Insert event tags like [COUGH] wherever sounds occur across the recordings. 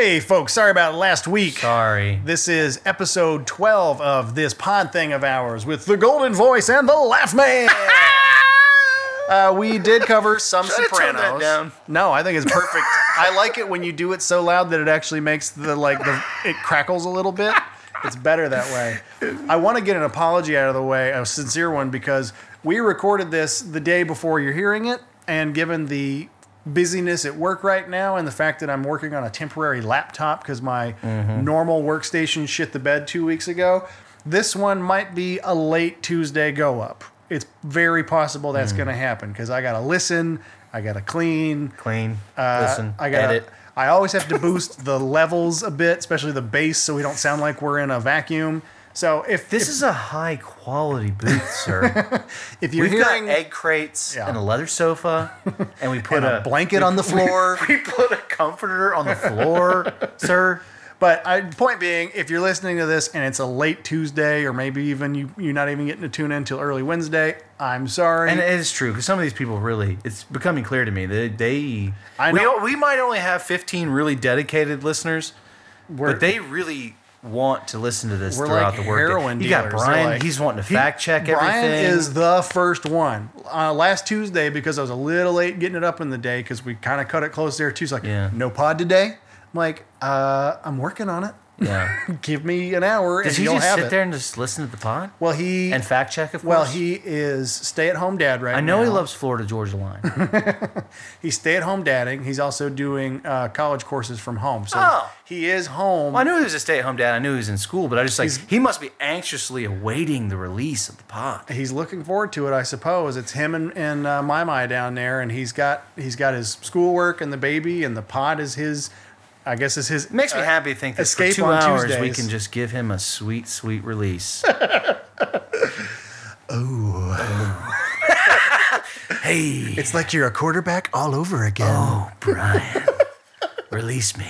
Hey, folks, sorry about last week. Sorry. This is episode 12 of this pod thing of ours with the golden voice and the laugh man. [LAUGHS] uh, we did cover some Should I tone Sopranos. that down? No, I think it's perfect. I like it when you do it so loud that it actually makes the like the it crackles a little bit. It's better that way. I want to get an apology out of the way, a sincere one, because we recorded this the day before you're hearing it, and given the busyness at work right now and the fact that I'm working on a temporary laptop because my normal workstation shit the bed two weeks ago, this one might be a late Tuesday go up. It's very possible that's going to happen because I got to listen, I got to clean, Clean. uh, listen. I got edit. I always have to boost the levels a bit, especially the bass, so we don't sound like we're in a vacuum. So if This if, is a high quality booth, [LAUGHS] sir. if you're We've hearing got egg crates Yeah. and a leather sofa, [LAUGHS] and we put and a blanket on the floor, [LAUGHS] We put a comforter on the floor, sir. but I, point being, if you're listening to this and it's a late Tuesday, or maybe even you you're not even getting to tune in until early Wednesday, I'm sorry. And it is true because some of these people really, it's becoming clear to me that they, I we, know- we might only have 15 really dedicated listeners, but they really want to listen to this We're throughout like the work. You got Brian, like- he's wanting to fact check Brian everything. is the first one. Uh, last Tuesday, because I was a little late getting it up in the day, because we kind of cut it close there too. He's like, Yeah. no pod today. I'm like, uh, I'm working on it. Yeah. [LAUGHS] Give me an hour Does and he you'll just have sit it. there and just listen to the pod Well, he and fact check? Of course. well he is stay at home dad right now. I know now. he loves Florida Georgia Line. [LAUGHS] He's stay at home dadding. He's also doing uh, college courses from home. So Oh. he is home. Well, I knew he was a stay-at-home dad. I knew he was in school, but I just like he must be anxiously awaiting the release of the pod. He's looking forward to it, I suppose. It's him and, and uh, my my down there, and he's got he's got his schoolwork and the baby, and the pod is his. I guess is his. It makes me uh, happy to think that for two hours we can just give him a sweet, sweet release. [LAUGHS] oh. [LAUGHS] hey. It's like you're a quarterback all over again. Oh, Brian. [LAUGHS] release me.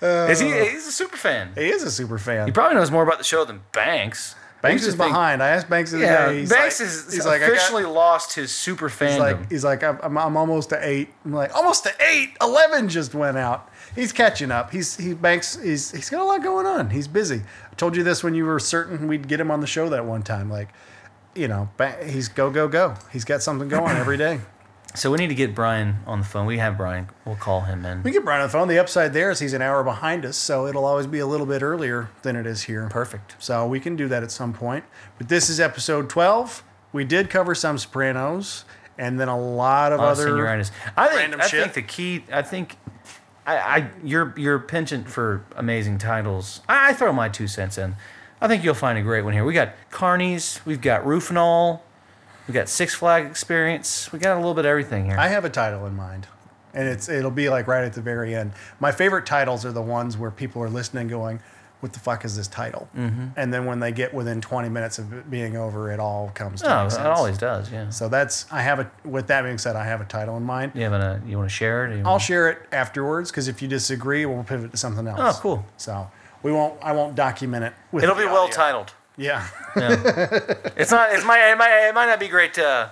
is he? He's a super fan. He is a super fan. He probably knows more about the show than Banks. Banks is behind. I asked Banks the other Yeah, day. He's Banks like, is he's like, I got- officially lost his super He's fandom. like, he's like, I'm, I'm, I'm almost to eight. I'm like, almost to eight. Eleven just went out. He's catching up. He's he Banks. He's he's got a lot going on. He's busy. I told you this when you were certain we'd get him on the show that one time. Like, you know, he's go go go. He's got something going every day. So we need to get Brian on the phone. We have Brian. We'll call him in. We get Brian on the phone. The upside there is he's an hour behind us, so it'll always be a little bit earlier than it is here. Perfect. So we can do that at some point. But this is episode 12. We did cover some Sopranos and then a lot of other. senioritis. I think. random I shit. think the key. I think. I, I your your penchant for amazing titles. I, I throw my two cents in. I think you'll find a great one here. We got Carnies. We've got Roof and All. We got Six Flag Experience. We got a little bit of everything here. I have a title in mind, and it's it'll be like right at the very end. My favorite titles are the ones where people are listening, going, "What the fuck is this title?" Mm-hmm. And then when they get within 20 minutes of it being over, it all comes to oh, make it sense. always does. Yeah. So that's I have a. With that being said, I have a title in mind. You have a you want to share it? Or you I'll wanna- share it afterwards because if you disagree, we'll pivot to something else. Oh, cool. So we won't. I won't document it. With It'll be the well audio. titled. Yeah. [LAUGHS] It's not. It might. It might. It might not be great. Uh,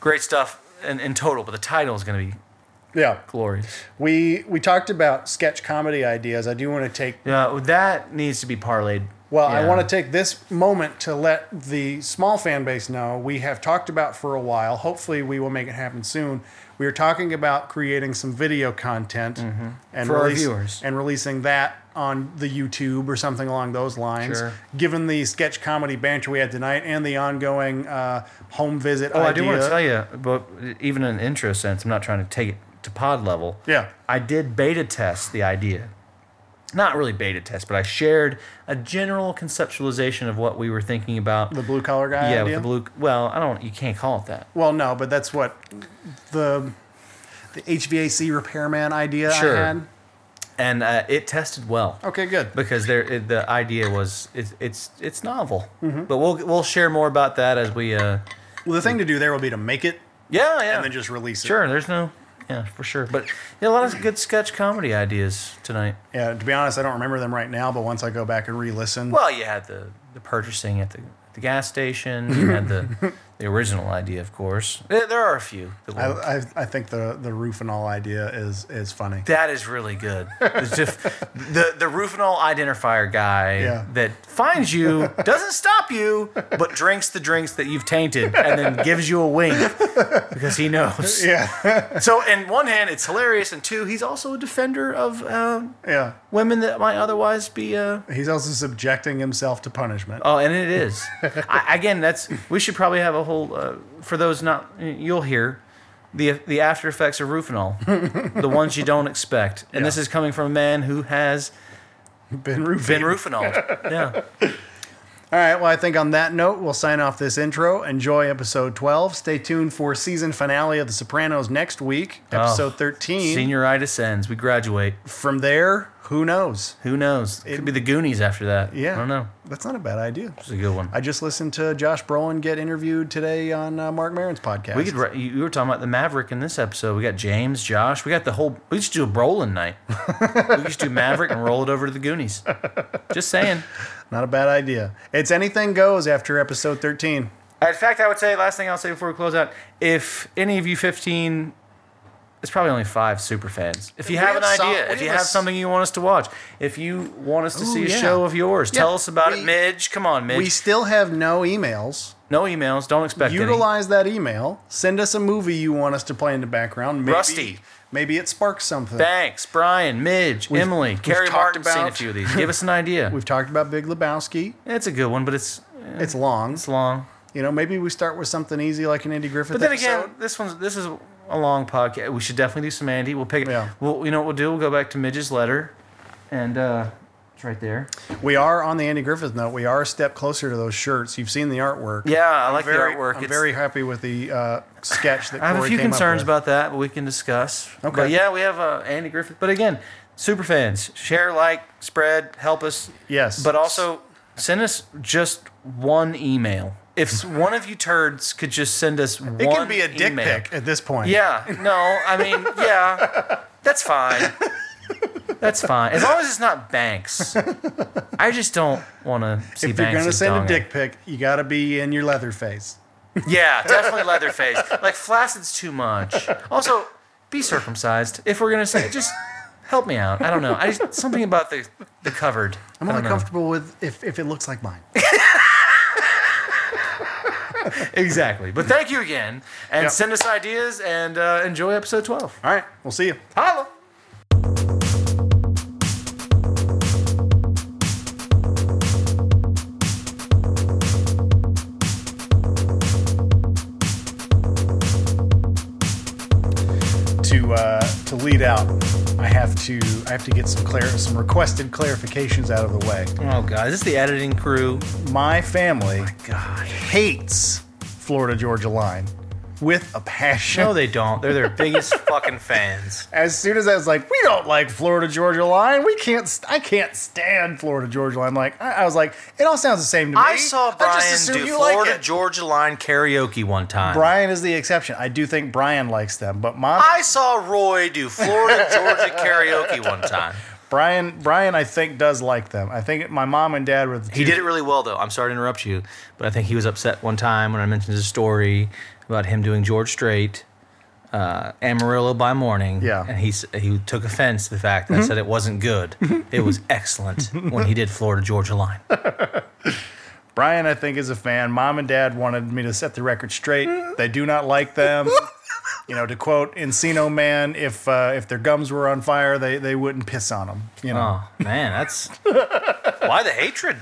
great stuff in, in total, but the title is going to be yeah. glorious. We we talked about sketch comedy ideas. I do want to take Yeah, that needs to be parlayed. Well, I want to take this moment to let the small fan base know we have talked about for a while. Hopefully, we will make it happen soon. We are talking about creating some video content and Mm-hmm. For our viewers. and releasing that on the YouTube or something along those lines. Sure. Given the sketch comedy banter we had tonight and the ongoing uh, home visit Oh, idea. I do want to tell you, but even in an intro sense, I'm not trying to take it to pod level. Yeah. I did beta test the idea. Not really beta test, but I shared a general conceptualization of what we were thinking about. the blue collar guy yeah, idea. with the blue. Well, I don't. You can't call it that. Well, no, but that's what the the HVAC repairman idea Sure. I had. And uh, it tested well. Okay, good. because there it, the idea was it's it's it's novel. Mm-hmm. But we'll we'll share more about that as we. Uh, Well, the thing to do there will be to make it yeah, yeah. and then just release it. sure. There's no. Yeah, for sure. But yeah, a lot of good sketch comedy ideas tonight. Yeah, to be honest, I don't remember them right now, but once I go back and re-listen, Well, you had the the purchasing at the the gas station. You had the [LAUGHS] the original idea, of course. There, are a few. I. I, I think the the roof and all idea is is funny. that is really good. It's just [LAUGHS] the the Rufinol identifier guy Yeah. that finds you, doesn't stop you, but drinks the drinks that you've tainted, and then gives you a wink because he knows. [LAUGHS] Yeah, So, in one hand, it's hilarious, and two, he's also a defender of uh, yeah. women that might otherwise be. Uh, He's also subjecting himself to punishment. oh, and it is. [LAUGHS] I, again, that's we should probably have a whole uh, for those not you'll hear the the after effects of Rufinol, the [LAUGHS] ones you don't expect, and this is coming from a man who has been Rufinol. [LAUGHS] Yeah. All right. Well, I think on that note, we'll sign off this intro. Enjoy episode 12. Stay tuned for season finale of The Sopranos next week, episode 13. Senioritis ends. We graduate. From there, who knows? Who knows? It could be the Goonies after that. Yeah. I don't know. That's not a bad idea. It's a good one. I just listened to Josh Brolin get interviewed today on uh, Marc Maron's podcast. We could. ri- You you were talking about the Maverick in this episode. We got James, Josh. We got the whole. We should do a Brolin night. [LAUGHS] we just do Maverick and roll it over to the Goonies. Just saying. Not a bad idea. It's anything goes after episode 13. Uh, in fact, I would say last thing I'll say before we close out: if any of you 15, it's probably only five super fans. If you We have an have some- idea, if you have have a s- something you want us to watch, if you want us to see a yeah. show of yours, Yeah, tell us about we- it, Midge. Come on, Midge. We still have no emails. no emails. Don't expect any. Utilize that email. Send us a movie you want us to play in the background. Maybe, Rusty. Maybe it sparks something. Thanks, Brian, Midge, Emily, Carrie talked Martin. Seen a about- few of these. Give us an [LAUGHS] idea. We've talked about Big Lebowski. it's a good one, but it's It's long. it's long. You know, maybe we start with something easy like an Andy Griffith But then episode. again, this one's this is a long podcast. We should definitely do some Andy. We'll pick it. Yeah. We'll you know what we'll do? We'll go back to Midge's letter, and uh, it's right there. we are on the Andy Griffith note. We are a step closer to those shirts. You've seen the artwork. Yeah, I like very, the artwork. I'm It's- very happy with the uh, sketch that I have a few concerns about that, but we can discuss. Okay. But yeah, we have uh, Andy Griffith. But again, super fans, share, like, spread, help us. Yes. But also send us just one email. If one of you turds could just send us one It can be a dick email. pic at this point. Yeah. No, I mean, yeah. That's fine. [LAUGHS] That's fine. As long as it's not Banks. I just don't want to see If you're gonna send a dick pic, you got to be in your leather face. Yeah, definitely Leatherface. Like flaccid's too much. Also, be circumcised. If we're gonna say, just help me out. I don't know. I just, something about the the covered. I'm only comfortable with if, if it looks like mine. Exactly. But thank you again, and Yep. send us ideas and uh, enjoy episode twelve. All right, we'll see you. Holla. To uh, to lead out, I have to I have to get some clar- some requested clarifications out of the way. Oh god, is this the editing crew? My family God. hates Florida Georgia Line with a passion. No, they don't. They're their biggest [LAUGHS] fucking fans. as soon as I was like, we don't like Florida Georgia Line. We can't. St- I can't stand Florida Georgia Line. Like I, I was like, it all sounds the same to me. I saw Brian assume do like Florida it. Georgia Line karaoke one time. Brian is the exception. I do think Brian likes them, but mom, I saw Roy do Florida [LAUGHS] Georgia karaoke one time. Brian, Brian, I think does like them. I think my mom and dad were. The He did it really well, though. I'm sorry to interrupt you, but I think he was upset one time when I mentioned his story about him doing George Strait, uh, Amarillo by Morning. Yeah. And he, he took offense to the fact that I said it wasn't good. [LAUGHS] it was excellent when he did Florida Georgia Line. [LAUGHS] Brian, I think, is a fan. Mom and dad wanted me to set the record straight. They do not like them. [LAUGHS] You know, to quote Encino Man, if uh, if their gums were on fire, they, they wouldn't piss on them. You know, Oh, man, that's. Why the hatred?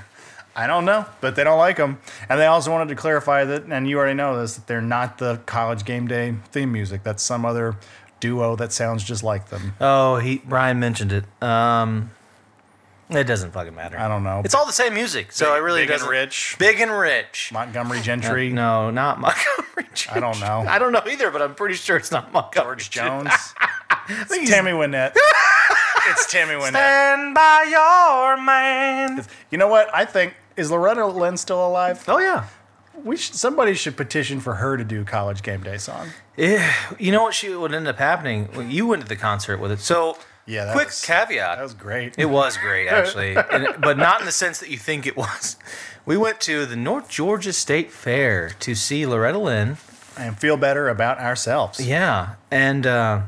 I don't know, but they don't like them. And they also wanted to clarify that, and you already know this, that they're not the college game day theme music. That's some other duo that sounds just like them. Oh, he Brian mentioned it. Um, it doesn't fucking matter. I don't know. It's all the same music, so it really Big and doesn't. Rich, Big and rich. Montgomery Gentry, No, not Montgomery. Gentry. [LAUGHS] I don't know. I don't know either, but I'm pretty sure it's not Montgomery George Jones, [LAUGHS] it's Tammy Wynette. [LAUGHS] it's Tammy Wynette. Stand by your man. You know what? I think is Loretta Lynn still alive? Oh yeah. We should, somebody should petition for her to do college game day song. Yeah. You know what she would end up happening? Well, you went to the concert with it. So Yeah, that quick was- caveat. That was great. It was great, [LAUGHS] actually, and, but not in the sense that you think it was. We went to the North Georgia State Fair to see Loretta Lynn. and feel better about ourselves. Yeah, and uh,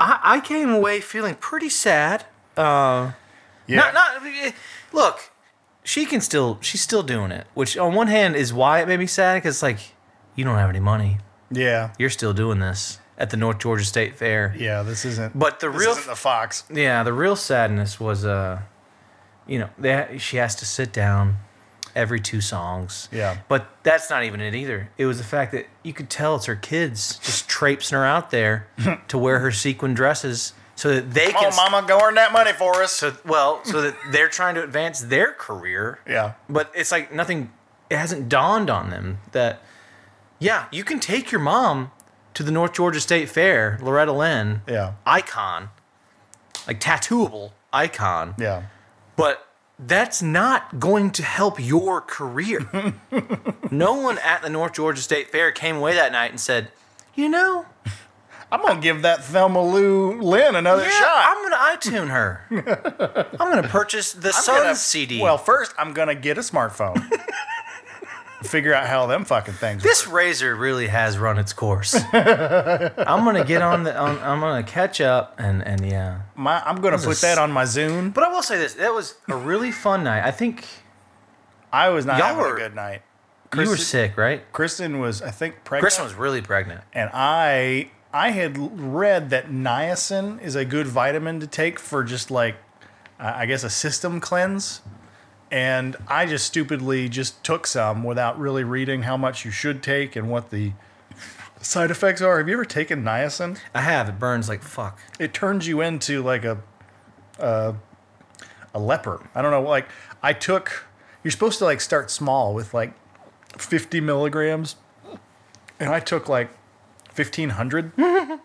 I, I came away feeling pretty sad. Uh, Yeah. Not, not look. She can still. She's still doing it. Which on one hand is why it made me sad because like you don't have any money. yeah. You're still doing this at the North Georgia State Fair. Yeah. This isn't. But the this real isn't the Fox. Yeah, the real sadness was, uh, you know, they, she has to sit down every two songs. Yeah. But that's not even it either. It was the fact that you could tell it's her kids just traipsing her out there [LAUGHS] to wear her sequin dresses so that they Come can. on, Mama, go earn that money for us. So, well, so that they're trying to advance their career. yeah. But it's like nothing, it hasn't dawned on them that, yeah, you can take your mom to the North Georgia State Fair, Loretta Lynn, Yeah. icon, like tattooable icon, Yeah. but that's not going to help your career. [LAUGHS] no one at the North Georgia State Fair came away that night and said, you know, I'm gonna give that Thelma Lou Lynn another yeah, shot. I'm going to iTune her. I'm going to purchase the [LAUGHS] Sun CD. Well, first I'm gonna get a smartphone. [LAUGHS] Figure out how them fucking things. Work. This razor really has run its course. [LAUGHS] I'm gonna get on the. On, I'm gonna catch up and and yeah. My, I'm gonna put a that on my Zune. But I will say this: that was a really fun night. I think I was not Y'all having were- a good night. you were sick, right? Kristen was, I think, pregnant. Kristen was really pregnant. and I I had read that niacin is a good vitamin to take for just like uh, I guess a system cleanse. And I just stupidly just took some without really reading how much you should take and what the side effects are. Have you ever taken niacin? I have. It burns like fuck. It turns you into like a a, a leper. I don't know. Like I took. You're supposed to like start small with like 50 milligrams, and I took like 1500. [LAUGHS]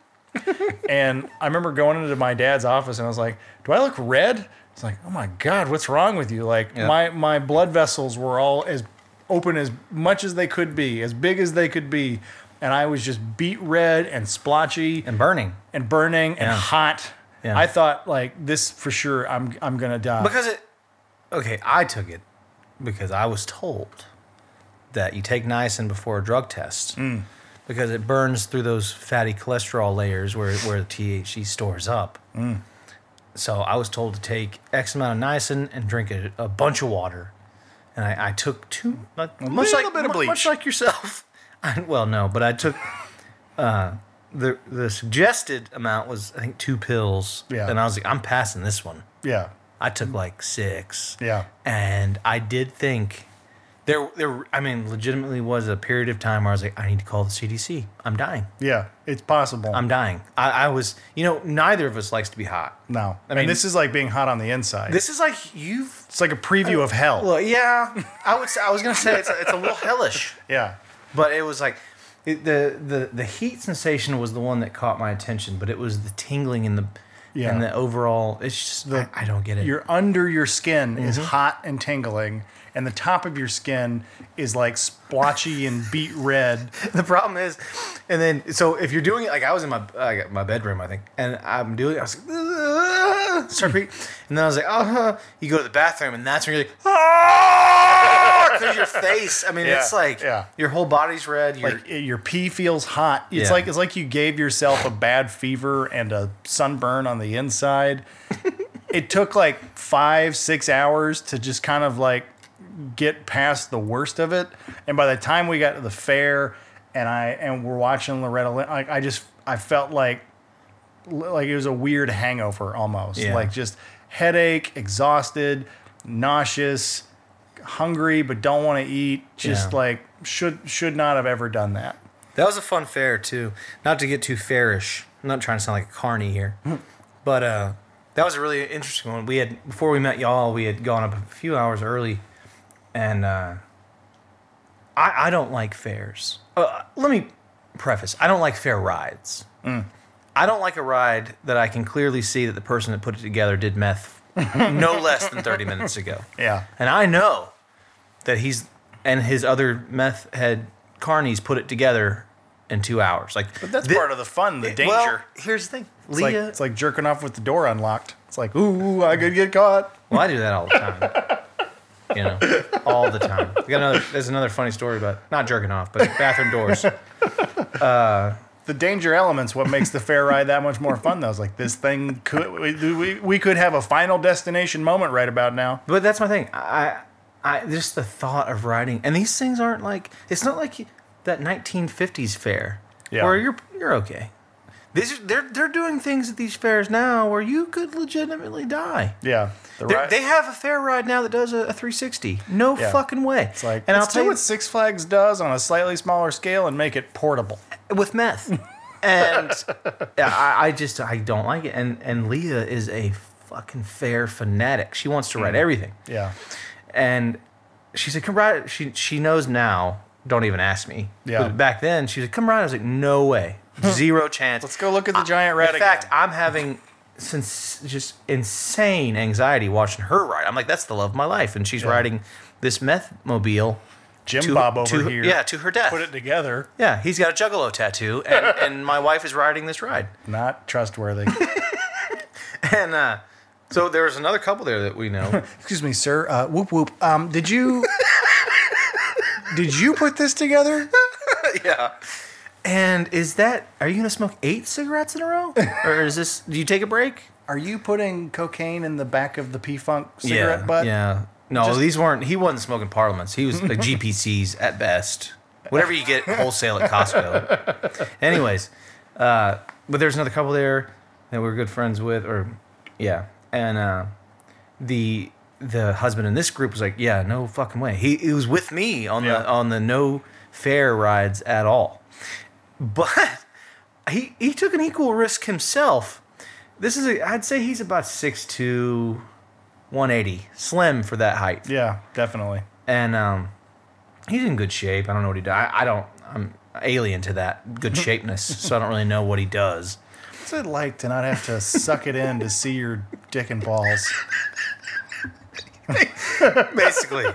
and I remember going into my dad's office and I was like, "Do I look red?" It's like, "Oh my god, what's wrong with you?" Like Yeah. my my blood vessels were all as open as much as they could be, as big as they could be, and I was just beet red and splotchy And burning and burning and hot. Yeah. I thought like this for sure. I'm I'm gonna die. because it. Okay, I took it because I was told that you take niacin before a drug test mm. Because it burns through those fatty cholesterol layers where where the THC stores up. So I was told to take X amount of niacin and drink a, a bunch of water, and I, I took two, like, much like bit of mu- much like yourself. [LAUGHS] I, well, no, but I took uh, the the suggested amount was I think two pills, Yeah. and I was like, I'm passing this one. yeah, I took like six, yeah, and I did think there there I mean legitimately was a period of time where I was like, I need to call the CDC. I'm dying. yeah. It's possible. I'm dying. I, I was, you know, neither of us likes to be hot. no, I I mean- this is like being hot on the inside. This is like you've. it's like a preview of hell. Well, yeah, I would. Say, I was gonna say it's a, it's a little hellish, [LAUGHS] yeah, but it was like it, the the the heat sensation was the one that caught my attention, but it was the tingling in the Yeah. and the overall. It's just I, I don't get it. your under your skin is Mm-hmm. hot and tingling, and the top of your skin is like splotchy and beet red. [LAUGHS] the problem is, and then so if you're doing it like I was in my I got my bedroom I think, and I'm doing it, I was like, start beat, and then I was like, oh, you go to the bathroom, and that's when you're like, ah, because your face. I mean, Yeah, it's like yeah. your whole body's red. You're, Like your pee feels hot. It's Yeah. like it's like you gave yourself a bad fever and a sunburn on the inside. [LAUGHS] it took like five six hours to just kind of like get past the worst of it. And by the time we got to the fair and I and we're watching Loretta Lynn, like I just I felt like like it was a weird hangover almost. Yeah. Like just headache, exhausted, nauseous, hungry but don't want to eat. Just Yeah. like should should not have ever done that. That was a fun fair too. Not to get too fairish. I'm not trying to sound like a carny here, but uh, that was a really interesting one. We had before we met y'all, we had gone up a few hours early, and uh, I I don't like fairs. Uh, let me preface: I don't like fair rides. I don't like a ride that I can clearly see that the person that put it together did meth [LAUGHS] no less than 30 minutes ago. Yeah. And I know that he's and his other meth head carnies put it together in two hours. Like, But that's thi- part of the fun, the danger. Well, here's the thing, it's, like, Leah. it's like jerking off with the door unlocked. It's like, ooh, I could get caught. well, I do that all the time. [LAUGHS] You know, all the time. Got another. There's another funny story about not jerking off, but bathroom doors. the danger elements what makes the fair ride that much more fun though is like this thing could we, we, we could have a final destination moment right about now But that's my thing. I, I just the thought of riding, and these things aren't like it's not like that 1950s fair Yeah. where you're you're okay. These are, they're they're doing things at these fairs now where you could legitimately die. yeah the They- They have a fair ride now that does a, a 360. No Yeah. fucking way. it's like and let's I'll do tell you, what six flags does on a slightly smaller scale and make it portable [LAUGHS] with meth. and [LAUGHS] I, I just I don't like it. And and Leah is a fucking fair fanatic. She wants to Mm. ride everything. yeah And she said, "Come ride." She she knows now. Don't even ask me. Yeah. But back then, she said, "Come ride." I was like, "No way, zero chance." let's go look at the giant rat In again. fact, I'm having since just insane anxiety watching her ride. I'm like, that's the love of my life, and she's Yeah. riding this meth mobile. jim to, bob over to- here Yeah, to her death. put it together Yeah, he's got a juggalo tattoo, and, [LAUGHS] and my wife is riding this ride. not trustworthy [LAUGHS] And uh, so there was another couple there that we know. [LAUGHS] excuse me sir uh, whoop whoop um did you did you put this together yeah. And is that? Are you gonna smoke eight cigarettes in a row, [LAUGHS] or is this? Do you take a break? are you putting cocaine in the back of the p-funk cigarette yeah, butt Yeah. No, Just- these weren't. He wasn't smoking Parliaments. He was like GPCs at best. Whatever you get wholesale at Costco. [LAUGHS] Anyways, uh, but there's another couple there that we're good friends with, or yeah, and uh, the the husband in this group was like, yeah, no fucking way. He, he was with me on Yeah. the on the no fair rides at all, but [LAUGHS] he he took an equal risk himself. This is a, I'd say he's about 6'2", 180, slim for that height, yeah definitely and um, he's in good shape. I don't know what he does. I, I don't. I'm alien to that good [LAUGHS] shapeness, so I don't really know what he does. What's it like to not have to suck it in to see your dick and balls? [LAUGHS] basically.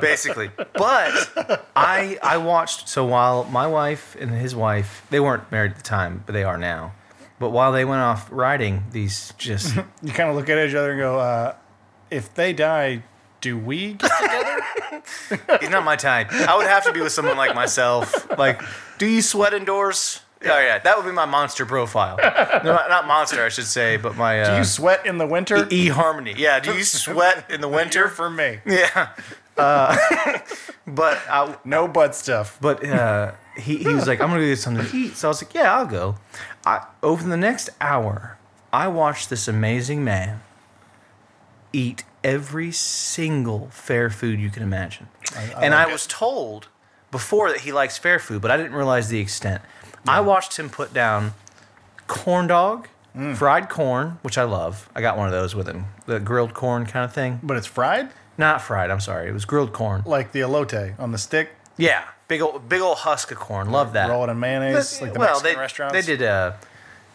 Basically. But i i watched so while my wife and his wife they weren't married at the time but they are now. But while they went off riding these just [LAUGHS] You kind of look at each other and go, uh, if they die, do we get together? [LAUGHS] he's not my type. I would have to be with someone like myself. Like do you sweat indoors [LAUGHS] oh yeah that would be my monster profile [LAUGHS] no, not- monster i should say but my do uh, you sweat in the winter? e harmony yeah do you sweat in the [LAUGHS] Winter for me. yeah uh, but I, No butt stuff. But uh, he, he was like, I'm going to go get something to eat. So I was like, yeah, I'll go. I, over the next hour, I watched this amazing man eat every single fair food you can imagine. and I was told before that he likes fair food, but I didn't realize the extent. I watched him put down corn dog, Mm. fried corn, which I love. I got one of those with him, the grilled corn kind of thing. But it's fried? Not fried, I'm sorry. It was grilled corn. Like the elote on the stick? Yeah, big old big old husk of corn. Love that. Roll it in mayonnaise, like the well, Mexican they, restaurants? they did uh,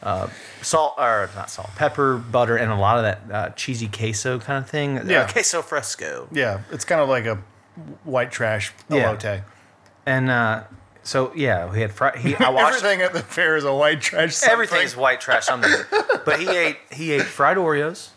uh, salt or not salt, pepper, butter, and a lot of that uh, cheesy queso kind of thing. Yeah. uh, queso fresco. Yeah, it's kind of like a white trash Yeah. And uh, so yeah, we had fri- he. I [LAUGHS] watched Everything at the fair is a white trash something. everything's white trash something, but he ate he ate fried Oreos.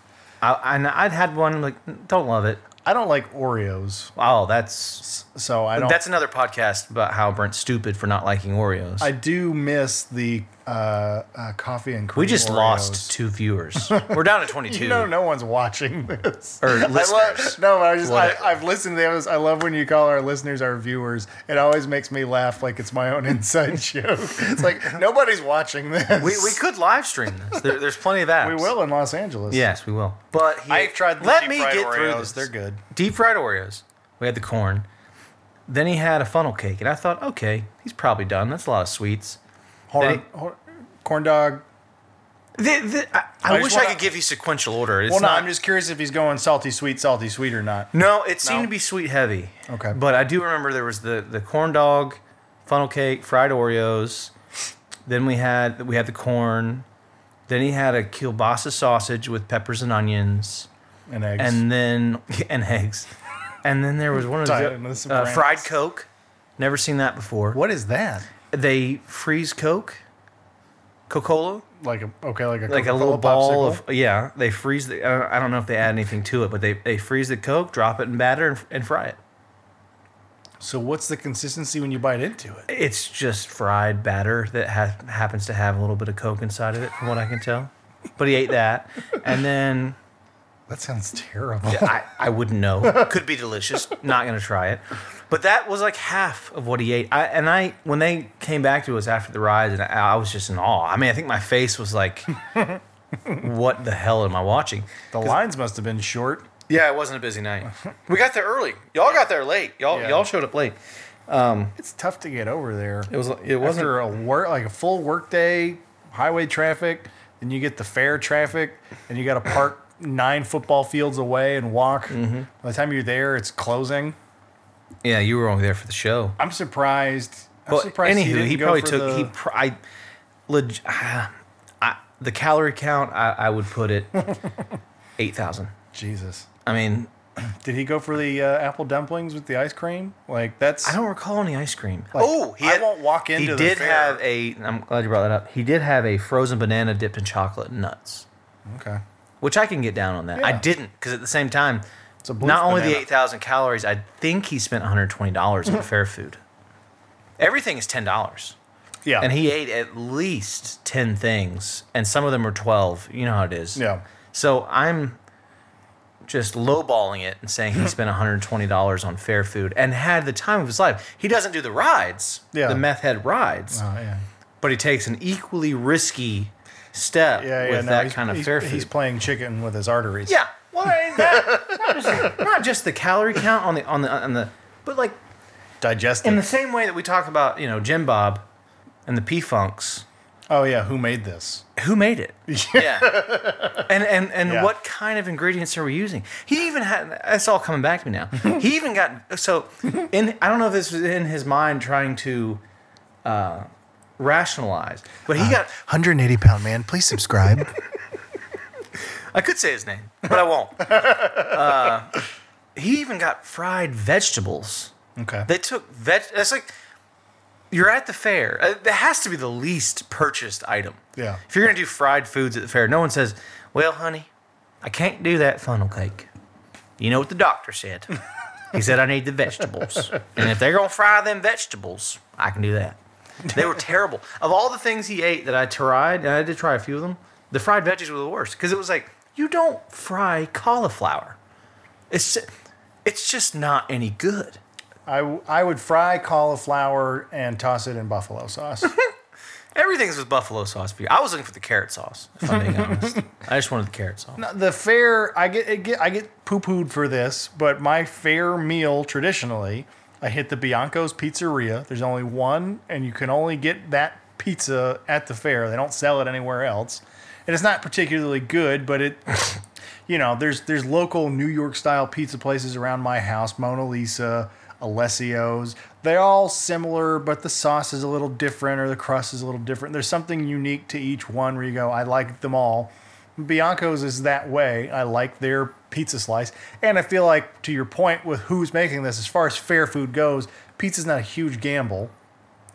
I, and I'd had one like don't love it. I don't like Oreos, Oh, that's so I don't. that's another podcast about how Brent's stupid for not liking Oreos. I do miss the uh, uh, coffee and cream. we just Oreos. lost two viewers. We're down to twenty [LAUGHS] two. You know, no one's watching this. Or [LAUGHS] I love, listeners. no, I just I, Whatever. I've listened to them. I love when you call our listeners our viewers. It always makes me laugh like it's my own [LAUGHS] inside joke. It's like nobody's watching this. We, we could live stream this. There, there's plenty of apps. We will in Los Angeles. Yes, we will. But I've tried. The let deep me fried get Oreos. through this. They're good. Deep fried Oreos. We had the corn. Then he had a funnel cake, and I thought, okay, he's probably done. That's a lot of sweets. Hold Then on. Corn dog. The, the, I, I, I wish wanna- I could give you sequential order. It's Well, no, not. I'm just curious if he's going salty sweet, salty sweet or not. no, it seemed No? to be sweet heavy. Okay. But I do remember there was the, the corn dog, funnel cake, fried Oreos. Then we had we had the corn. Then he had a kielbasa sausage with peppers and onions. And eggs. and then [LAUGHS] and eggs, and then there was one of the uh, fried Coke. Never seen that before. what is that? They freeze Coke, Coca-Cola, Like a okay, like a like a Coca-Cola little ball popsicle? of yeah. They freeze the. Uh, I don't know if they add anything to it, but they they freeze the Coke, drop it in batter, and, and fry it. So what's the consistency when you bite into it? It's just fried batter that ha- happens to have a little bit of Coke inside of it, from what I can tell. But he ate that, and then That sounds terrible. I, I wouldn't know. [LAUGHS] Could be delicious. Not gonna try it. But that was like half of what he ate. I, and I, when they came back to us after the ride, and I, I was just in awe. I mean, I think my face was like, [LAUGHS] "What the hell am I watching?" The lines must have been short. Yeah, it wasn't a busy night. We got there early. Y'all got there late. Y'all Yeah. y'all showed up late. Um, it's tough to get over there. It was it wasn't After a work like a full work day, highway traffic, then you get the fair traffic, and you got to park nine football fields away and walk. Mm-hmm. By the time you're there, it's closing. Yeah, you were only there for the show. I'm surprised. I'm surprised anywho, he go probably took the- he. Pr- I, leg, [SIGHS] I, the calorie count. I, I would put it [LAUGHS] eight thousand. Jesus. I mean, [CLEARS THROAT] Did he go for the uh, apple dumplings with the ice cream? Like that's. I don't recall any ice cream. Like, oh, he I won't walk He into the did have a. I'm glad you brought that up. He did have a frozen banana dipped in chocolate and nuts, Okay. Which I can get down on that. I didn't because at the same time, It's a not only the eight thousand calories, I think he spent 120 dollars on fair food. Everything is ten dollars. Yeah. And he ate at least 10 things, and some of them were 12. You know how it is. Yeah. So I'm just lowballing it and saying he [LAUGHS] spent $120 on fair food and had the time of his life. He doesn't do the rides, Yeah. the meth head rides, Oh yeah. but he takes an equally risky step Yeah, yeah. with no, that kind of fair food. He's playing chicken with his arteries. yeah. Well, that, [LAUGHS] not, just, not just the calorie count on the on the on the, but like Digesting. in the same way that we talk about, you know, Jim Bob and the P Funks. oh yeah. Who made this? who made it? [LAUGHS] Yeah. and and and Yeah. what kind of ingredients are we using? He even had that's all coming back to me now. [LAUGHS] he even got so in I don't know if this was in his mind trying to uh, rationalize, but he got 180 pound man. Please subscribe. [LAUGHS] I could say his name, but I won't. [LAUGHS] Uh, he even got fried vegetables. okay. They took veg. That's like you're at the fair. Uh, That has to be the least purchased item. Yeah. If you're gonna do fried foods at the fair, no one says, "Well, honey, I can't do that funnel cake." You know what the doctor said? [LAUGHS] He said I need the vegetables, and if they're gonna fry them vegetables, I can do that. They were terrible. Of all the things he ate that I tried, and I did try a few of them, the fried veggies were the worst because it was like you don't fry cauliflower. It's ju- it's just not any good. I, w- I would fry cauliflower and toss it in buffalo sauce. [LAUGHS] Everything's with buffalo sauce for you. I was looking for the carrot sauce. If I'm being honest, I just wanted the carrot sauce. No, the fair, I get, I get I get poo pooed for this, but my fair meal traditionally, I hit the Bianco's Pizzeria. There's only one, and you can only get that pizza at the fair. They don't sell it anywhere else, and it's not particularly good, but it. [LAUGHS] You know, there's there's local New York style pizza places around my house, Mona Lisa, Alessio's. They're all similar, but the sauce is a little different or the crust is a little different. There's something unique to each one where you go, I like them all. Bianco's is that way. I like their pizza slice. And I feel like, to your point with who's making this, as far as fair food goes, pizza's not a huge gamble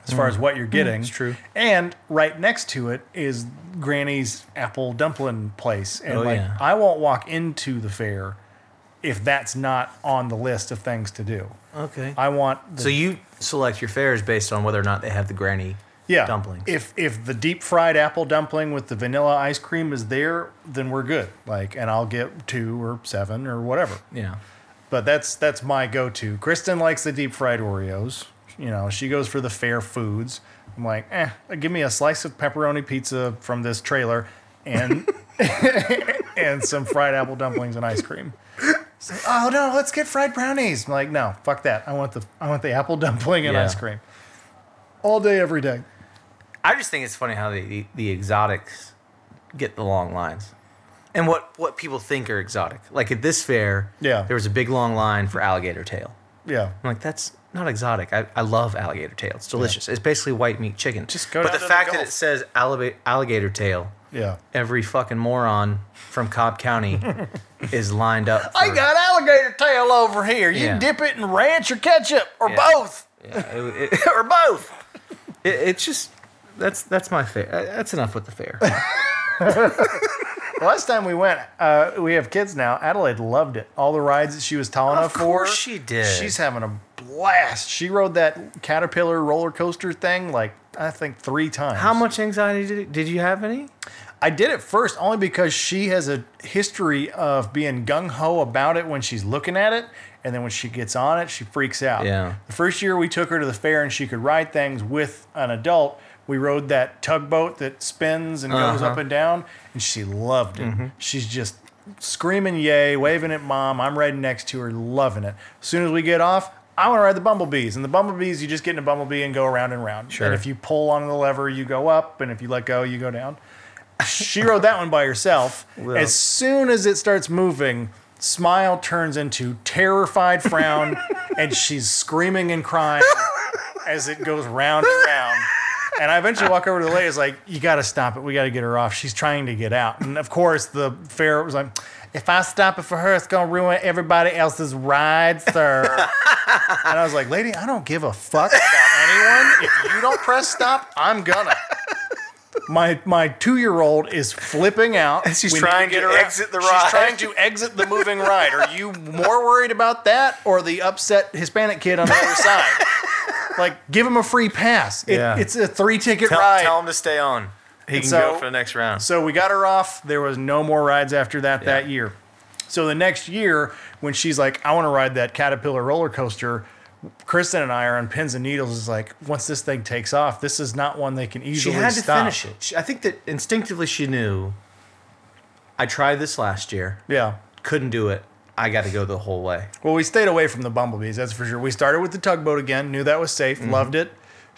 as far as mm. what you're mm, getting. it's true. And right next to it is Granny's apple dumpling place. And Oh, like, yeah. I won't walk into the fair if that's not on the list of things to do. Okay. I want the So you select your fairs based on whether or not they have the granny yeah, dumplings. If if the deep fried apple dumpling with the vanilla ice cream is there, then we're good. Like, and I'll get two or seven or whatever. yeah. But that's that's my go-to. Kristen likes the deep fried Oreos. You know, she goes for the fair foods. I'm like, eh, give me a slice of pepperoni pizza from this trailer, and [LAUGHS] and some fried apple dumplings and ice cream. Like, oh no, let's get fried brownies. I'm like, no, fuck that. I want the I want the apple [LAUGHS] dumpling and Yeah. ice cream. All day, every day. I just think it's funny how the, the, the exotics get the long lines. And what, what people think are exotic. Like at this fair, Yeah. there was a big long line for alligator tail. Yeah. I'm like, that's not exotic. I, I love alligator tail. It's delicious. It's basically white meat chicken. Just go But the to the fact that it says alligator, alligator tail, Yeah. every fucking moron from Cobb County [LAUGHS] is lined up. For, I got alligator tail over here. You Yeah. dip it in ranch or ketchup or Yeah. both. Yeah, it- it- [LAUGHS] or both. It, it's just that's that's my fair. That's enough with the fair. [LAUGHS] Last time we went, uh, we have kids now. Adelaide loved it. All the rides that she was tall enough for. course she did. She's having a blast. She rode that caterpillar roller coaster thing like I think three times. How much anxiety did did you have any? I did it first only because she has a history of being gung ho about it when she's looking at it, and then when she gets on it, she freaks out. Yeah. The first year we took her to the fair and she could ride things with an adult. We rode that tugboat that spins and goes Uh-huh. up and down, and she loved it. She's just screaming yay, waving at mom. I'm riding next to her, loving it. As soon as we get off, I want to ride the bumblebees. And the bumblebees, you just get in a bumblebee and go around and round. Sure. And if you pull on the lever, you go up, and if you let go, you go down. She rode that one by herself. [LAUGHS] Well- As soon as it starts moving, smile turns into terrified frown, and she's screaming and crying as it goes round and round. And I eventually walk over to the lady. It's like, you got to stop it. We got to get her off. She's trying to get out. And of course, the fair was like, if I stop it for her, it's gonna ruin everybody else's ride, sir. and I was like, lady, I don't give a fuck about anyone. If you don't press stop, I'm gonna. My my two year old is flipping out. She's We trying to get her out. exit the ride. She's trying to exit the moving ride. Are you more worried about that or the upset Hispanic kid on the other side? Like, give him a free pass. It, Yeah. It's a three ticket ride. tell him to stay on. He can so- go for the next round. So we got her off. There was no more rides after that that year. So the next year, when she's like, I want to ride that Caterpillar roller coaster, Kristen and I are on pins and needles. Is like, once this thing takes off, this is not one they can easily. she had to stop. finish it. She, I think that instinctively she knew. I tried this last year. Yeah. Couldn't do it. I got to go the whole way. Well, we stayed away from the bumblebees, that's for sure. We started with the tugboat again, knew that was safe, Mm-hmm. loved it.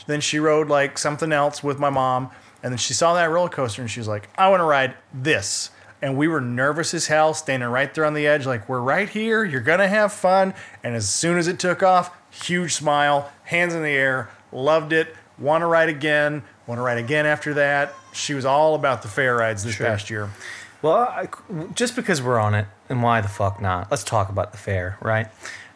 Then she rode like something else with my mom, and then she saw that roller coaster and she was like, I want to ride this. And we were nervous as hell, standing right there on the edge, like, we're right here, you're gonna have fun. And as soon as it took off, huge smile, hands in the air, loved it, want to ride again, want to ride again after that. She was all about the fair rides this Sure. past year. Well, I, just because we're on it, and why the fuck not? Let's talk about the fair, right?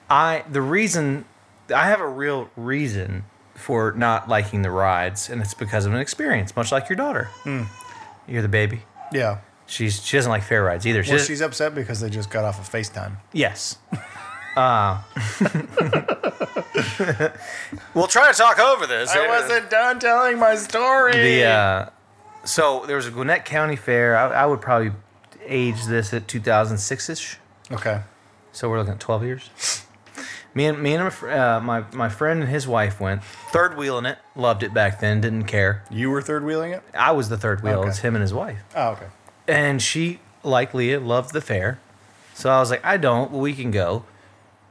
I the reason I have a real reason for not liking the rides, and it's because of an experience, much like your daughter. Hmm. You're the baby. Yeah. She's she doesn't like fair rides either. She Well, she's upset because they just got off of FaceTime. Yes. Uh, we'll try to talk over this. I wasn't done telling my story. The uh, so there was a Gwinnett County Fair. I, I would probably age this at 2006 ish. okay. So we're looking at 12 years. Me and me and my, uh, my my friend and his wife went third wheeling it. Loved it back then. Didn't care. You were third wheeling it? I was the third wheel. Okay. It's him and his wife. Oh, okay. And she, like Leah, loved the fair. So I was like, I don't. Well, we can go.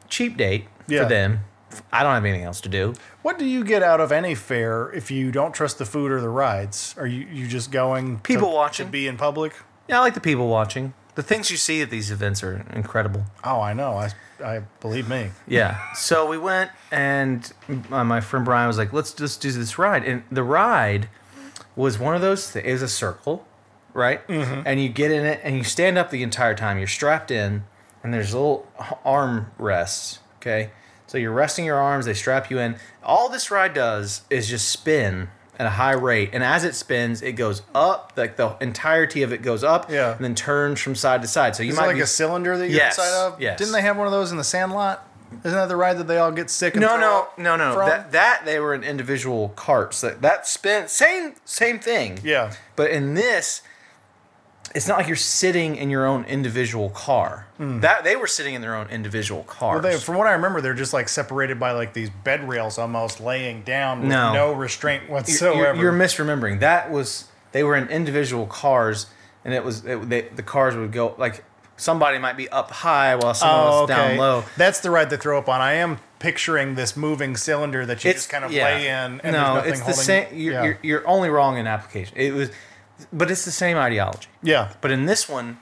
Cheap date Yeah. for them. I don't have anything else to do. What do you get out of any fair if you don't trust the food or the rides? Are you, you just going People to, watching. to be in public? Yeah, I like the people watching. The things you see at these events are incredible. Oh, I know. I, I believe me. Yeah. So we went, and my friend Brian was like, "Let's just do this ride." And the ride was one of those. Th- it was a circle, right? Mm-hmm. And you get in it, and you stand up the entire time. You're strapped in, and there's little arm rests. Okay. So you're resting your arms. They strap you in. All this ride does is just spin at a high rate, and as it spins, it goes up. Like the entirety of it goes up, Yeah. and then turns from side to side. So you Is it might like be a cylinder that you're Yes, inside of? yes. Didn't they have one of those in the Sandlot? Isn't that the ride that they all get sick No, no, no, no. from? That that they were in individual carts. That that spin same same thing. yeah. But in this, it's not like you're sitting in your own individual car. Hmm. That they were sitting in their own individual cars. Well, they, from what I remember, they're just like separated by like these bed rails almost laying down with No. no, restraint whatsoever. You're, you're misremembering. That was they were in individual cars, and it was it, they, the cars would go like somebody might be up high while someone oh, okay. down low. That's the ride they throw up on. I am picturing this moving cylinder that you just kind of yeah. lay in. And no, there's nothing it's the same. You're, yeah. you're, you're only wrong in application. It was, but it's the same ideology. yeah. But in this one,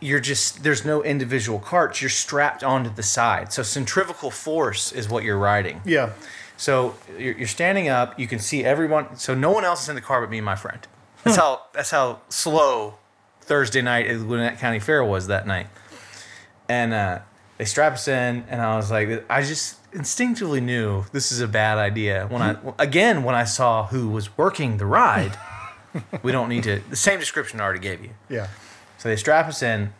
you're just there's no individual carts. You're strapped onto the side. So centrifugal force is what you're riding. Yeah. So you're, you're standing up. You can see everyone. So no one else is in the car but me and my friend. [LAUGHS] That's how that's how slow Thursday night at the Gwinnett County Fair was that night. And uh, they strap us in, and I was like, I just instinctively knew this is a bad idea. When I again when I saw who was working the ride, we don't need to. The same description I already gave you. Yeah. So they strap us in.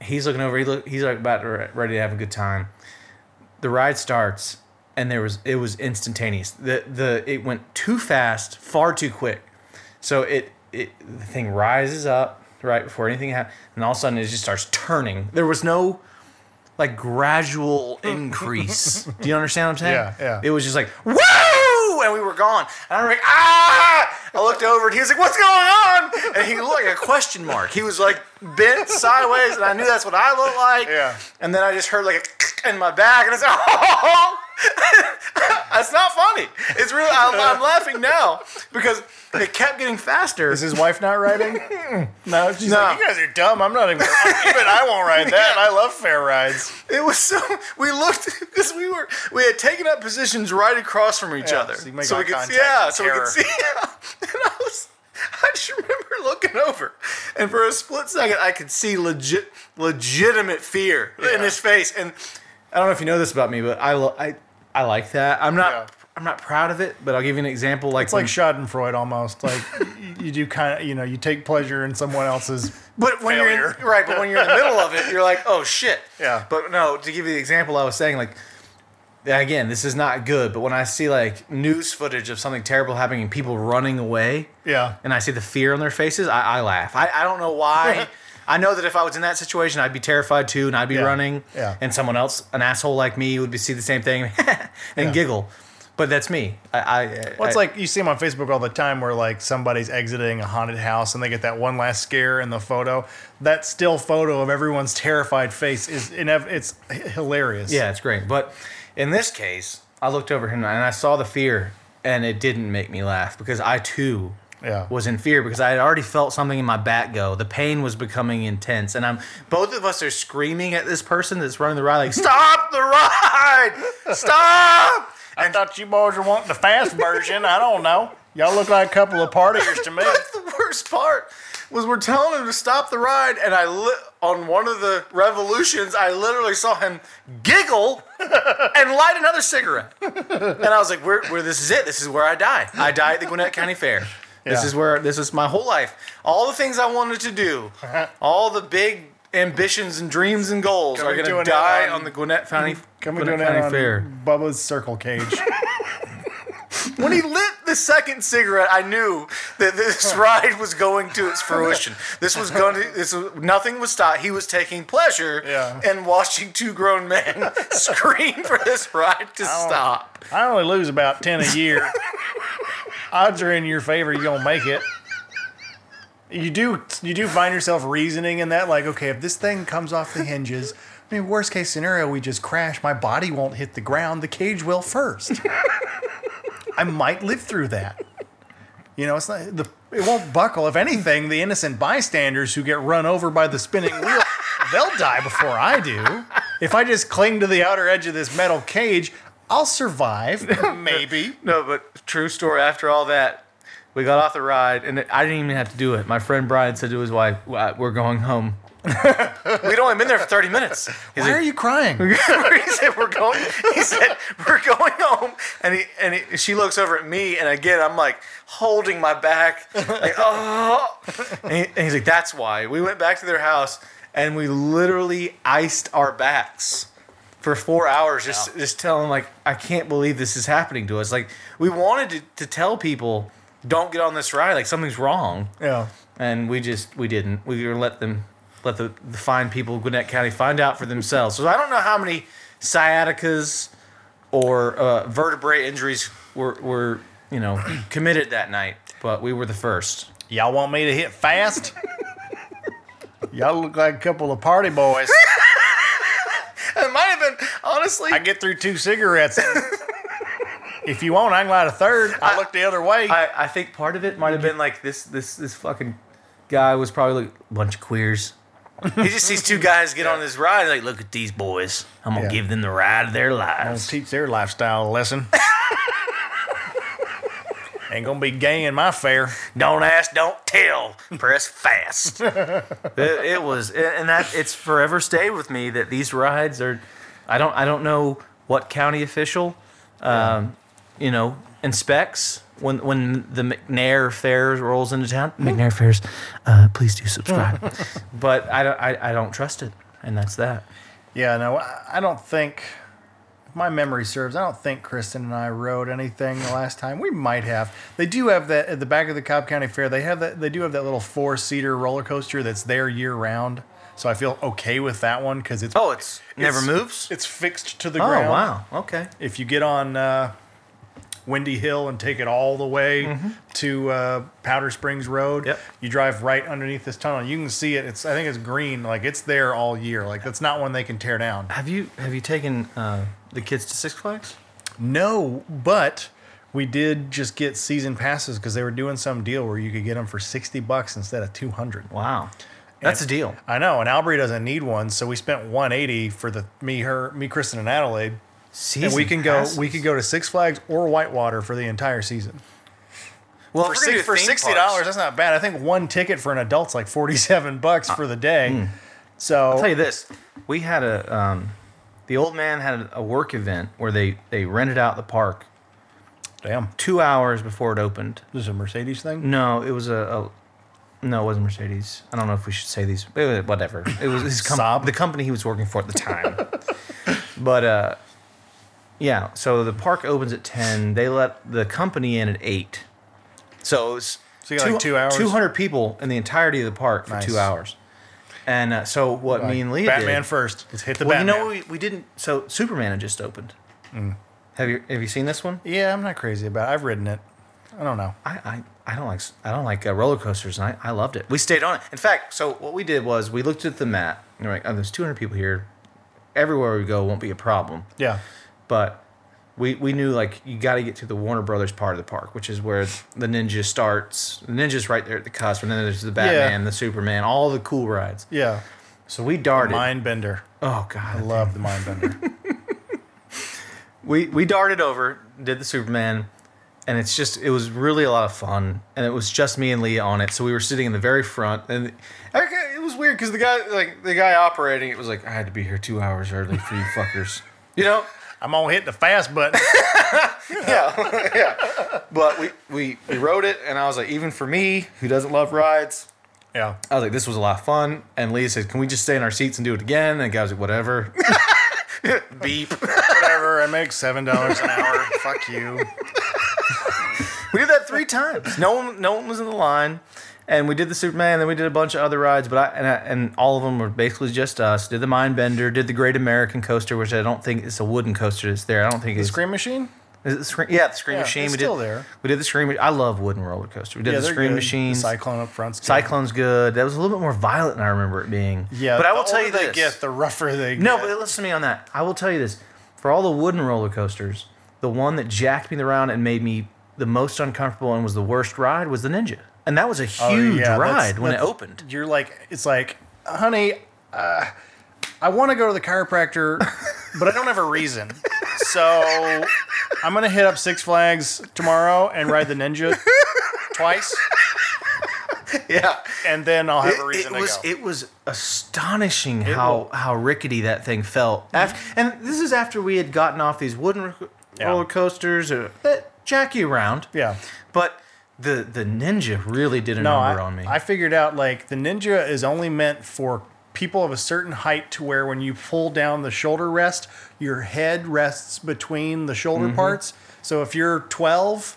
He's looking over. He look, he's like about to, ready to have a good time. The ride starts, and there was it was instantaneous. The the it went too fast, far too quick. So it it the thing rises up right before anything happens, and all of a sudden it just starts turning. There was no like gradual increase. [LAUGHS] Do you understand what I'm saying? Yeah, yeah. It was just like and we were gone. And I'm like ah. I looked over and he was like, "What's going on?" And he looked like a question mark. He was like bent sideways, and I knew that's what I looked like. Yeah. And then I just heard like a [LAUGHS] in my back, and I said, [LAUGHS] "Oh." [LAUGHS] That's not funny. It's really. I'm, I'm laughing now because it kept getting faster. Is his wife not riding? no, she's No. like, you guys are dumb. I'm not even. Even I won't ride that. I love fair rides. It was so we looked because we were we had taken up positions right across from each Yeah, other, so make we could yeah, so we could terror. see. And I was, [LAUGHS] I just remember looking over, and for a split second, I could see legit, legitimate fear in his face. And I don't know if you know this about me, but I lo- I I like that. I'm not Yeah. I'm not proud of it, but I'll give you an example. Like It's like Schadenfreude almost. Like you, do kind of, you know, you take pleasure in someone else's. But when you're in, right, but when you're in the middle of it, you're like, oh shit. Yeah. But no, to give you the example, I was saying like, again, this is not good. But when I see like news footage of something terrible happening and people running away, Yeah. and I see the fear on their faces, I, I laugh. I, I don't know why. [LAUGHS] I know that if I was in that situation, I'd be terrified too, and I'd be Yeah. running. Yeah. And someone else, an asshole like me, would be see the same thing [LAUGHS] and Yeah. giggle. But that's me. I. I Well, it's I- like you see them on Facebook all the time where like somebody's exiting a haunted house and they get that one last scare in the photo. That still photo of everyone's terrified face is inev- it's hilarious. Yeah, it's great. But in this case, I looked over him and I saw the fear, and it didn't make me laugh because I too Yeah. was in fear because I had already felt something in my back go. The pain was becoming intense, and I'm both of us are screaming at this person that's running the ride, like, [LAUGHS] "Stop the ride! Stop!" I thought you boys were wanting the fast version. I don't know. Y'all look like a couple of partiers to me. [LAUGHS] That's the worst part was we're telling him to stop the ride, and I li- on one of the revolutions, I literally saw him giggle [LAUGHS] and light another cigarette, and I was like, "We're, we're this is it. This is where I die. I die at the Gwinnett County Fair. This Yeah. is where this is my whole life. All the things I wanted to do, [LAUGHS] all the big." Ambitions and dreams and goals are going to die on- on the Gwinnett County, Coming to Gwinnett an County on Fair. Bubba's circle cage. [LAUGHS] When he lit the second cigarette, I knew that this [LAUGHS] ride was going to its fruition. This was going to. This was, nothing was stopped. He was taking pleasure Yeah. in watching two grown men [LAUGHS] scream for this ride to stop. I only lose about ten a year. Odds are in your favor. You're gonna make it. You do. You do find yourself reasoning in that, like, okay, if this thing comes off the hinges, I mean, worst case scenario, we just crash. My body won't hit the ground. The cage will first. I might live through that. You know, it's not the. It won't buckle. If anything, the innocent bystanders who get run over by the spinning wheel, they'll die before I do. If I just cling to the outer edge of this metal cage, I'll survive. [LAUGHS] Maybe. No, but true story. After all that, we got off the ride, and I didn't even have to do it. My friend Brian said to his wife, "We're going home." We'd only been there for thirty minutes. He's Why like, are you crying? [LAUGHS] he said we're going. He said we're going home, and he and he, she looks over at me, and again I'm like holding my back, like [LAUGHS] oh, and, he- and he's like, "That's why." We went back to their house, and we literally iced our backs for four hours, just just telling like, "I can't believe this is happening to us." Like we wanted to, to tell people, "Don't get on this ride. Like something's wrong." Yeah. and we just we didn't. We let them let the, the fine people of Gwinnett County find out for themselves. So I don't know how many sciaticas or uh, vertebrae injuries were were you know [CLEARS THROAT] committed that night, but we were the first. Y'all want me to hit fast? [LAUGHS] Y'all look like a couple of party boys. [LAUGHS] It might have been honestly. I get through two cigarettes. if you want, I can light a third. I look the other way. I, I think part of it might have been like this this this fucking guy was probably like a bunch of queers. He just sees two guys get on this ride, And like, look at these boys. I'm gonna Yeah. give them the ride of their I'll lives. teach their lifestyle a lesson. [LAUGHS] Ain't gonna be gay in my fair. Don't ask, don't tell. Press fast. [LAUGHS] it, it was, and that it's forever stayed with me that these rides are. I don't, I don't know what county official, um, you know, inspects when when the McNair Fairs rolls into town. McNair Fairs, uh, please do subscribe. [LAUGHS] but I don't, I, I don't trust it, and that's that. Yeah, no, I- I don't think. If my memory serves, I don't think Kristen and I rode anything the last time. We might have. They do have that at the back of the Cobb County Fair. They have that. They do have that little four seater roller coaster that's there year round. So I feel okay with that one because it's Oh, it's never moves. It's fixed to the Oh ground. wow, okay. If you get on uh, Windy Hill and take it all the way to uh, Powder Springs Road, Yep. you drive right underneath this tunnel. You can see it. It's I think it's green. Like it's there all year. Like that's not one they can tear down. Have you have you taken uh, the kids to Six Flags? No, but we did just get season passes because they were doing some deal where you could get them for sixty bucks instead of two hundred. Wow, that's a deal. I know, and Albury doesn't need one, so we spent one eighty for the me, her, me, Kristen, and Adelaide, Season and we can go. We could go to Six Flags or Whitewater for the entire season. well For, if we're gonna six, for sixty dollars, that's not bad. I think one ticket for an adult's like forty-seven bucks for the day. So I'll tell you this: we had a um, the old man had a work event where they they rented out the park damn, two hours before it opened. this is a Mercedes thing. No, it was a, a no, it wasn't Mercedes. I don't know if we should say these. it Whatever. It was his [LAUGHS] com- Saab? the company he was working for at the time. [LAUGHS] but uh, yeah. So the park opens at ten. They let the company in at eight. So it's So you got, like, two hours? Two hundred people in the entirety of the park for Nice. two hours. And uh, so what me and Leah Batman did, first. Let's hit the well, Batman. you know, we, we didn't. So Superman had just opened. Have you have you seen this one? yeah, I'm not crazy about. it. I've ridden it. I don't know. I, I, I don't like I don't like uh, roller coasters, and I, I loved it. We stayed on it. In fact, so what we did was we looked at the map. And we're like, oh, there's 200 people here. Everywhere we go won't be a problem. Yeah. But we we knew like you got to get to the Warner Brothers part of the park, which is where the Ninja starts. The Ninja's right there at the cusp, and then there's the Batman, the Superman, all the cool rides. Yeah. So we darted. Mind bender. Oh God, I love the mind bender. [LAUGHS] we we darted over, did the Superman, and it's just it was really a lot of fun, and it was just me and Leah on it. So we were sitting in the very front, and okay, it was weird because the guy like the guy operating it was like I had to be here two hours early for you fuckers, [LAUGHS] you know. I'm gonna hit the fast button. [LAUGHS] yeah, yeah. But we, we we rode it, and I was like, even for me who doesn't love rides, Yeah. I was like, this was a lot of fun. And Leah said, can we just stay in our seats and do it again? And the guy was like, whatever. [LAUGHS] Beep. Whatever. I make seven dollars an hour. Fuck you. We did that three times. No one, no one was in the line, and we did the Superman. and Then we did a bunch of other rides, but I and, I, and all of them were basically just us. Did the Mind Bender, did the Great American Coaster, which I don't think it's a wooden coaster that's there. I don't think The it's Scream Machine. Is it the screen? Yeah, the Scream Yeah, Machine. it's we still did, there. We did the Scream. Machine. I love wooden roller coaster. We did Yeah, the Scream good. Cyclone up front's good. Cyclone's good. That was a little bit more violent than I remember it being. Yeah. but I will tell you older this. they get, the rougher they get. No, but listen to me on that. I will tell you this. For all the wooden roller coasters, the one that jacked me around and made me the most uncomfortable and was the worst ride was the Ninja. And that was a huge Oh, yeah, that's- ride when it opened. You're like, it's like, honey, uh, I want to go to the chiropractor, but I don't have a reason. So I'm gonna hit up Six Flags tomorrow and ride the Ninja twice, Yeah. and then I'll have a reason it was to go. it was astonishing how will- how rickety that thing felt. After, and this is after we had gotten off these wooden roller coasters uh, that jack you around. yeah. But the the Ninja really did a No, number I, on me. I figured out like the Ninja is only meant for people of a certain height to where when you pull down the shoulder rest, your head rests between the shoulder Mm-hmm. parts. So if you're 12,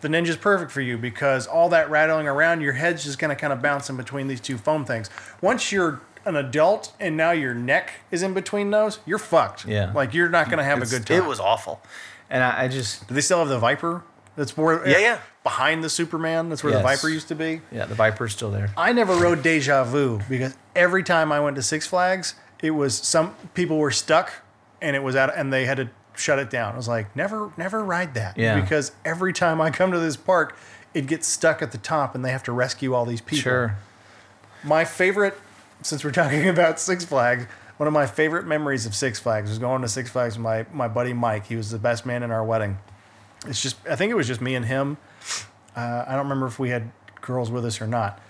the Ninja's perfect for you because all that rattling around, your head's just gonna kind of bounce in between these two foam things. Once you're an adult and now your neck is in between those, you're fucked. Yeah. Like you're not gonna have a good time. It was awful, and I, I just Do they still have the Viper? That's where Yeah, yeah. behind the Superman. That's where the Viper used to be. yeah the Viper's still there. I never rode Deja Vu because every time I went to Six Flags, it was some people were stuck and it was out and they had to shut it down. I was like, never, never ride that. Yeah. Because every time I come to this park, it gets stuck at the top and they have to rescue all these people. Sure. My favorite, since we're [LAUGHS] talking about Six Flags, one of my favorite memories of Six Flags was going to Six Flags with my, my buddy Mike. He was the best man in our wedding. It's just, I think it was just me and him. Uh, I don't remember if we had girls with us or not.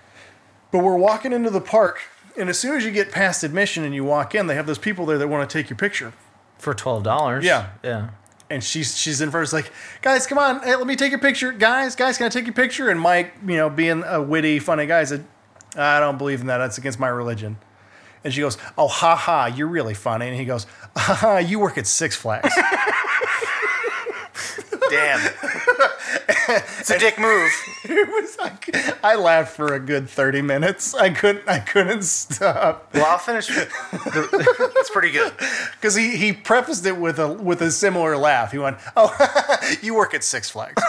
But we're walking into the park, and as soon as you get past admission and you walk in, they have those people there that want to take your picture. For twelve dollars. Yeah. Yeah. And she's she's in first, like, guys, come on, hey, let me take your picture, guys, guys, can I take your picture? And Mike, you know, being a witty, funny guy, said, I don't believe in that. That's against my religion. And she goes, Oh, ha ha, you're really funny. And he goes, [LAUGHS] Ha ha, you work at Six Flags. [LAUGHS] Damn. [LAUGHS] it's a dick move. [LAUGHS] it was like, I laughed for a good thirty minutes. I couldn't I couldn't stop Well, I'll finish. [LAUGHS] It's pretty good. because he he prefaced it with a with a similar laugh. He went, "Oh, you work at Six Flags."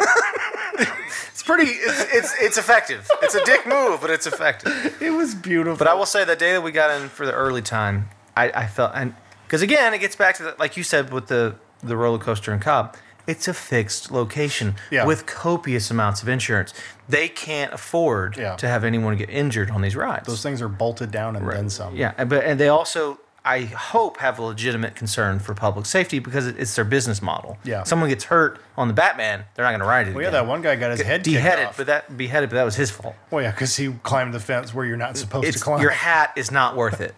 It's pretty. It's, it's it's effective. It's a dick move, but it's effective. it was beautiful. But I will say the day that we got in for the early time, I, I felt and because again, it gets back to the, like you said with the the roller coaster and Cobb. It's a fixed location Yeah. with copious amounts of insurance. They can't afford Yeah. to have anyone get injured on these rides. those things are bolted down and then some. Yeah, but and they also, I hope, have a legitimate concern for public safety because it's their business model. Yeah. someone gets hurt on the Batman, they're not going to ride it. Well, yeah, again. that one guy got his head beheaded, but that beheaded, but that was his fault. well, yeah, because he climbed the fence where you're not supposed It's to climb. your hat is not worth it.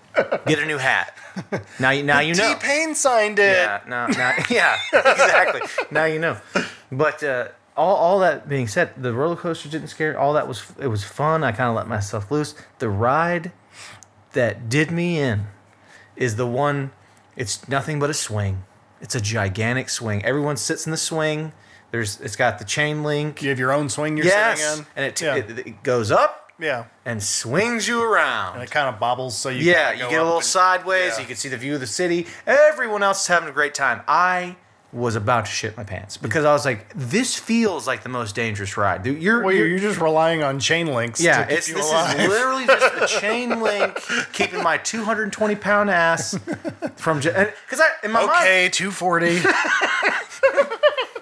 Get a new hat. [LAUGHS] Now you now you know. T Pain signed it. Yeah, no, no, [LAUGHS] yeah, exactly. now you know. But uh, all, all that being said, the roller coaster didn't scare. All that was it was fun. I kind of let myself loose. The ride that did me in is the one. It's nothing but a swing. It's a gigantic swing. Everyone sits in the swing. There's it's got the chain link. You have your own swing you're yes, sitting in. and it, yeah. it it goes up yeah. and swings you around. And it kind of bobbles so you Yeah, you get a little and- sideways. yeah. You can see the view of the city. Everyone else is having a great time. I was about to shit my pants because I was like, "This feels like the most dangerous ride." Dude, You're, Well, you're you're, just relying on chain links yeah, it's, you this alive. is literally just a [LAUGHS] chain link keeping my 220 pound ass from because I in my mind okay, 240.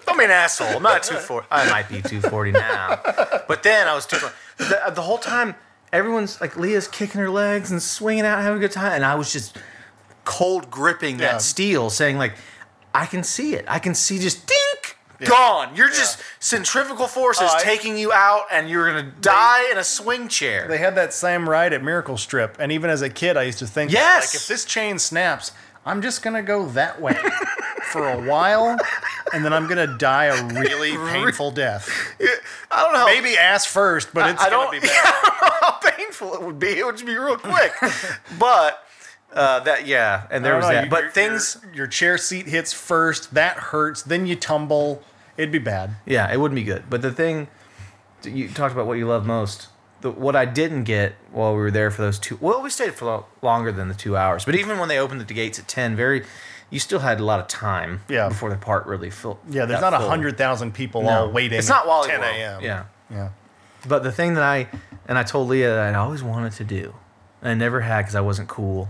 don't [LAUGHS] be an asshole. I'm not 240. I might be 240 now, but then I was 240. The, the whole time, everyone's like Leah's kicking her legs and swinging out, having a good time, and I was just cold gripping Yeah. that steel, saying like, I can see it. I can see just dink. Gone. You're just centrifugal forces I- taking you out, and you're gonna die in a swing chair. They had that same ride at Miracle Strip, and even as a kid, I used to think, Yes! like if this chain snaps, I'm just gonna go that way [LAUGHS] for a while, and then I'm gonna die a really [LAUGHS] painful death. I don't know. Maybe ass first, but it's I gonna don't, be [LAUGHS] bad. I don't know how painful it would be. It would just be real quick. but uh, that, yeah, and there was know, that. you- But your- things, your, your chair seat hits first, that hurts. Then you tumble. It'd be bad. yeah, it wouldn't be good. But the thing, you talked about what you love most. The, what I didn't get while we were there for those two, well, we stayed for lo- longer than the two hours. But even when they opened the gates at ten, very, you still had a lot of time. Yeah. Before the park really filled. Yeah, there's not a hundred thousand people No. all waiting. It's not at Wally 10 a.m. Yeah. yeah. But the thing that I and I told Leah that I always wanted to do, and I never had because I wasn't cool,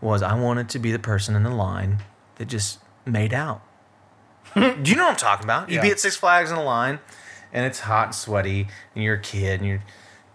was I wanted to be the person in the line that just made out. [LAUGHS] do you know what I'm talking about? You'd be at Six Flags in a line, and it's hot and sweaty, and you're a kid, and you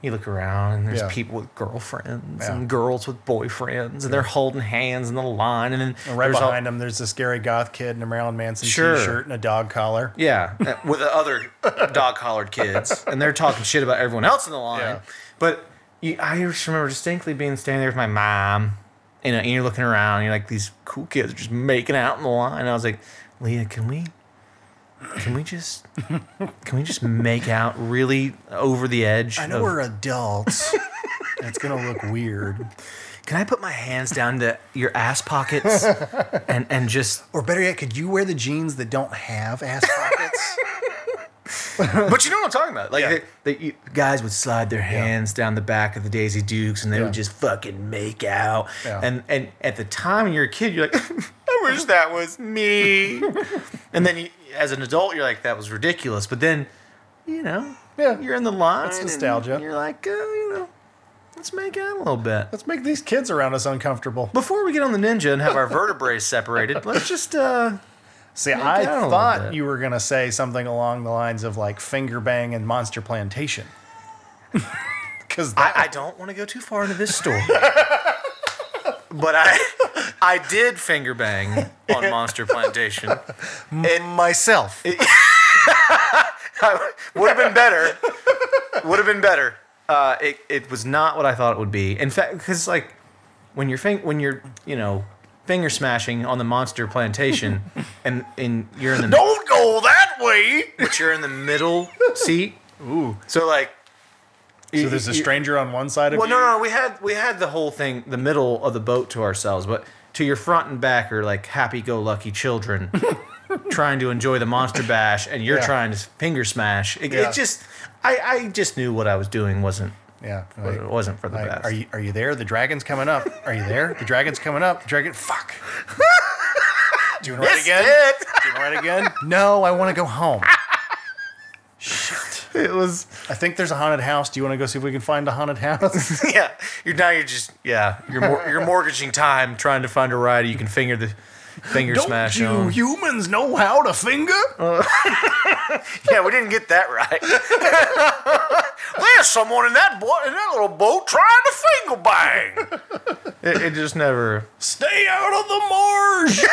you look around, and there's Yeah. people with girlfriends Yeah. and girls with boyfriends, and they're holding hands in the line, and then And right there's all- behind him, there's this scary goth kid in a Marilyn Manson Sure. t-shirt and a dog collar. Yeah, [LAUGHS] with the other dog collared kids, and they're talking shit about everyone else in the line. Yeah. But you, I just remember distinctly being standing there with my mom, you uh, know, and you're looking around, and you're like, these cool kids are just making out in the line. And I was like, Leah, can we, can we just, [LAUGHS] can we just make out really over the edge? I know of- we're adults. [LAUGHS] it's gonna look weird. Can I put my hands down to your ass pockets [LAUGHS] and and just? Or better yet, could you wear the jeans that don't have ass pockets? [LAUGHS] But you know what I'm talking about. Like Yeah. they, they, guys would slide their hands down the back of the Daisy Dukes, and they Yeah. would just fucking make out. Yeah. And and at the time when you're a kid, you're like, [LAUGHS] I wish that was me. [LAUGHS] and then you, as an adult, you're like, that was ridiculous. But then, you know, Yeah. you're in the line. It's and nostalgia. You're like, oh, you know, let's make out a little bit. Let's make these kids around us uncomfortable. Before we get on the ninja and have our vertebrae separated, let's just uh, See, Make I out a little thought you were gonna say something along the lines of like finger bang and monster plantation. [LAUGHS] Because I, I don't want to go too far into this story, but I I did finger bang on Monster Plantation. And myself. [LAUGHS] It, would have been better. Would have been better. Uh, it, it was not what I thought it would be. In fact, because like when you're fin- when you're you know finger smashing on the monster plantation, [LAUGHS] and and you're in the Don't go that way. but you're in the middle seat. Ooh. So like, So there's a you- stranger on one side of Well, you. no, no, we had we had the whole thing, the middle of the boat to ourselves, but to your front and back are like happy-go-lucky children [LAUGHS] trying to enjoy the monster bash, and you're Yeah. trying to finger smash. It, Yeah. it just, I, I just knew what I was doing wasn't Yeah. it wasn't for the Like, best. are you are you there? The dragon's coming up. Are you there? The dragon's coming up. The dragon. Fuck. Do you want to write Missed again? it. Do you want to write again? No, I want to go home. Shit. It was I think there's a haunted house. Do you want to go see if we can find a haunted house? [LAUGHS] yeah. You're now you're just yeah. You're mor- you're mortgaging time trying to find a ride you can finger the finger Don't smash you on. humans know how to finger? [LAUGHS] Yeah, we didn't get that right. [LAUGHS] There's someone in that boy in that little boat trying to finger bang. [LAUGHS] it, it just never Stay out of the marsh.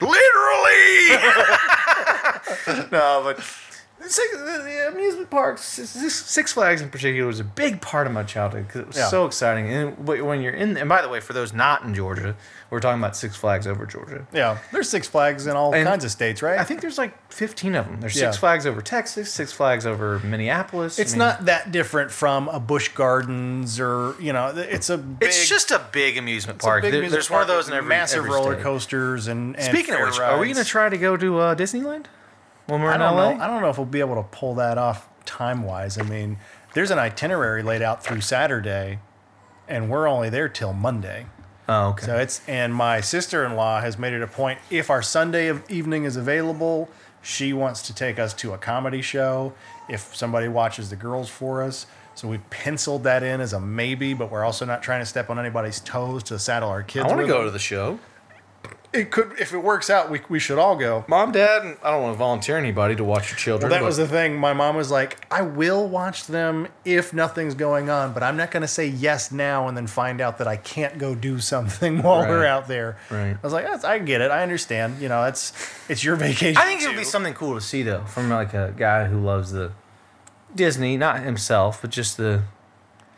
literally. no, but Six, the amusement parks, Six Six Flags in particular, was a big part of my childhood because it was Yeah. so exciting. And when you're in, and by the way, for those not in Georgia, we're talking about Six Flags over Georgia. yeah, there's Six Flags in all And kinds of states, right? I think there's like 15 of them. There's Yeah. Six Flags over Texas, Six Flags over Minneapolis. I it's mean, not that different from a Busch Gardens or you know, it's a big, It's just a big amusement park. big There- music there's one of those in every massive every roller state. coasters and, and Speaking of which, are we going to try to go to uh, Disneyland when we're I in LA? know. I don't know if we'll be able to pull that off time wise. I mean, there's an itinerary laid out through Saturday, and we're only there till Monday. Oh, okay. So it's and my sister-in-law has made it a point if our Sunday of evening is available, she wants to take us to a comedy show if somebody watches the girls for us. So we penciled that in as a maybe, but we're also not trying to step on anybody's toes to saddle our kids. I want to go to the show. It could if it works out, we, we should all go. Mom, Dad, and I don't want to volunteer anybody to watch your children. That but- was the thing. My mom was like, I will watch them if nothing's going on, but I'm not going to say yes now and then find out that I can't go do something [LAUGHS] while we're Right. out there. Right. I was like, That's, I get it. I understand. You know, that's it's your [LAUGHS] vacation. I think it would be too. something cool to see though, from like a guy who loves the Disney, not himself, but just the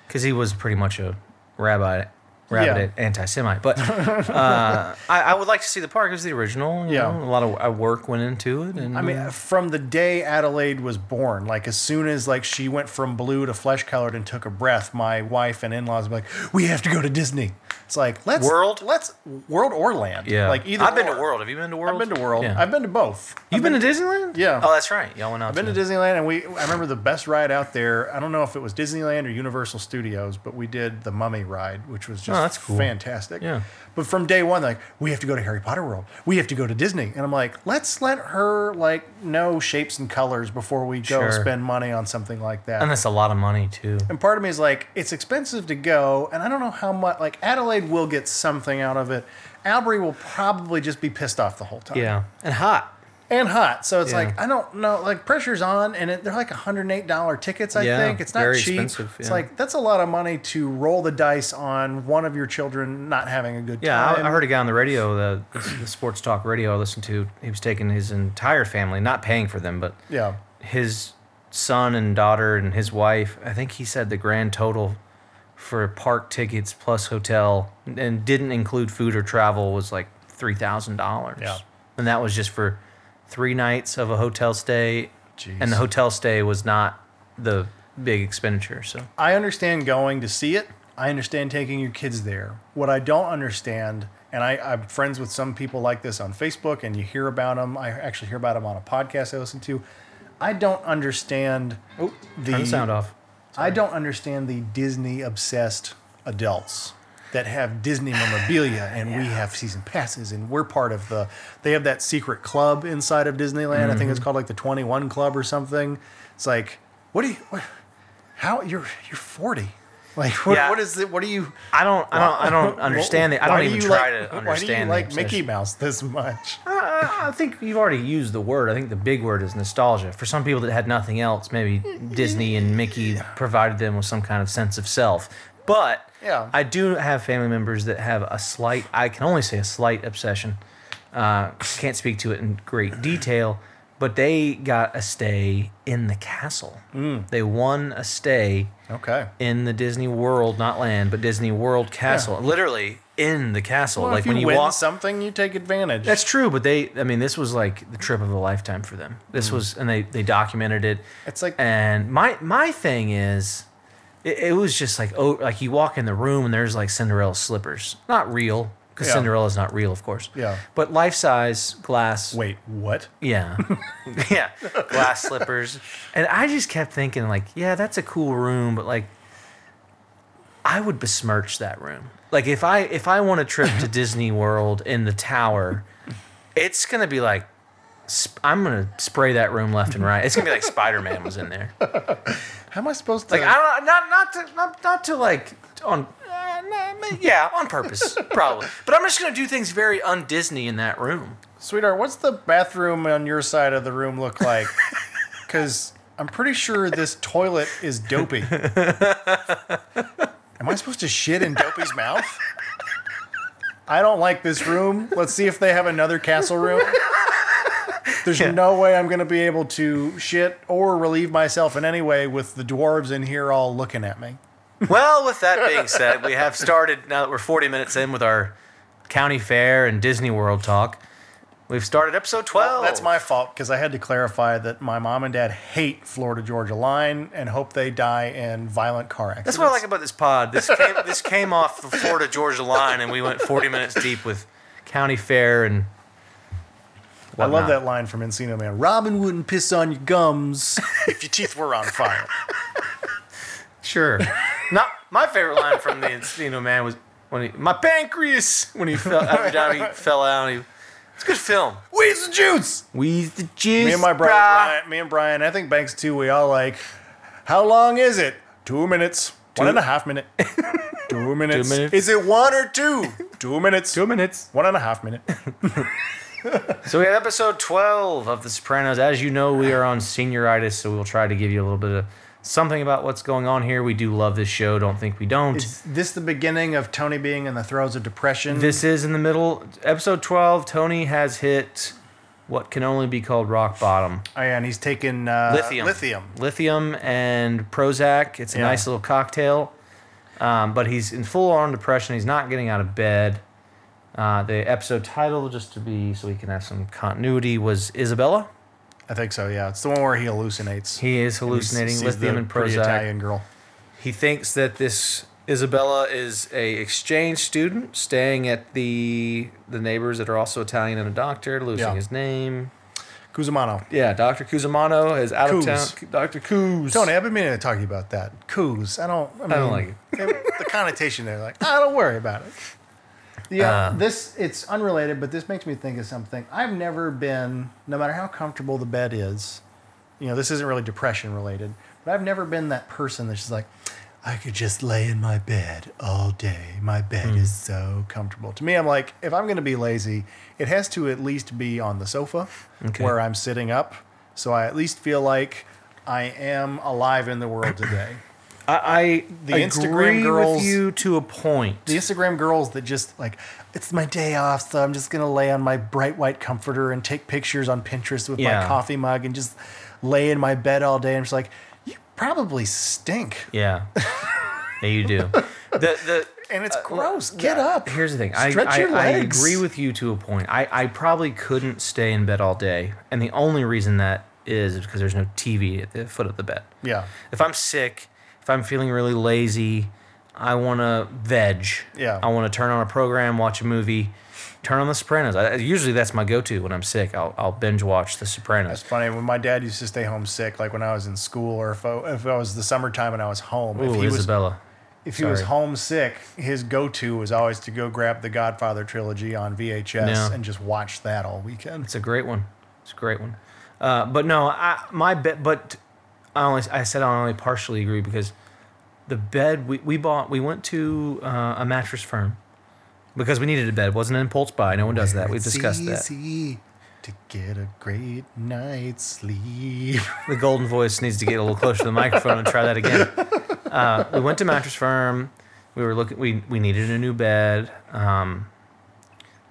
because he was pretty much a rabbi, rabbited anti-Semite. But [LAUGHS] uh, I, I would like to see the park. Was the original. You Yeah. know, a lot of uh, work went into it, and I mean, uh, from the day Adelaide was born, like as soon as like she went from blue to flesh colored and took a breath, my wife and in laws were like, "We have to go to Disney." It's like let's World? let's World or Land. yeah, like either. I've been or. to World. Have you been to World? I've been to World. Yeah. I've been to both. You've been, to Disneyland? Yeah. Oh, that's right. Y'all went out. I've been to Disneyland, and we. I remember the best ride out there. I don't know if it was Disneyland or Universal Studios, but we did the Mummy ride, which was just Oh, that's cool. fantastic. Yeah. But from day one, like we have to go to Harry Potter World. We have to go to Disney, and I'm like, let's let her like know shapes and colors before we go Sure. spend money on something like that. and that's a lot of money too. And part of me is like, it's expensive to go, and I don't know how much. Like Adelaide will get something out of it. Albury will probably just be pissed off the whole time. Yeah, and hot. And hot. So it's Yeah. like I don't know. Like pressure's on, and it, they're like 108 dollar tickets. I Yeah, think it's not cheap. expensive, It's like that's a lot of money to roll the dice on one of your children not having a good Yeah, time. I, I heard a guy on the radio, the, the sports talk radio I listened to. He was taking his entire family, not paying for them, but Yeah. his son and daughter and his wife. I think he said the grand total for park tickets plus hotel and didn't include food or travel was like three thousand dollars. Yeah. and that was just for three nights of a hotel stay, Jeez. and the hotel stay was not the big expenditure. So I understand going to see it. I understand taking your kids there. What I don't understand, and I, I'm friends with some people like this on Facebook, and you hear about them. I actually hear about them on a podcast I listen to. I don't understand oh, the turn the sound off. I don't understand the Disney obsessed adults that have Disney memorabilia and we have season passes and we're part of the they have that secret club inside of Disneyland. I think it's mm-hmm. called like the 21 club or something. It's like what do you what, how you're you're 40. Like what, Yeah. what is it? What do you I don't, I don't, I don't understand it. I don't do even try like- to Why do you understand. like Mickey. Mouse this much? [LAUGHS] I, I think you've already used the word. I think the big word is nostalgia. For some people that had nothing else, maybe mm, Disney and Mickey provided them with some kind of sense of self. But Yeah. I do have family members that have a slight, I can only say a slight obsession. Uh, can't speak to it in great detail, but they got a stay in the castle. Mm. They won a stay Okay. in the Disney World, not land, but Disney World castle. Literally in the castle. Well, like if when you, you win walk something, you take advantage. That's true, but they I mean this was like the trip of a lifetime for them. This was and they they documented it. It's like- and my my thing is it, it was just like oh like you walk in the room and there's like Cinderella slippers. Not real cuz Yeah. Cinderella's not real, of course. Yeah. But life-size glass Wait, what? yeah. [LAUGHS] yeah. Glass slippers. And I just kept thinking, like, yeah, that's a cool room, but like I would besmirch that room. Like if I if I want a trip to [LAUGHS] Disney World in the tower, it's gonna be like sp- I'm gonna spray that room left and [LAUGHS] right. It's gonna be like Spider Man was in there. How am I supposed to? Like I don't not not to not, not to like on uh, yeah on purpose [LAUGHS] probably, but I'm just gonna do things very un Disney in that room. Sweetheart, what's the bathroom on your side of the room look like? [LAUGHS] Because I'm pretty sure this toilet is dopey. [LAUGHS] Am I supposed to shit in Dopey's mouth? I don't like this room. Let's see if they have another castle room. There's no way I'm going to be able to shit or relieve myself in any way with the dwarves in here all looking at me. Well, with that being said, we have started now that we're 40 minutes in with our county fair and Disney World talk. We've started episode 12. That's my fault because I had to clarify that my mom and dad hate Florida Georgia Line and hope they die in violent car accidents. That's what I like about this pod. This came, this came off the Florida Georgia line, and we went 40 minutes deep with county fair and. I love that line from Encino Man. Robin wouldn't piss on your gums [LAUGHS] if your teeth were on fire. [LAUGHS] Sure. Not my favorite line from the Encino Man was when he my pancreas when he fell every time he fell out. He, it's a good film. Where's the juice? We the juice. Me and my brother. Brian, me and Brian, I think Banks too, we all like, how long is it? Two minutes. One and a half minute. [LAUGHS] Two minutes. Two minutes. Is it one or two? Two minutes. Two minutes. One and a half minute. So we have episode 12 of The Sopranos. As you know, we are on senioritis, so we'll try to give you a little bit of something about what's going on here. We do love this show. Don't think we don't. Is this the beginning of Tony being in the throes of depression? This is in the middle. Episode 12, Tony has hit what can only be called rock bottom. oh, yeah, and he's taken uh, Lithium. Lithium. Lithium and Prozac. It's a Yeah. nice little cocktail. Um, but he's in full on depression. He's not getting out of bed. Uh, the episode title, just to be so we can have some continuity, was Isabella. I think so. Yeah, it's the one where he hallucinates. He is hallucinating Sees lithium the and Prozac. Italian girl. He thinks that this Isabella is a exchange student staying at the the neighbors that are also Italian and a doctor, losing Yeah. his name. Cusamano. Yeah, Dr. Cusamano is out Coos. of town. Dr. Coos. Tony, I've been meaning to talk to you about that. Coos. I don't. I, mean, don't like it. [LAUGHS] the connotation there, like, ah, don't worry about it. Yeah, Uh. this it's unrelated, but this makes me think of something. I've never been, no matter how comfortable the bed is, you know, this isn't really depression related, but I've never been that person that's just like, I could just lay in my bed all day. My bed Hmm. is so comfortable. To me, I'm like, if I'm going to be lazy, it has to at least be on the sofa Okay. where I'm sitting up, so I at least feel like I am alive in the world today. [CLEARS THROAT] I, I The agree Instagram girls- with you to a point. the Instagram girls that just like it's my day off, so I'm just gonna lay on my bright white comforter and take pictures on Pinterest with Yeah. my coffee mug and just lay in my bed all day. I'm just like, you probably stink, yeah. [LAUGHS] yeah, you do. The the and it's uh, gross. Get up. Here's the thing. I, Stretch I, I agree with you to a point. I, I probably couldn't stay in bed all day. And the only reason that is because there's no TV at the foot of the bed. Yeah, If I'm sick, if I'm feeling really lazy, I want to veg. Yeah. I want to turn on a program, watch a movie, turn on The Sopranos. I, usually that's my go-to when I'm sick. I'll, I'll binge watch The Sopranos. it's funny when my dad used to stay home sick, like when I was in school or if I, if I was the summertime and I was home. if Ooh, he was Isabella. if he was homesick, his go-to was always to go grab the Godfather trilogy on VHS Yeah. and just watch that all weekend. It's a great one. It's a great one. Uh, but no, I, my bed. But I only I said I only partially agree because the bed we, we bought we went to uh, a mattress firm because we needed a bed. It wasn't an impulse buy. No one does that. We've discussed that. to get a great night's sleep. [LAUGHS] The golden voice needs to get a little closer to the microphone and try that again. Uh, we went to mattress firm. We were looking. We we needed a new bed. Um,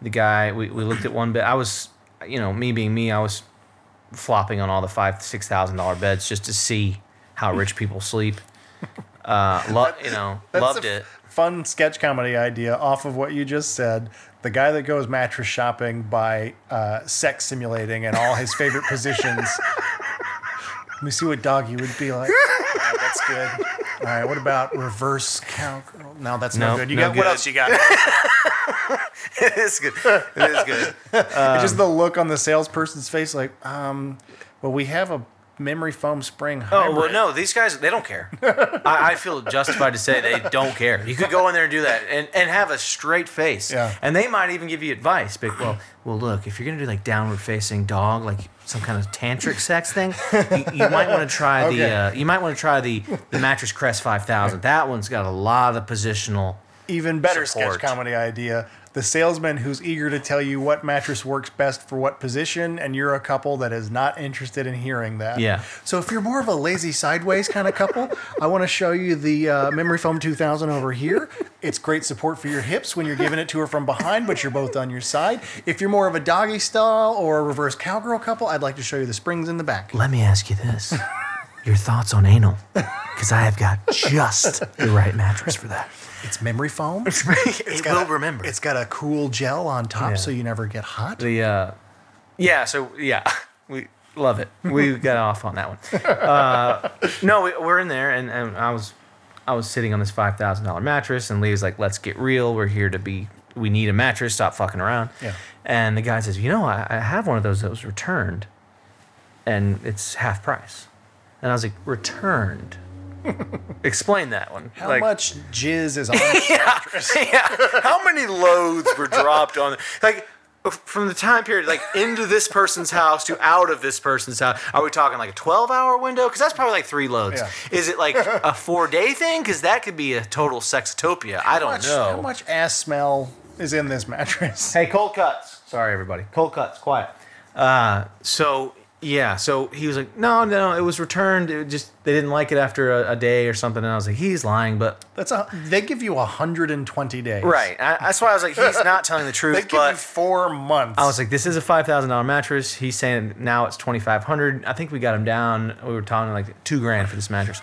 the guy we, we looked at one bed. I was, you know, me being me, I was flopping on all the five six thousand dollar beds just to see how rich people sleep. Uh, lo- you know, That's loved a it. Fun sketch comedy idea off of what you just said. The guy that goes mattress shopping by uh, sex simulating and all his favorite positions. [LAUGHS] Let me see what doggy would be like. [LAUGHS] Right, that's good. All right, what about reverse cowgirl? No, that's no, No, good. You no got what else you got? [LAUGHS] [LAUGHS] it is good. It is good. It's [LAUGHS] just the look on the salesperson's face, like, um, well, we have a memory foam spring. Oh well, no, these guys they don't care. I, I feel justified to say they don't care. You could go in there and do that and, and have a straight face. Yeah. And they might even give you advice. But well, well, look, if you're gonna do like downward facing dog, like some kind of tantric sex thing, you, you might want to try the uh, you might want to try the the mattress Crest five thousand. That one's got a lot of positional. Even better Support. sketch comedy idea. The salesman who's eager to tell you what mattress works best for what position, and you're a couple that is not interested in hearing that. Yeah. So if you're more of a lazy sideways kind of couple, I want to show you the uh, Memory Foam 2000 over here. It's great support for your hips when you're giving it to her from behind, but you're both on your side. If you're more of a doggy style or a reverse cowgirl couple, I'd like to show you the springs in the back. Let me ask you this: your thoughts on anal? Because I have got just the right mattress for that. It's memory foam. it will a, remember. It's got a cool gel on top Yeah. so you never get hot. The uh, yeah, so yeah, we love it. We got off on that one. Uh, no, we, we're in there, and, and I was I was sitting on this five thousand dollar mattress, and Lee was like, "Let's get real. We're here to be. We need a mattress. Stop fucking around." Yeah. And the guy says, "You know, I, I have one of those that was returned, and it's half price." And I was like, "Returned." Explain that one. How like, much jizz is on [LAUGHS] yeah, yeah. How many loads were dropped on? Like from the time period, like into this person's house to out of this person's house. Are we talking like a twelve-hour window? Because that's probably like three loads. Yeah. Is it like a four-day thing? Because that could be a total sextopia. I don't much, know. How much ass smell is in this mattress? Hey, cold cuts. Sorry, everybody. Cold cuts. Quiet. Uh, so yeah, so he was like, no, no, it was returned. It just they didn't like it after a, a day or something. And I was like, he's lying, but That's a. They give you 120 days. right. I, that's why I was like, he's [LAUGHS] not telling the truth. They give you four months. I was like, this is a five thousand dollar mattress. He's saying now it's twenty five hundred. I think we got him down. We were talking like two grand for this mattress.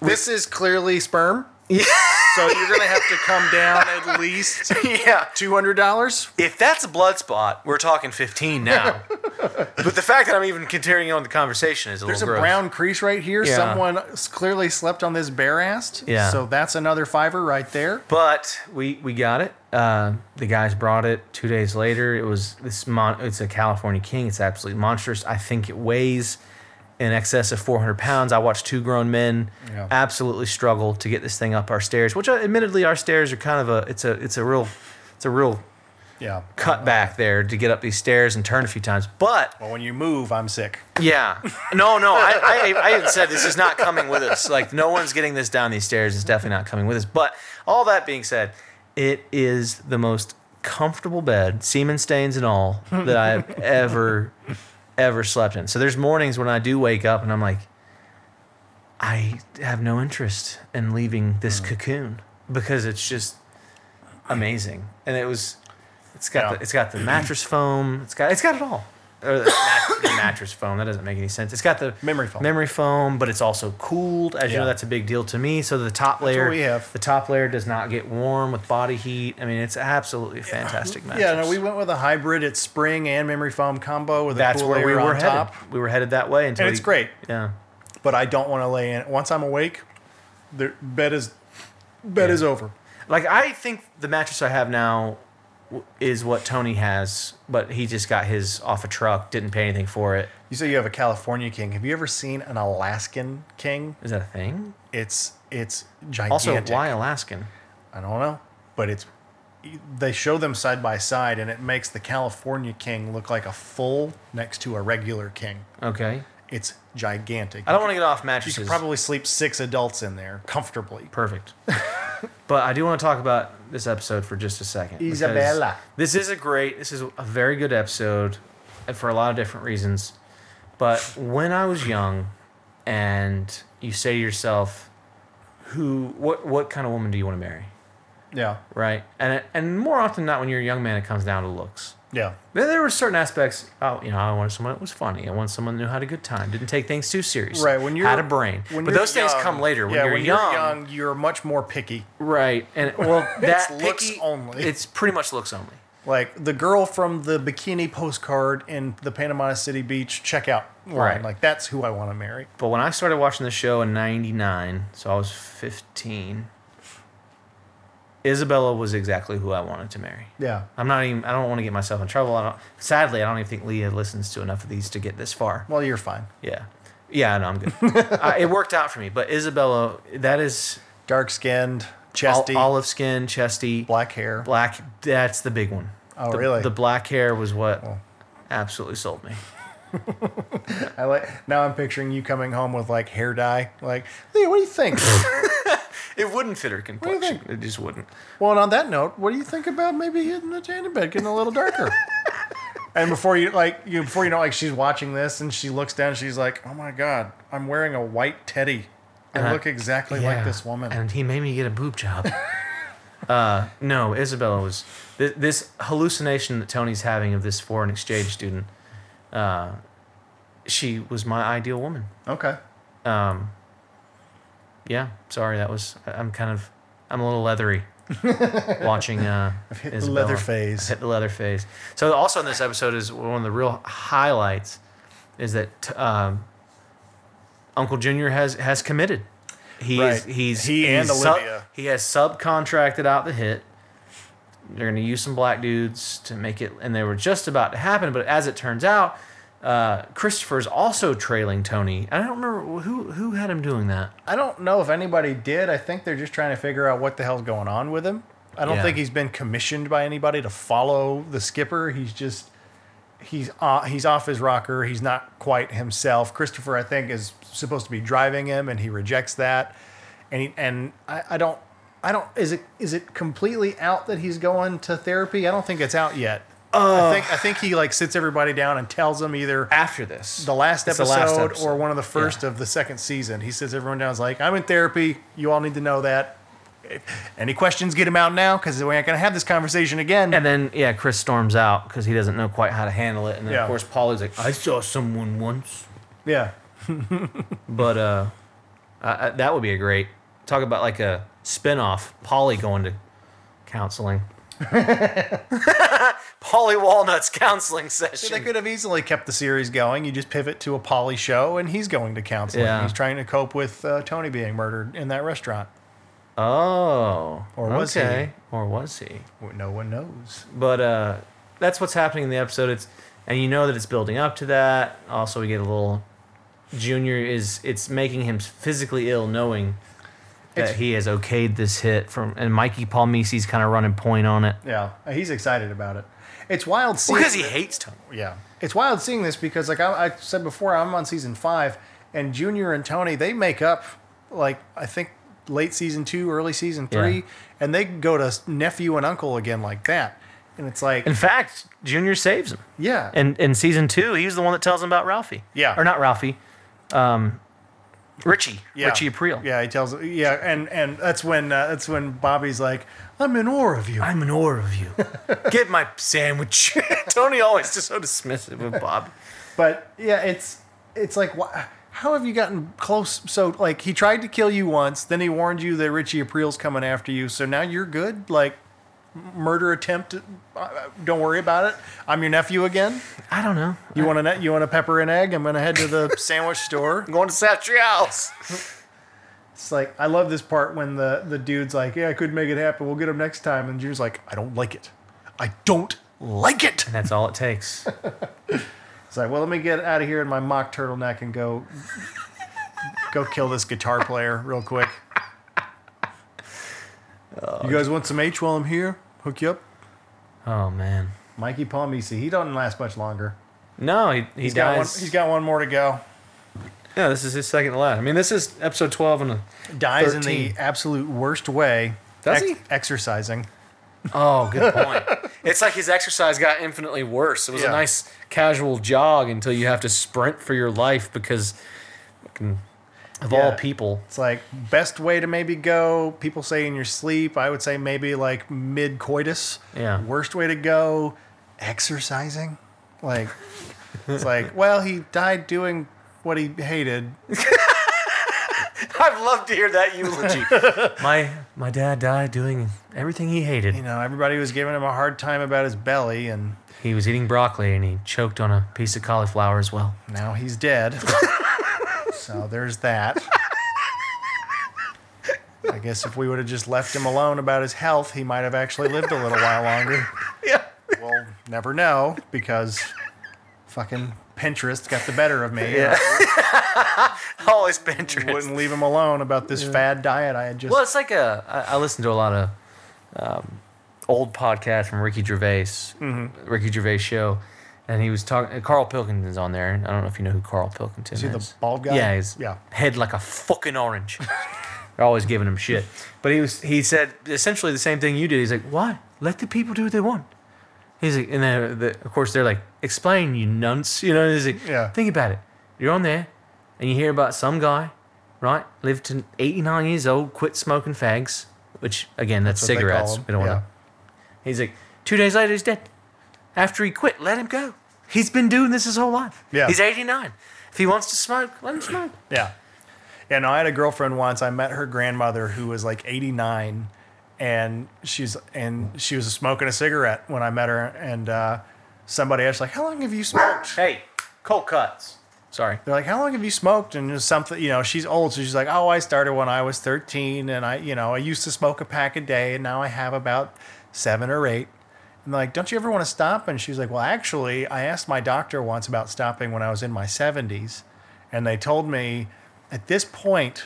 this is clearly sperm. Yeah, So you're gonna have to come down at least [LAUGHS] yeah. two hundred dollars. If that's a blood spot, we're talking fifteen now. but the fact that I'm even continuing on the conversation is a little bit. There's a gross. brown crease right here. Yeah. Someone clearly slept on this bare ass. Yeah. So that's another fiver right there. But we we got it. Uh, the guys brought it two days later. It was this mon- It's a California King. It's absolutely monstrous. I think it weighs in excess of 400 pounds. I watched two grown men Yeah. absolutely struggle to get this thing up our stairs. Which, uh, admittedly, our stairs are kind of a it's a it's a real it's a real Yeah. cut back there to get up these stairs and turn a few times. But Well, when you move, I'm sick. yeah. [LAUGHS] No, no. I, I, I even said this is not coming with us. Like, no one's getting this down these stairs. It's definitely not coming with us. But all that being said, it is the most comfortable bed, semen stains and all, that I have [LAUGHS] ever, ever slept in. So there's mornings when I do wake up and I'm like, I have no interest in leaving this mm. cocoon because it's just amazing. And it was, it's got Yeah. the, it's got the mattress foam. It's got it's got it all. Or the, mat- mattress foam. That doesn't make any sense. It's got the Memory foam. Memory foam, but it's also cooled. As you Yeah. know, that's a big deal to me. So the top layer, what we have. the top layer does not get warm with body heat. I mean, it's absolutely fantastic mattress. Yeah, no, we went with a hybrid. It's spring and memory foam combo with That's a cool where we layer were on headed. top. We were headed that way until And it's you- great, Yeah. but I don't want to lay in it. Once I'm awake, the bed is bed is over. Like I think the mattress I have now is what Tony has, but he just got his off a truck, didn't pay anything for it. You say you have a California king. Have you ever seen an Alaskan king? Is that a thing? It's it's gigantic. Also, why Alaskan? I don't know, but it's they show them side by side, and it makes the California king look like a full next to a regular king. Okay. It's gigantic. I don't want to get off mattresses. You mattresses. could probably sleep six adults in there comfortably. Perfect. [LAUGHS] but I do want to talk about this episode for just a second. because Isabella. This is a great, this is a very good episode and for a lot of different reasons. But when I was young and you say to yourself, who, what, what kind of woman do you want to marry? Yeah, Right? And, and more often than not, when you're a young man, it comes down to looks. Yeah. There, there were certain aspects. Oh, you know, I wanted someone that was funny. I wanted someone who knew how to good time, didn't take things too seriously. Right. When you're had a brain. but those things young- come later. When yeah, you're when young, you're young, you're much more picky. right? And well, [LAUGHS] that looks picky- only. It's pretty much looks only. Like the girl from the bikini postcard in the Panama City Beach checkout line. Right. Like that's who I want to marry. But when I started watching the show in '99, so I was 15. Isabella was exactly who I wanted to marry. Yeah. I'm not even. I don't want to get myself in trouble. I don't. Sadly, I don't even think Leah listens to enough of these to get this far. Well, you're fine. Yeah, yeah. No, I'm good. [LAUGHS] uh, it worked out for me. But Isabella, that is Dark skinned, ol- chesty, olive skin, chesty, black hair. black. That's the big one. Oh, The- really? The black hair was what absolutely sold me. [LAUGHS] I like now. I'm picturing you coming home with like hair dye. Like, Leah, what do you think? [LAUGHS] It wouldn't fit her complexion. It just wouldn't. well, and on that note, what do you think about maybe hitting the tan bed, getting a little darker? [LAUGHS] and before you like you before you know like she's watching this and she looks down, she's like, oh my god, I'm wearing a white teddy. I And I- look exactly like this woman. And he made me get a boob job. [LAUGHS] uh, no, Isabella was this, this hallucination that Tony's having of this foreign exchange student. Uh, she was my ideal woman. okay. Um, yeah, sorry, that was. I'm kind of. I'm a little leathery [LAUGHS] watching. Uh, hit the leather phase. I've hit the leather phase. So also in this episode is one of the real highlights is that um, Uncle Junior has has committed. He's Right. he's He and he's sub- Olivia. he has subcontracted out the hit. They're going to use some black dudes to make it, and they were just about to happen. But as it turns out, uh, Christopher's also trailing Tony. I don't remember who who had him doing that. I don't know if anybody did. I think they're just trying to figure out what the hell's going on with him. I don't Yeah. think he's been commissioned by anybody to follow the skipper. He's just he's uh, he's off his rocker. He's not quite himself. Christopher, I think, is supposed to be driving him, and he rejects that. And he, and I, I don't I don't is it is it completely out that he's going to therapy? I don't think it's out yet. I think I think he like sits everybody down and tells them either After this, the last, It's episode, the last episode. or one of the first of the second season. He sits everyone down. Is like, I'm in therapy. You all need to know that. Any questions? Get him out now because we ain't gonna have this conversation again. And then yeah, Chris storms out because he doesn't know quite how to handle it. And then Yeah. of course Paulie's like, I saw someone once. yeah, [LAUGHS] But uh, I, I, that would be a great talk about like a spin-off. Paulie going to counseling. [LAUGHS] Paulie Walnuts counseling session. they could have easily kept the series going. You just pivot to a Paulie show, and he's going to counseling. Yeah. He's trying to cope with uh, Tony being murdered in that restaurant. oh, Or was he? Or was he? No one knows. But uh, that's what's happening in the episode. It's and you know that it's building up to that. Also, we get a little. Junior is it's making him physically ill, knowing that It's- he has okayed this hit from, and Mikey Palmice's kind of running point on it Yeah, he's excited about it. It's wild seeing because he hates Tony. Yeah, it's wild seeing this because, like I, I said before, I'm on season five, and Junior and Tony they make up, like I think late season two, early season three, Yeah. and they go to nephew and uncle again like that, and it's like, In fact, Junior saves him. yeah, And in season two, he's the one that tells him about Ralphie. Yeah. or not Ralphie, um, Richie. yeah, Richie April. Yeah, he tells, yeah, and and that's when uh, that's when Bobby's like, I'm in awe of you. I'm in awe of you. [LAUGHS] Get my sandwich. [LAUGHS] Tony always just so dismissive of Bob. But yeah, it's it's like wha- how have you gotten close? So like he tried to kill you once, then he warned you that Richie April's coming after you. So now you're good. Like murder attempt. Uh, don't worry about it. I'm your nephew again. I don't know. You want a you want a pepper and egg? I'm gonna head to the [LAUGHS] sandwich store. I'm going to Satriale's. It's like I love this part when the the dude's like, yeah, I couldn't make it happen. We'll get him next time. And Junior's like, I don't like it. I don't like it. And that's all it takes. [LAUGHS] It's like, well, let me get out of here in my mock turtleneck and go go kill this guitar player real quick. [LAUGHS] you guys want some H while I'm here? Hook you up. Oh man. Mikey Palmice, he doesn't last much longer. No, he, he He's got one. He's got one more to go. yeah, this is his second to last. I mean, this is episode twelve and a. Dies in the absolute worst way. Does he? Exercising. Oh, good [LAUGHS] point. it's like his exercise got infinitely worse. It was Yeah. a nice casual jog until you have to sprint for your life because fucking, of all people. It's like best way to maybe go. People say in your sleep. I would say maybe like mid coitus. Yeah. Worst way to go. exercising. Like, it's like, [LAUGHS] well, he died doing what he hated. [LAUGHS] I'd love to hear that eulogy. my my dad died doing everything he hated. You know, everybody was giving him a hard time about his belly, and He was eating broccoli and he choked on a piece of cauliflower as well. now he's dead. [LAUGHS] so there's that. I guess if we would have just left him alone about his health, he might have actually lived a little while longer. [LAUGHS] Yeah. We'll never know because fucking Pinterest got the better of me. Yeah. [LAUGHS] Always Pinterest. Wouldn't leave him alone about this fad diet I had just. Well, it's like a. I, I listen to a lot of um, old podcasts from Ricky Gervais, Ricky Gervais show, and he was talking. Uh, Karl Pilkington's on there. I don't know if you know who Carl Pilkington is. Is he the bald guy? Yeah, he's Yeah. head like a fucking orange. They're always giving him shit. But he was. He said essentially the same thing you did. He's like, "Why? Let the people do what they want." He's like, and then the, of course they're like, "Explain, you nunts." You know, he's like, Yeah. Think about it. You're on there, and you hear about some guy, right? Lived to 89 years old, quit smoking fags, which again, that's, call cigarettes. We don't want to. He's like, two days later, he's dead. After he quit, let him go. He's been doing this his whole life. Yeah. He's 89. If he wants to smoke, let him smoke. Yeah. Yeah, no, I had a girlfriend once. I met her grandmother who was like 89 and she's and she was smoking a cigarette when I met her and uh, somebody asked like, "How long have you smoked?" Hey, cold cuts. Sorry. They're like, "How long have you smoked?" And just something, you know, she's old, so she's like, "Oh, I started when I was 13 and I, you know, I used to smoke a pack a day and now I have about 7 or 8." And like, "Don't you ever want to stop?" And she's like, "Well, actually, I asked my doctor once about stopping when I was in my 70s, and they told me at this point,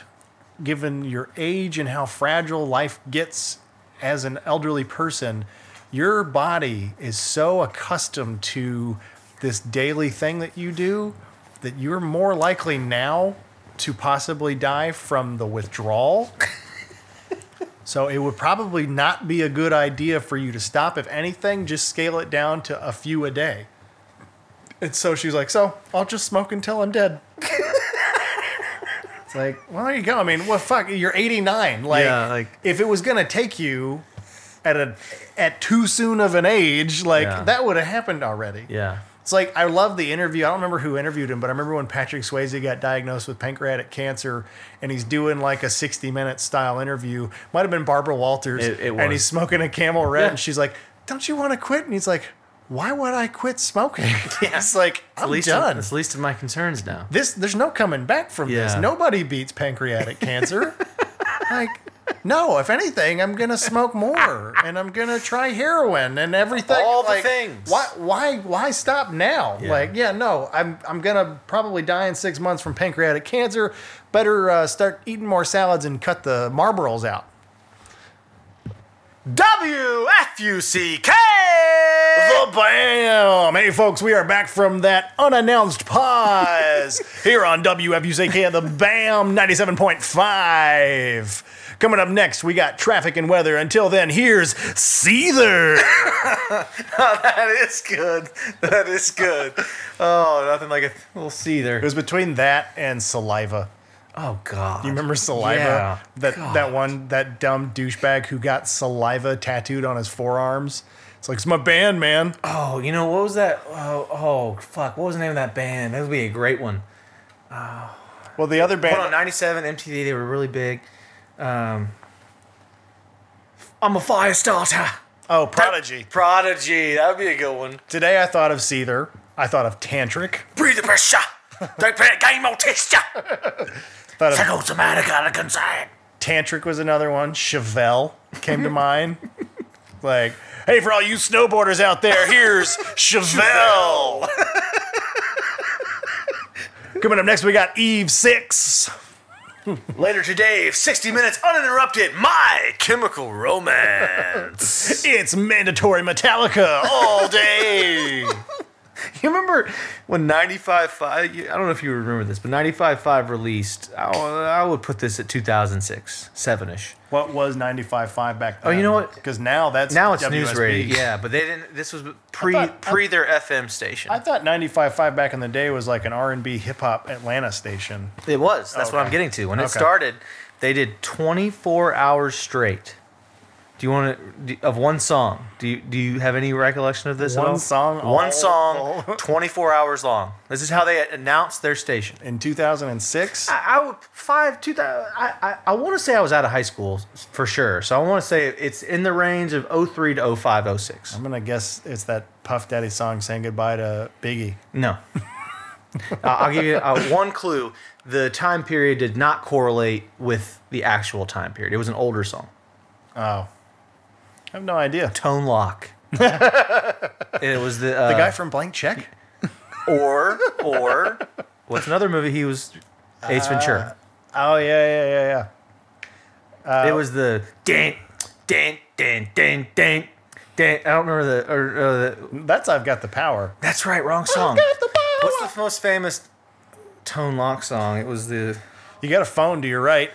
given your age and how fragile life gets as an elderly person, your body is so accustomed to this daily thing that you do that you're more likely now to possibly die from the withdrawal. [LAUGHS] so it would probably not be a good idea for you to stop. If anything, just scale it down to a few a day. And so she's like, So I'll just smoke until I'm dead. It's like, well, there you go. I mean, what fuck? You're 89. Like, Yeah, like- if it was gonna take you at a at too soon of an age, like Yeah. that would have happened already. Yeah. It's like I love the interview. I don't remember who interviewed him, but I remember when Patrick Swayze got diagnosed with pancreatic cancer, and he's doing like a 60 minute style interview. Might have been Barbara Walters, It- it and he's smoking a Camel Red, Yeah. and she's like, "Don't you want to quit?" And he's like, "Why would I quit smoking?" [LAUGHS] [LAUGHS] It's like It's I'm least done. Of, it's least of my concerns now. this there's no coming back from this. Nobody beats pancreatic cancer. [LAUGHS] like, no. If anything, I'm gonna smoke more, and I'm gonna try heroin and everything. All the things. Why? Why? Why stop now? Yeah. Like, yeah, no. I'm I'm gonna probably die in six months from pancreatic cancer. Better uh, start eating more salads and cut the Marlboros out. W F U C K. The BAM! Hey, folks, we are back from that unannounced pause [LAUGHS] here on WFUCK, the BAM 97.5. Coming up next, we got traffic and weather. Until then, here's Seether. [LAUGHS] [LAUGHS] Oh, that is good. That is good. Oh, nothing like a little Seether. It was between that and saliva. Oh God. You remember saliva? Yeah. That that one, that dumb douchebag who got saliva tattooed on his forearms. It's like it's my band, man. Oh, you know what was that? Oh, oh, fuck! What was the name of that band? That would be a great one. Well, the other band. Hold on, '97 MTV. They were really big. Um, I'm a fire starter. Oh, Prodigy. Prodigy. That would be a good one. Today I thought of Seether. I thought of Tantric. Breathe the pressure. [LAUGHS] Don't play a game, I'll test ya. Thought of Psychosomatic consent. Tantric was another one. Chevelle came to [LAUGHS] mind. Like, hey, for all you snowboarders out there, here's [LAUGHS] Chevelle. Coming up next, we got Eve Six. Later today, 60 minutes uninterrupted. My Chemical Romance. [LAUGHS] It's mandatory Metallica all day. [LAUGHS] [LAUGHS] You remember when 95.5, I don't know if you remember this, but 95.5 released, I, I would put this at 2006, 7-ish. what was 95.5 back then? Oh, you know what? Because now that's Now it's WSB. news radio. Yeah, but they didn't, this was pre, thought- pre their FM station. I thought 95.5 back in the day was like an R&B hip hop Atlanta station. it was. That's oh, what Okay. I'm getting to. When it Okay. started, they did 24 hours straight. Do you want to of one song? Do you do you have any recollection of this? at One all? song? One Oh. song. [LAUGHS] Twenty four hours long. This is how they announced their station. In 2006? I, I would five two thousand. I I, I want to say I was out of high school for sure. So I want to say it's in the range of 03 to 05, 06. I'm going to guess it's that Puff Daddy song saying goodbye to Biggie. No. [LAUGHS] Uh, I'll give you uh, one clue. The time period did not correlate with the actual time period. It was an older song. Oh. I have no idea. Tone Loc. [LAUGHS] it was the uh, The guy from Blank Check? [LAUGHS] or or what's another movie? He was Ace Ventura. Oh, yeah, yeah, yeah, yeah. it was the ding, ding, ding, ding, ding. I don't remember the or uh, the. That's I've Got the Power. That's right, wrong song. The power. What's the most famous Tone Loc song? It was the. You got a phone to your right.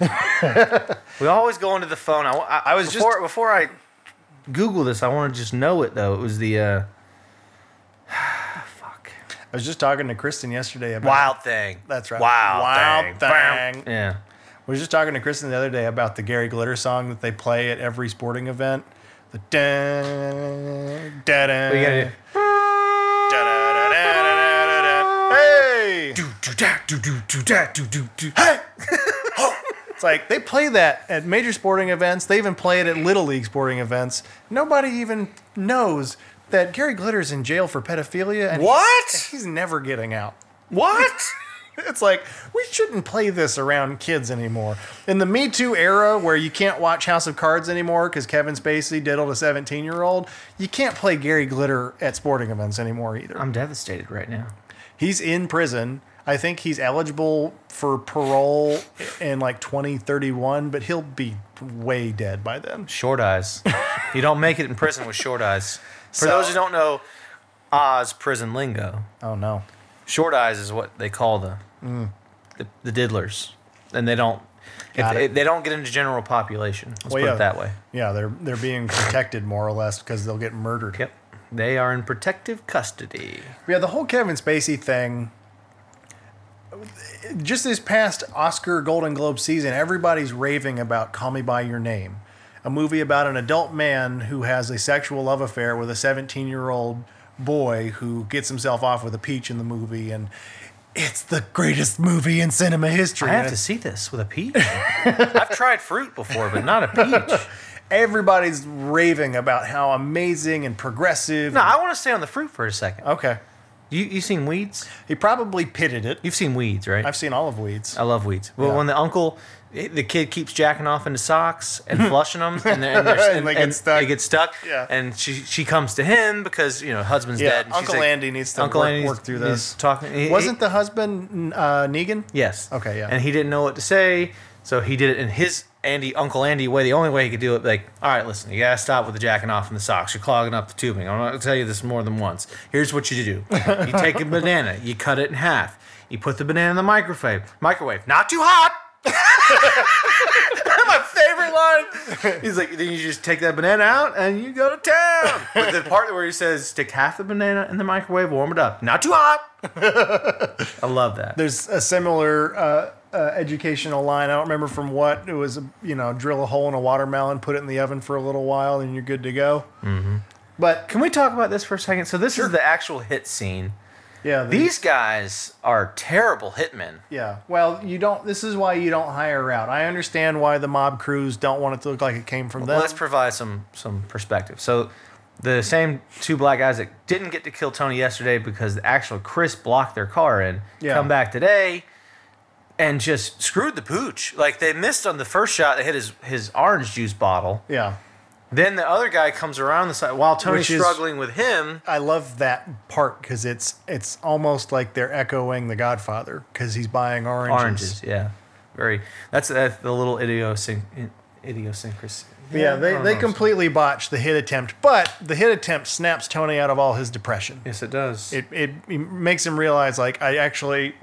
[LAUGHS] We always go into the phone. I, I, I was before just- before I Google this. I want to just know it though. It was the uh, [SIGHS] [SIGHS] fuck I was just talking to Kristen yesterday about. Wild Thing. That's right. Wild, Wild Thing. Thing. Yeah. We were just talking to Kristen the other day about the Gary Glitter song that they play at every sporting event. The dun, da da. What you gotta Hey! do? Do da do do do da do do do. Hey! [LAUGHS] Like they play that at major sporting events. They even play it at little league sporting events. Nobody even knows that Gary Glitter's in jail for pedophilia. And What? He's, he's never getting out. What? [LAUGHS] It's like we shouldn't play this around kids anymore. In the Me Too era, where you can't watch House of Cards anymore because Kevin Spacey diddled a 17-year-old, you can't play Gary Glitter at sporting events anymore either. I'm devastated right now. He's in prison. I think he's eligible for parole in like 2031, but he'll be way dead by then. Short eyes. you don't make it in prison with short eyes. For So- those who don't know Oz prison lingo, Oh no. short eyes is what they call the mm. the, the diddlers, and they don't. If they don't get into general population. Let's Well, put yeah. it that way. Yeah, they're they're being protected more or less because they'll get murdered. Yep. They are in protective custody. Yeah, the whole Kevin Spacey thing. Just this past Oscar Golden Globe season, everybody's raving about Call Me By Your Name, a movie about an adult man who has a sexual love affair with a 17 year old boy who gets himself off with a peach in the movie. And it's the greatest movie in cinema history. I have to see this with a peach. [LAUGHS] I've tried fruit before, but not a peach. [LAUGHS] Everybody's raving about how amazing and progressive. No, I want to stay on the fruit for a second. okay. You you seen weeds? He probably pitted it. You've seen weeds, right? I've seen all of Weeds. I love weeds. Well, Yeah. when the uncle, the kid keeps jacking off into socks and [LAUGHS] flushing them, and, they're, and, they're, [LAUGHS] And and, they get stuck. They get stuck. Yeah. And she she comes to him because you know husband's Yeah, dead. and she's Uncle like- Andy needs to work, Andy's- work through he's this. Talking. he- Wasn't he- the husband uh, Negan? Yes. Okay, yeah. And he didn't know what to say, so he did it in his Andy Uncle Andy way. The only way he could do it, like, all right, listen, you gotta stop with the jacking off and the socks. You're clogging up the tubing. I'm gonna tell you this more than once. Here's what you do: you take a [LAUGHS] banana, you cut it in half, you put the banana in the microwave. Microwave, not too hot. [LAUGHS] My favorite line. He's like, then you just take that banana out and you go to town. But the part where he says, stick half the banana in the microwave, warm it up, not too hot. [LAUGHS] I love that. There's a similar uh, uh, educational line. I don't remember from what. It was, you know, drill a hole in a watermelon, put it in the oven for a little while, and you're good to go. Mm-hmm. But Can we talk about this for a second? So this is the actual hit scene. yeah, the- These guys are terrible hitmen. Yeah. Well, you don't. This is why you don't hire out. I understand why the mob crews don't want it to look like it came from them. Let's provide some some perspective. So the same two black guys that didn't get to kill Tony yesterday because the actual Chris blocked their car in Yeah. come back today and just screwed the pooch. Like they missed on the first shot, they hit his his orange juice bottle. yeah. Then the other guy comes around the side while Tony's Which is- struggling with him. I love that part because it's it's almost like they're echoing The Godfather because he's buying oranges. Oranges, yeah. Very. That's, that's the little idiosync- idiosyncrasy. Yeah, they, don't they know. completely botch the hit attempt, but the hit attempt snaps Tony out of all his depression. Yes, it does. It, it, it makes him realize, like, I actually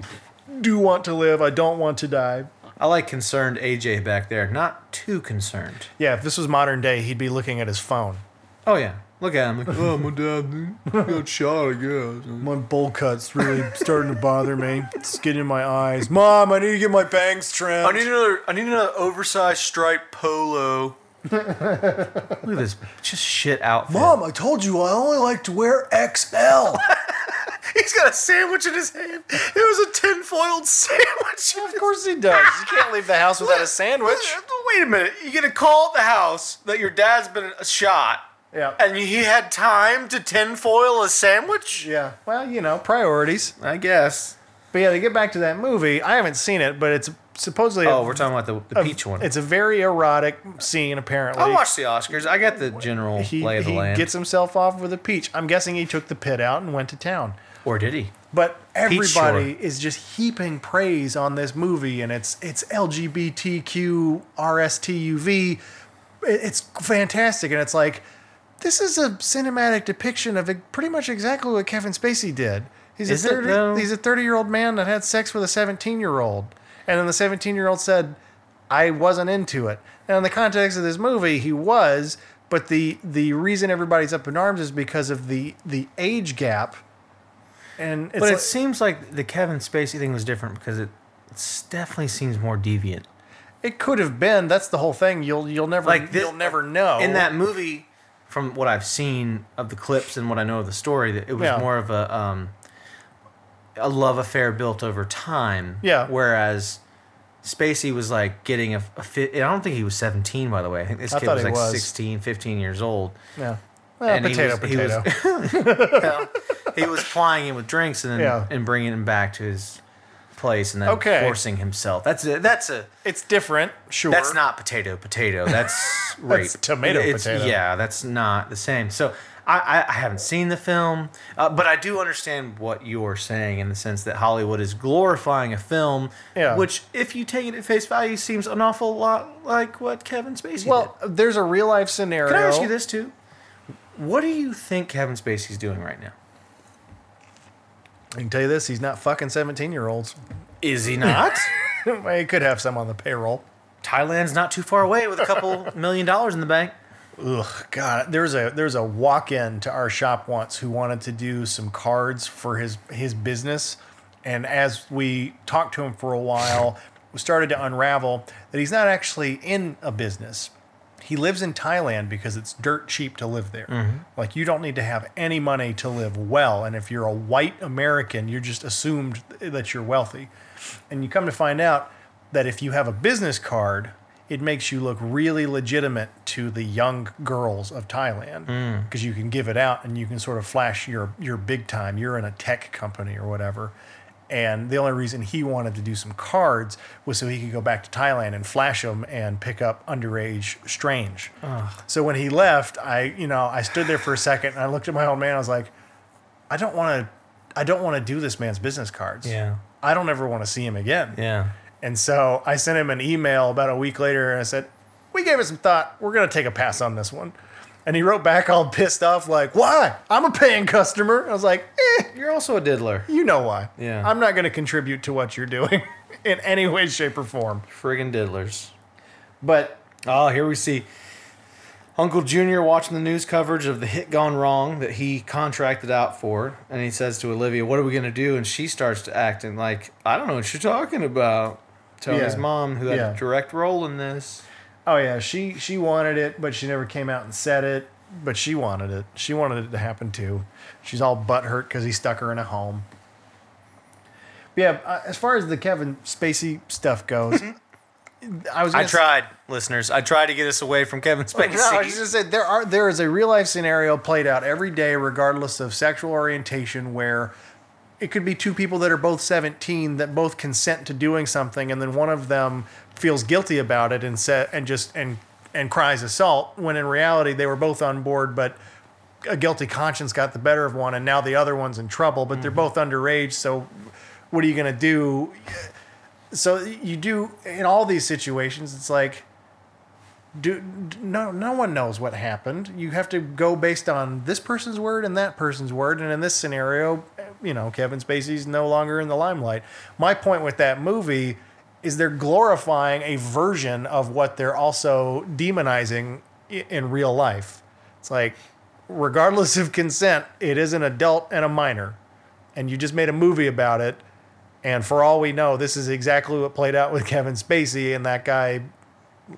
do want to live. I don't want to die. I like concerned AJ back there. Not too concerned. Yeah, if this was modern day, he'd be looking at his phone. Oh yeah, look at him. Like, oh my dad got shot. I guess. [LAUGHS] My bowl cut's really starting to bother me. It's getting in my eyes. Mom, I need to get my bangs trimmed. I need another. I need another oversized striped polo. [LAUGHS] Look at this just shit outfit. Mom, I told you I only like to wear XL. [LAUGHS] He's got a sandwich in his hand. It was a tinfoiled sandwich. of course he does. You can't leave the house without a sandwich. Wait a minute. You get a call at the house that your dad's been shot, Yeah. and he had time to tinfoil a sandwich? Yeah. Well, you know, priorities. I guess. But yeah, to get back to that movie, I haven't seen it, but it's supposedly Oh, a, we're talking about the, the a- peach one. It's a very erotic scene, apparently. I watched the Oscars. I got the general he, lay of the he land. gets himself off with a peach. I'm guessing he took the pit out and went to town. Or did he? But everybody is just heaping praise on this movie, and it's it's LGBTQ RSTUV. It's fantastic, and it's like this is a cinematic depiction of pretty much exactly what Kevin Spacey did. He's Is a it, 30, though? he's a 30 year old man that had sex with a 17 year old, and then the 17 year old said, "I wasn't into it." And in the context of this movie, he was, but the the reason everybody's up in arms is because of the the age gap. And it's But it seems like the Kevin Spacey thing was different because it definitely seems more deviant. It could have been. That's the whole thing. You'll you'll never Like this- you'll never know. In that movie, from what I've seen of the clips and what I know of the story, that it was Yeah. more of a um, a love affair built over time. Yeah. Whereas Spacey was like getting a, a fit. I don't think he was 17, by the way. I think this I kid was like was. 16, 15 years old. yeah. Well, And he potato, was- he was- potato. [LAUGHS] He was plying him with drinks and then Yeah. and bringing him back to his place and then Okay. forcing himself. That's a, that's a it's different, sure. That's not potato potato. That's [LAUGHS] rape. tomato potato. Yeah, that's not the same. So I, I, I haven't seen the film, uh, but I do understand what you're saying in the sense that Hollywood is glorifying a film, Yeah. which, if you take it at face value, seems an awful lot like what Kevin Spacey Well, did. there's a real life scenario. Can I ask you this too? What do you think Kevin Spacey's doing right now? I can tell you this: he's not fucking 17 year olds. Is he not? [LAUGHS] well, he could have some on the payroll. Thailand's not too far away with a couple [LAUGHS] million dollars in the bank. Ugh, God, there's a there's a walk in to our shop once who wanted to do some cards for his his business, and as we talked to him for a while, we started to unravel that he's not actually in a business. He lives in Thailand because it's dirt cheap to live there. Mm-hmm. Like you don't need to have any money to live well, and if you're a white American, you're just assumed that you're wealthy. And you come to find out that if you have a business card, it makes you look really legitimate to the young girls of Thailand mm. because you can give it out and you can sort of flash your your big time. You're in a tech company or whatever. And the only reason he wanted to do some cards was so he could go back to Thailand and flash them and pick up underage strange. So when he left, I you know I stood there for a second and I looked at my old man. I was like, I don't want to, I don't want to do this man's business cards. Yeah. I don't ever want to see him again. Yeah. And so I sent him an email about a week later and I said, We gave it some thought. We're going to take a pass on this one. And he wrote back all pissed off, like, Why? I'm a paying customer. I was like, Eh, You're also a diddler. you know why. Yeah. I'm not going to contribute to what you're doing [LAUGHS] in any way, shape, or form. Friggin' diddlers. But Oh, here we see Uncle Junior watching the news coverage of the hit gone wrong that he contracted out for, and he says to Olivia, "What are we gonna do?" And she starts to acting like, "I don't know what you're talking about." Telling his Yeah. mom, who had Yeah. a direct role in this. Oh yeah, she she wanted it, but she never came out and said it. But she wanted it. She wanted it to happen too. She's all butthurt because he stuck her in a home. But yeah, uh, as far as the Kevin Spacey stuff goes, I was. I tried, listeners. I tried to get us away from Kevin Spacey. [LAUGHS] No, I was just saying there are there is a real life scenario played out every day, regardless of sexual orientation, where it could be two people that are both 17 that both consent to doing something, and then one of them feels guilty about it and set and just and and cries assault when in reality they were both on board, but a guilty conscience got the better of one, and now the other one's in trouble. But they're mm-hmm. both underage, so what are you gonna do? So you do in all these situations. It's like do no no one knows what happened. You have to go based on this person's word and that person's word. And in this scenario, you know, Kevin Spacey's no longer in the limelight. My point with that movie is they're glorifying a version of what they're also demonizing in real life. It's like, regardless of consent, it is an adult and a minor, and you just made a movie about it. And for all we know, this is exactly what played out with [LAUGHS] Kevin Spacey, and that guy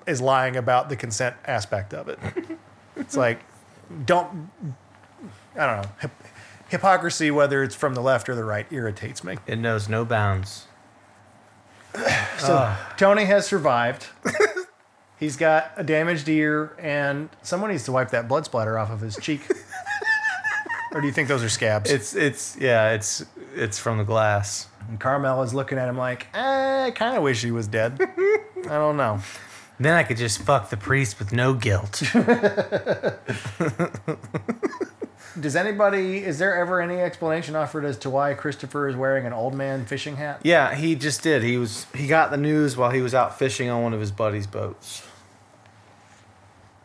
is lying about the consent aspect of it. [LAUGHS] it's like, don't, I don't know. Hypocrisy, whether it's from the left or the right, irritates me. It knows no bounds. So Tony has survived. [LAUGHS] He's got a damaged ear, and someone needs to wipe that blood splatter off of his cheek. [LAUGHS] or do you think those are scabs? It's it's yeah, it's it's from the glass. and Carmel is looking at him like, eh, I kind of wish he was dead. [LAUGHS] I don't know. Then I could just fuck the priest with no guilt. Does anybody, is there ever any explanation offered as to why Christopher is wearing an old man fishing hat? yeah, he just did. He was he got the news while he was out fishing on one of his buddy's boats.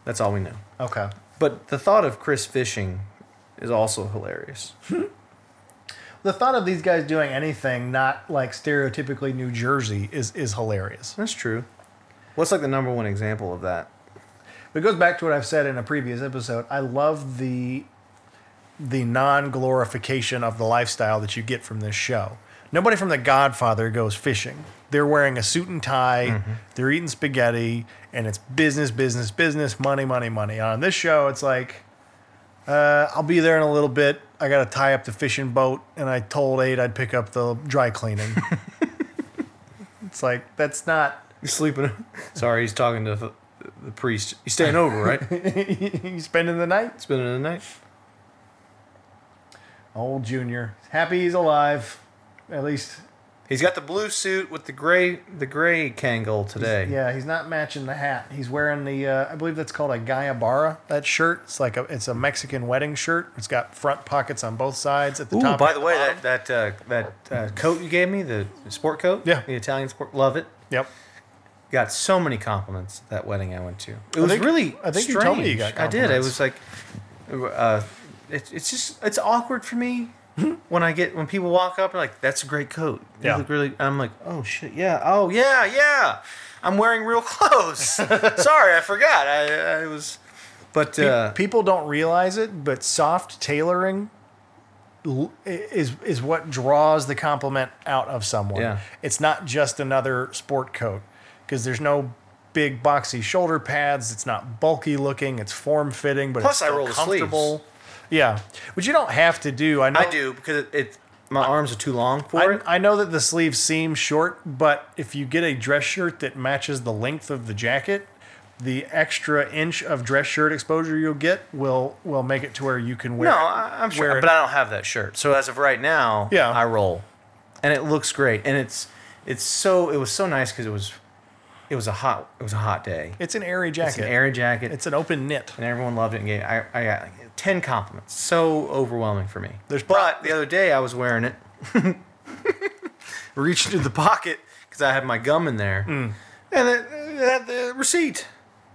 That's all we know. Okay. But the thought of Chris fishing is also hilarious. [LAUGHS] The thought of these guys doing anything not like stereotypically New Jersey is, is hilarious. That's true. What's like the number one example of that? It goes back to what I've said in a previous episode. I love the the non-glorification of the lifestyle that you get from this show. Nobody from The Godfather goes fishing. They're wearing a suit and tie. They're eating spaghetti, and it's business, business, business, money, money, money. On this show, it's like, uh, I'll be there in a little bit. I got to tie up the fishing boat, and I told Ade I'd pick up the dry cleaning. [LAUGHS] it's like that's not. He's sleeping. Sorry, he's talking to the, the priest. He's staying over, right? [LAUGHS] he's spending the night? Spending the night. Old Junior. Happy he's alive. At least, He's got the blue suit with the gray the gray Kangol today. yeah, he's not matching the hat. He's wearing the, uh, I believe that's called a guayabera, that shirt. It's like a, it's a Mexican wedding shirt. It's got front pockets on both sides at the Ooh, top. by the way, that that uh, that uh, coat you gave me, the sport coat, Yeah. the Italian sport, love it. Yep. Got so many compliments at that wedding I went to. It I was think- really. I think you strange. told me you got I did. It compliments. was like, uh, it, it's just it's awkward for me when I get when people walk up and like that's a great coat. You Yeah. look really. I'm like, oh shit, yeah, oh yeah, yeah. I'm wearing real [LAUGHS] clothes. Sorry, I forgot. I I was, but Pe- uh, People don't realize it, but soft tailoring is is what draws the compliment out of someone. Yeah. It's not just another sport coat because there's no big boxy shoulder pads. It's not bulky looking. It's form fitting, but Plus it's I roll the comfortable. Yeah, which you don't have to do. I know. I do because it, it my arms are too long for I, it. I know that the sleeves seem short, but if you get a dress shirt that matches the length of the jacket, the extra inch of dress shirt exposure you'll get will will make it to where you can wear. No, I'm sure, wear but I don't have that shirt. So as of right now, Yeah. I roll, and it looks great. And it's it's so it was so nice because it was it was a hot it was a hot day. It's an airy jacket. It's an airy jacket, It's an open knit. and everyone loved it. And gave, I I got like, ten compliments. So overwhelming for me. There's but the other day I was wearing it, [LAUGHS] reached into the pocket because I had my gum in there, Mm. and it, it had the receipt.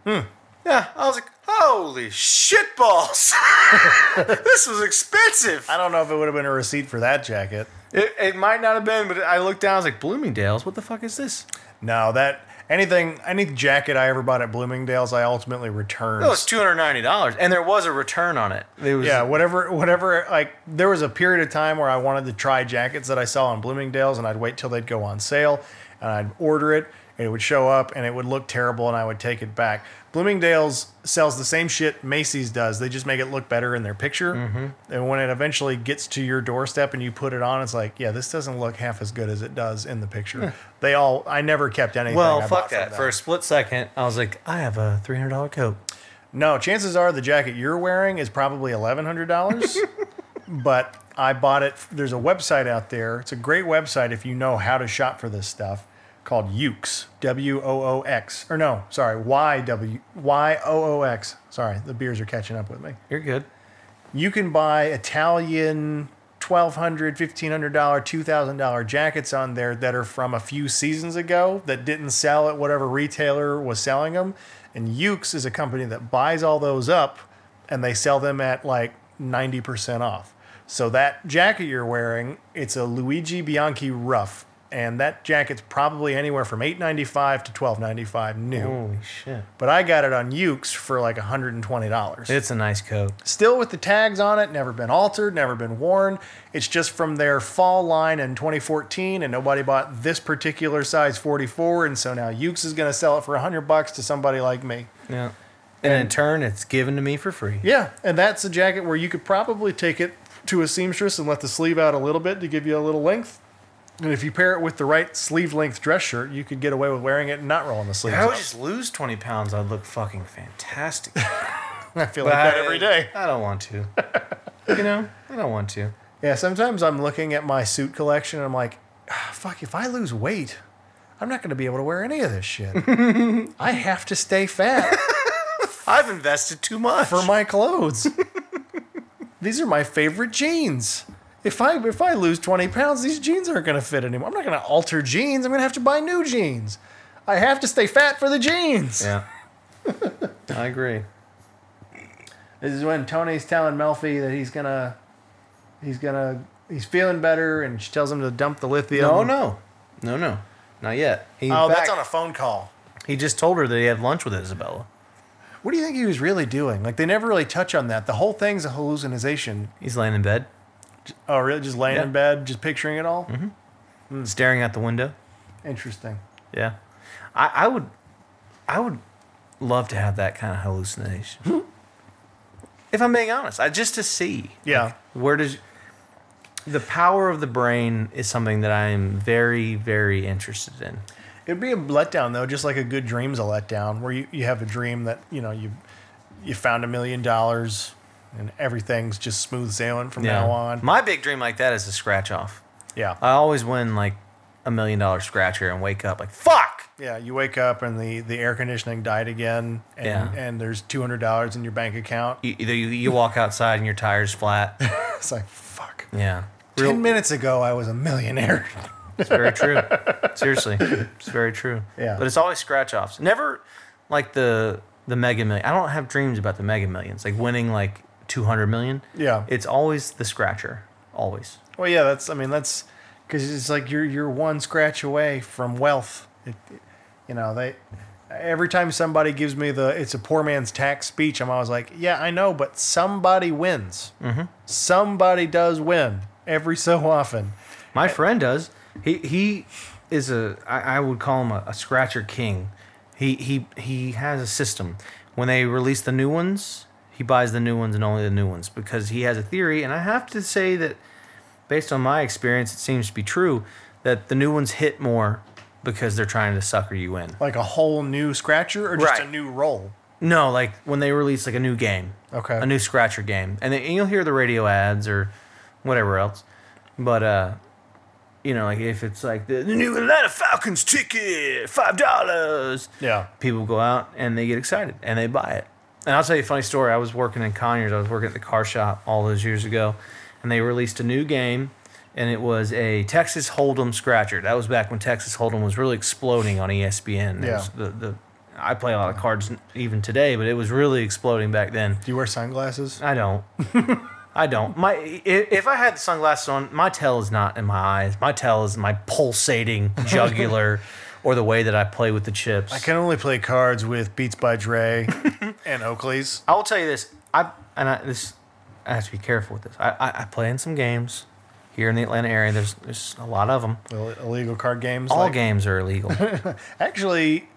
Hmm. Yeah, I was like, holy shit balls! [LAUGHS] this was expensive. I don't know if it would have been a receipt for that jacket. It, it might not have been, but I looked down. I was like, Bloomingdale's. What the fuck is this? No, that anything any jacket I ever bought at Bloomingdale's, I ultimately returned. It was two hundred ninety dollars, and there was a return on it. It was yeah, whatever, whatever. Like there was a period of time where I wanted to try jackets that I saw on Bloomingdale's, and I'd wait till they'd go on sale, and I'd order it, and it would show up, and it would look terrible, and I would take it back. Bloomingdale's sells the same shit Macy's does. They just make it look better in their picture, Mm-hmm. and when it eventually gets to your doorstep and you put it on, it's like, yeah, this doesn't look half as good as it does in the picture. They all, I never kept anything. Well, I fuck that. For a split second, I was like, I have a three hundred dollar coat. No, chances are the jacket you're wearing is probably eleven hundred dollars. [LAUGHS] but I bought it. There's a website out there. It's a great website if you know how to shop for this stuff. Called YOOX, W O O X, or no, sorry, Y W Y O O X. Sorry, the beers are catching up with me. You're good. You can buy Italian $1,200, $1,500, $2,000 jackets on there that are from a few seasons ago that didn't sell at whatever retailer was selling them. And YOOX is a company that buys all those up and they sell them at like 90% off. So that jacket you're wearing, it's a Luigi Bianchi rough. And that jacket's probably anywhere from eight ninety five to twelve ninety five new. Holy shit! But I got it on YOOX for like hundred and twenty dollars. It's a nice coat. Still with the tags on it, never been altered, never been worn. It's just from their fall line in 2014, and nobody bought this particular size 44, and so now YOOX is going to sell it for 100 bucks to somebody like me. Yeah. And, in turn, it's given to me for free. Yeah, and that's a jacket where you could probably take it to a seamstress and let the sleeve out a little bit to give you a little length. And if you pair it with the right sleeve length dress shirt, you could get away with wearing it and not rolling the sleeves. If I would up. just lose 20 pounds, I'd look fucking fantastic. [LAUGHS] I feel like that every day. I don't want to. you know, I don't want to. Yeah, sometimes I'm looking at my suit collection and I'm like, ah, fuck, if I lose weight, I'm not going to be able to wear any of this shit. [LAUGHS] I have to stay fat [LAUGHS] I've invested too much. for my clothes. these are my favorite jeans. If I if I lose 20 pounds, these jeans aren't going to fit anymore. I'm not going to alter jeans. I'm going to have to buy new jeans. I have to stay fat for the jeans. yeah. I agree. This is when Tony's telling Melfi that he's gonna, he's gonna, he's feeling better, and she tells him to dump the lithium. No, no. No, no. Not yet. He, in Oh, that's on a phone call. He just told her that he had lunch with Isabella. What do you think he was really doing? Like they never really touch on that. The whole thing's a hallucination. He's laying in bed, Oh, really? Just laying Yeah. in bed, just picturing it all. Mm-hmm. Staring out the window. Interesting. Yeah. I, I would I would love to have that kind of hallucination. if I'm being honest. I just to see. Yeah. where does the power of the brain is something that I am very, very interested in. It'd be a letdown though, just like a good dream's a letdown, where you, you have a dream that you know you you found a million dollars and everything's just smooth sailing from now on. My big dream like that is a scratch off. Yeah. I always win like a million dollar scratcher and wake up like fuck. Yeah, you wake up and the, the air conditioning died again, and, Yeah. and there's two hundred dollars in your bank account. You, either you, you walk outside and your tires flat. [LAUGHS] It's like fuck. Yeah. Ten minutes ago, I was a millionaire. It's very true. [LAUGHS] Seriously, it's very true. Yeah. But it's always scratch offs. Never like the the mega million. I don't have dreams about the mega millions, like winning like two hundred million. Yeah. It's always the scratcher. Always. Well, yeah, that's. I mean, that's because it's like you're you're one scratch away from wealth. It, you know, they every time somebody gives me the it's a poor man's tax speech, I'm always like, yeah, I know, but somebody wins. Mm-hmm. Somebody does win every so often. My friend does. He he is a I, I would call him a, a scratcher king. He he he has a system. When they release the new ones, he buys the new ones and only the new ones because he has a theory. And I have to say that, based on my experience, it seems to be true that the new ones hit more because they're trying to sucker you in. Like a whole new scratcher or just Right. a new roll. No, like when they release like a new game, Okay. a new scratcher game, and, then, and you'll hear the radio ads or whatever else. But uh, you know, like if it's like the, the new Atlanta Falcons ticket, five dollars, Yeah. people go out and they get excited and they buy it. And I'll tell you a funny story. I was working in Conyers. I was working at the car shop all those years ago, and they released a new game, and it was a Texas Hold'em scratcher. That was back when Texas Hold'em was really exploding on ESPN. Yeah. The, the I play a lot of cards even today, but it was really exploding back then. Do you wear sunglasses? I don't. [LAUGHS] I don't. My if I had the sunglasses on, my tail is not in my eyes. My tail is my pulsating [LAUGHS] jugular, or the way that I play with the chips. I can only play cards with Beats by Dre [LAUGHS] and Oakley's. I will tell you this. I and I this. I have to be careful with this. I, I, I play in some games here in the Atlanta area. There's there's a lot of them. Ill- Illegal card games. All like- games are illegal. [LAUGHS] Actually,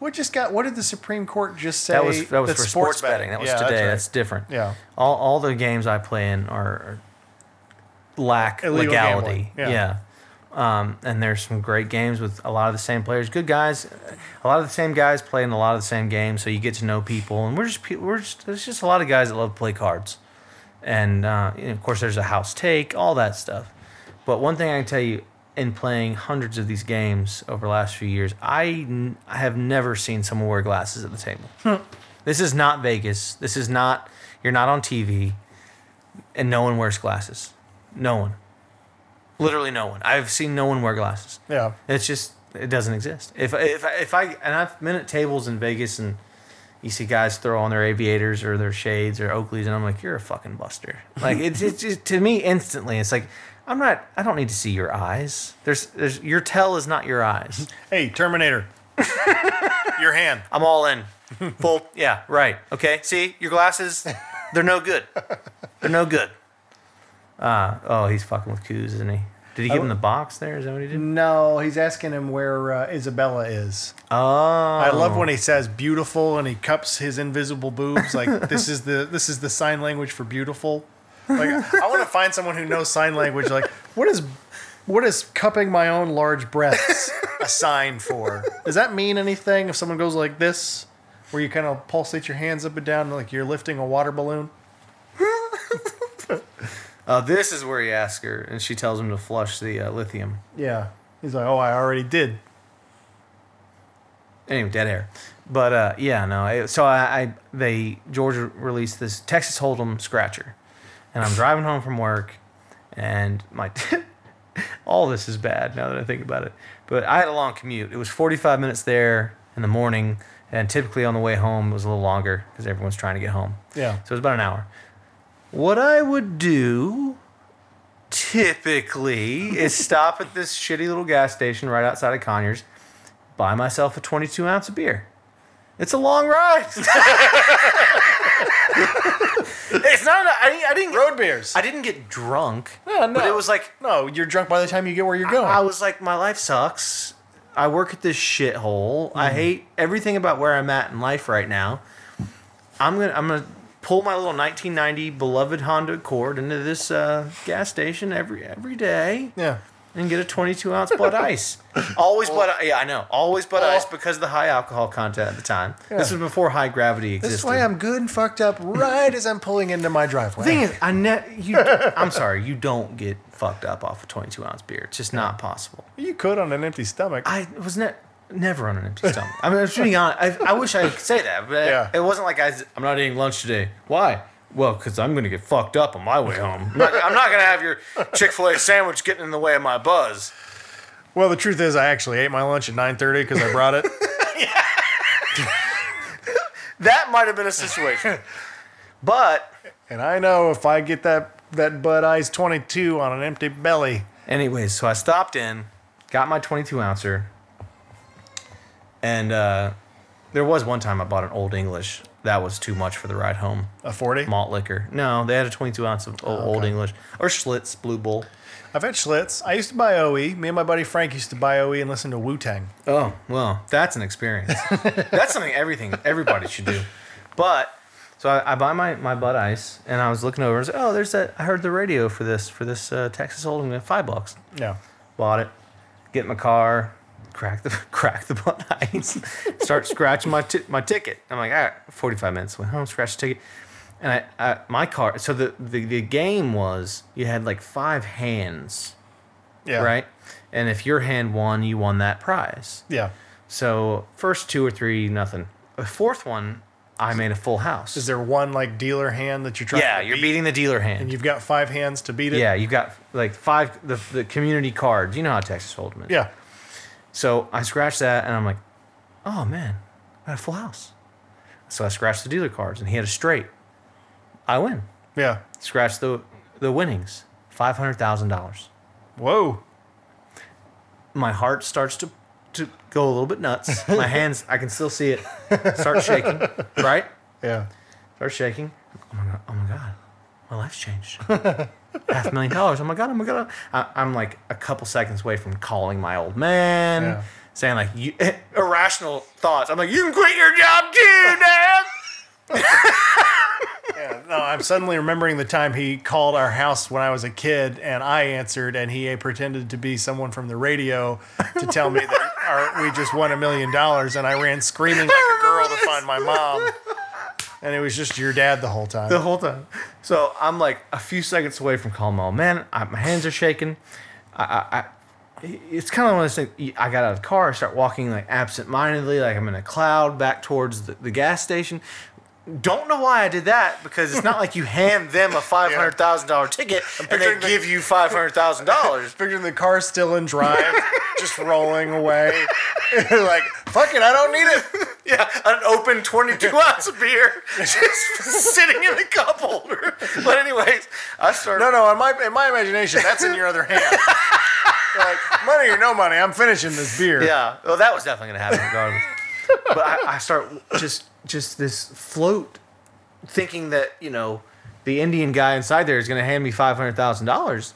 what just got? What did the Supreme Court just say? that was that was That for sports betting. That was Yeah, today. right. That's different. Yeah. All all the games I play in are, are lack Illegal legality. gambling, yeah. Yeah. Um, and there's some great games with a lot of the same players, good guys. A lot of the same guys playing a lot of the same games, so you get to know people. And we're just we're just there's just a lot of guys that love to play cards, and, uh, and of course there's a house take, all that stuff. But one thing I can tell you, in playing hundreds of these games over the last few years, I, n- I have never seen someone wear glasses at the table. This is not Vegas. This is not you're not on TV, and no one wears glasses. No one. Literally no one. I've seen no one wear glasses. Yeah. It's just it doesn't exist. If if I- if I and I've been at tables in Vegas and you see guys throw on their aviators or their shades or Oakleys, and I'm like, you're a fucking buster. Like it's it's just, to me instantly, it's like I'm not. I don't need to see your eyes. There's there's your tell is not your eyes. Hey, Terminator. [LAUGHS] Your hand. I'm all in. Full. Yeah. Right. Okay. See your glasses. They're no good. They're no good. Uh, oh, he's fucking with Coos, isn't he? Did he give him the box there? Is that what he did? No, he's asking him where uh, Isabella is. Oh. I love when he says beautiful and he cups his invisible boobs. Like [LAUGHS] this is the this is the sign language for beautiful. Like I want to find someone who knows sign language. Like what is what is cupping my own large breasts a sign for? Does that mean anything? If someone goes like this, where you kind of pulsate your hands up and down like you're lifting a water balloon. [LAUGHS] Uh, this is where he asks her, and she tells him to flush the uh, lithium. Yeah. He's like, oh, I already did. Anyway, dead air. But uh, yeah, no. I, so I, I they Georgia released this Texas Hold'em scratcher, and I'm driving home from work, and my [LAUGHS] all this is bad now that I think about it. But I had a long commute. It was 45 minutes there in the morning, and typically on the way home it was a little longer because everyone's trying to get home. Yeah. So it was about an hour. What I would do typically is [LAUGHS] stop at this shitty little gas station right outside of Conyers, buy myself a 22 ounce of beer. It's a long ride. [LAUGHS] it's not. I, didn't- I didn't. Road beers. I didn't get drunk. Yeah, no. But it was like no, you're drunk by the time you get where you're going. I was like, my life sucks. I work at this shithole. I mm. hate everything about where I'm at in life right now. I'm gonna I'm gonna pull my little 1990 beloved Honda Accord into this uh, gas station every every day yeah. and get a 22 ounce Bud Ice. [LAUGHS] Always Bud. Yeah, I know. Always Bud Ice because of the high alcohol content at the time. This was before high gravity existed. This is why I'm good and fucked up right as I'm pulling into my driveway. The thing is, I ne- you. I'm sorry, you don't get fucked up off a 22 ounce beer. It's just not possible. you could on an empty stomach. I was not. ne- never on an empty stomach. I mean, I'm being honest. I, I wish I could say that, but Yeah. it wasn't like I. I'm not eating lunch today. Why? Well, because I'm going to get fucked up on my way home. I'm not, I'm not going to have your Chick fil A sandwich getting in the way of my buzz. well, the truth is, I actually ate my lunch at 9:30 because I brought it. [LAUGHS] That might have been a situation. But, and I know if I get that that Bud Ice 22 on an empty belly, anyways, so I stopped in, got my 22 ouncer, and uh, there was one time I bought an Old English. That was too much for the ride home. a 40. malt liquor. No, they had a 22 ounce of o- Old okay. English or Schlitz Blue Bull. I've had Schlitz. I used to buy OE. Me and my buddy Frank used to buy OE and listen to Wu Tang. Oh well, that's an experience. [LAUGHS] that's something everything everybody should do. But so I, I buy my, my Bud Ice and I was looking over and said, oh, there's that. I heard the radio for this for this uh, Texas Hold'em at five bucks. Yeah. Bought it. Get in my car. Crack the [LAUGHS] crack the Bud [LAUGHS] Ice. Start scratching my ti- my ticket. I'm like, all right, 45 minutes. Went home, scratched the ticket. And I, I my car. So the, the the game was you had like five hands. Yeah. right? And if your hand won, you won that prize. Yeah. So first two or three, nothing. The fourth one, I made a full house. Is there one like dealer hand that you're trying yeah, you're beat? beating the dealer hand, and you've got five hands to beat it? Yeah, you've got like five the, the community cards. You know how Texas Hold'em is. Yeah. So I scratched that, and I'm like, oh man, I got a full house. So I scratched the dealer cards, and he had a straight. I win. Yeah. Scratch the the winnings, five hundred thousand dollars. Whoa. my heart starts to to go a little bit nuts. My [LAUGHS] hands, I can still see it start shaking. Right? Yeah. Start shaking. Oh my god! Oh my god! My life's changed. [LAUGHS] Half a million dollars. Oh my god! Oh my god! I, I'm like a couple seconds away from calling my old man, Yeah. saying like you, [LAUGHS] irrational thoughts. I'm like, you can quit your job too, [LAUGHS] Dad. Yeah, no, I'm suddenly remembering the time he called our house when I was a kid, and I answered, and he pretended to be someone from the radio to tell me that our, we just won a million dollars, and I ran screaming like a girl to find my mom, [LAUGHS] and it was just your dad the whole time. the whole time. So I'm like a few seconds away from calling my old man. I, my hands are shaking. I, I, I it's kind of one of those things. I got out of the car, I start walking like absent-mindedly, like I'm in a cloud back towards the, the gas station. Don't know why I did that because it's not like you hand them a [LAUGHS] five hundred thousand dollar ticket and they the- give you five hundred thousand dollars. [LAUGHS] Picturing the car still in drive, just rolling away. [LAUGHS] like, fuck it, I don't need it. Yeah, an open 22 [LAUGHS] ounce of beer just sitting in a cup holder. But anyways, I started. No, no. In my in my imagination, that's in your other hand. [LAUGHS] like money or no money, I'm finishing this beer. Yeah, well, that was definitely gonna happen regardless. but I, I start just just this float, thinking that you know the Indian guy inside there is gonna hand me five hundred thousand dollars.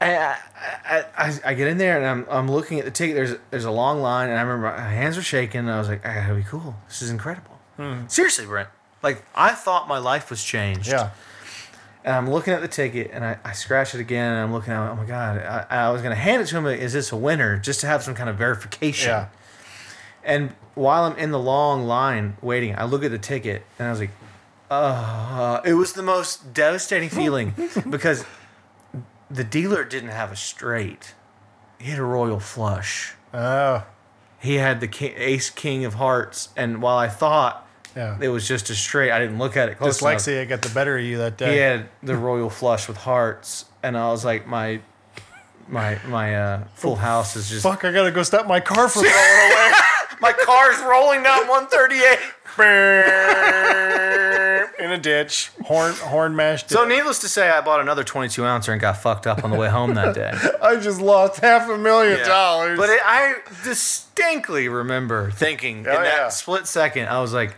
I, I, I, I get in there and I'm, I'm looking at the ticket. There's there's a long line, and I remember my hands were shaking. And I was like, I gotta be cool. This is incredible. Seriously, Brent. Like I thought my life was changed. Yeah. And I'm looking at the ticket and I, I scratch it again and I'm looking at it, oh my God, I, I was going to hand it to him. like, Is this a winner? Just to have some kind of verification. Yeah. And while I'm in the long line waiting, I look at the ticket and I was like, uh, it was the most devastating feeling [LAUGHS] because the dealer didn't have a straight. He had a royal flush. Oh. He had the king, ace king of hearts. And while I thought Yeah. it was just a straight, I didn't look at it close enough. Dyslexia got the better of you that day. He had the royal flush with hearts, and I was like, my, my, my uh, full house is just. Fuck! I gotta go stop my car from [LAUGHS] rolling away. My car's rolling down 138. In a ditch, horn horn mashed. So, needless to say, I bought another 22 ouncer and got fucked up on the way home that day. [LAUGHS] I just lost half a million dollars. But it, I distinctly remember thinking in Oh, that yeah. split second, I was like,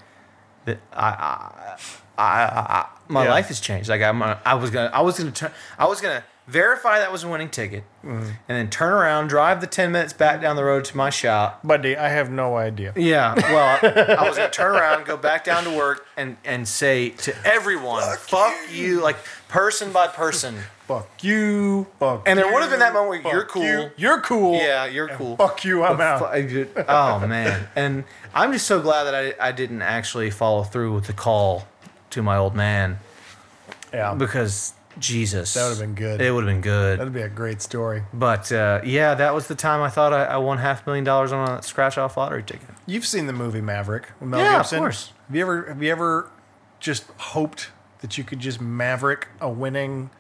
I, I, I, I, I my Yeah. life has changed. Like I'm, uh, I was gonna, I was gonna turn, I was gonna verify that was a winning ticket, Mm-hmm. and then turn around, drive the 10 minutes back down the road to my shop. buddy, I have no idea. Yeah, well, [LAUGHS] I was gonna turn around, go back down to work, and and say to everyone, "Fuck, you. like person by person. Fuck you. Fuck. And there you, would have been that moment where fuck you're cool. You, you're cool. Yeah, you're cool. Fuck you. I'm out. Fu- Oh man, [LAUGHS] and I'm just so glad that I I didn't actually follow through with the call to my old man Yeah. because Jesus, That would've been good. It would have been good. That'd be a great story. But uh, yeah, that was the time I thought I, I won half a million dollars on a scratch off lottery ticket. You've seen the movie Maverick with Mel Yeah, of course. Have you ever have you ever just hoped that you could just Maverick a winning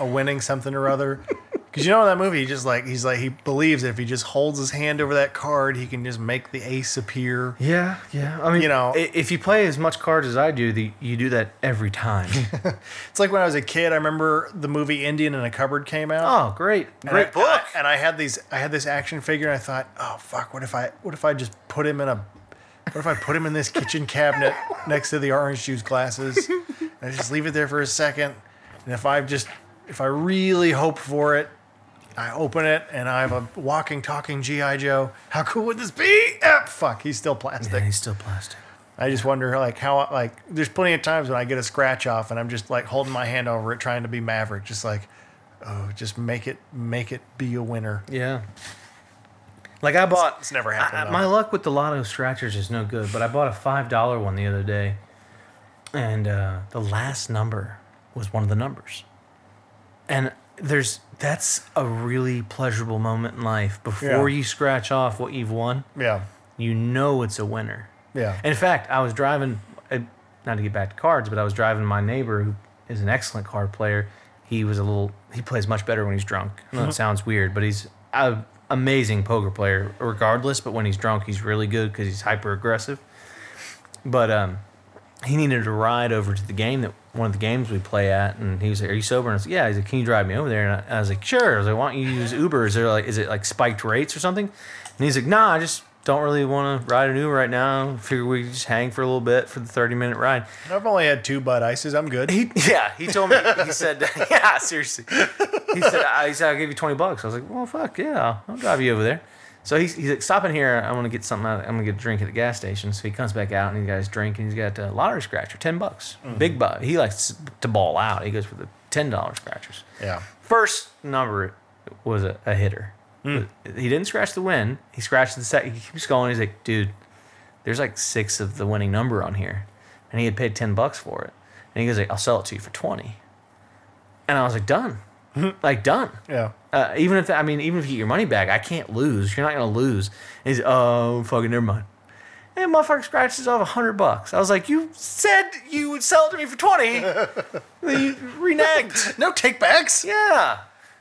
a winning something or other? [LAUGHS] Because you know in that movie, he just like he's like he believes that if he just holds his hand over that card, he can just make the ace appear. Yeah, yeah. I mean, You know- i- if you play as much cards as I do, the, you do that every time. [LAUGHS] It's like when I was a kid. I remember the movie Indian in a Cupboard came out. oh, great, And great I- book. And I had these. I had this action figure, and I thought, oh fuck, what if I, what if I just put him in a, what if I put him in this kitchen cabinet next to the orange juice glasses, and I just leave it there for a second, and if I just, if I really hope for it, I open it, and I have a walking, talking GI Joe. How cool would this be? Ah, fuck, he's still plastic. yeah, he's still plastic. I just wonder, like, how, like, there's plenty of times when I get a scratch off, and I'm just like holding my hand over it, trying to be Maverick, just like, oh, just make it, make it be a winner. Yeah. Like I bought. It's never happened, I- my luck with the lotto scratchers is no good, but I bought a five dollar one the other day, and uh, the last number was one of the numbers. And there's that's a really pleasurable moment in life. Before Yeah. you scratch off what you've won, Yeah, you know it's a winner. yeah. In fact, I was driving, uh, not to get back to cards, but I was driving my neighbor who is an excellent card player. He was a little, he plays much better when he's drunk. I know it sounds weird, but he's an amazing poker player regardless. But when he's drunk, he's really good because he's hyper aggressive. But um, he needed a ride over to the game that one of the games we play at, and he was like, "Are you sober?" And I was like, "Yeah." He's like, "Can you drive me over there?" And I, I was like, "Sure." I was like, "Why don't you use Uber? Is there like, is it like spiked rates or something?" And he's like, "Nah, I just don't really want to ride an Uber right now. Figure we just hang for a little bit for the thirty minute ride." I've only had two Bud Ices. I'm good. He yeah, he told me. He said, [LAUGHS] "Yeah, seriously." He said, "I he said I'll give you twenty bucks." I was like, "Well, fuck yeah, I'll drive you over there." So he's, he's like, "Stop in here. I want to get something. Out, I'm gonna get a drink at the gas station." So he comes back out and he's got his drink and he's got a lottery scratcher, ten bucks, mm-hmm. big buck. He likes to ball out. He goes for the ten dollar scratchers. Yeah. First number was a, a hitter. Hmm. He didn't scratch the win. He scratched the second. He keeps going. He's like, dude, there's like six of the winning number on here, and he had paid ten bucks for it. And he goes like, I'll sell it to you for twenty. And I was like, done, [LAUGHS] like done. Yeah. Uh, even if I mean, even if you get your money back, I can't lose. You're not gonna lose. And he's oh fucking never mind. And motherfucker scratches off a hundred bucks. I was like, you said you would sell it to me for twenty. [LAUGHS] You reneged. No take backs. Yeah.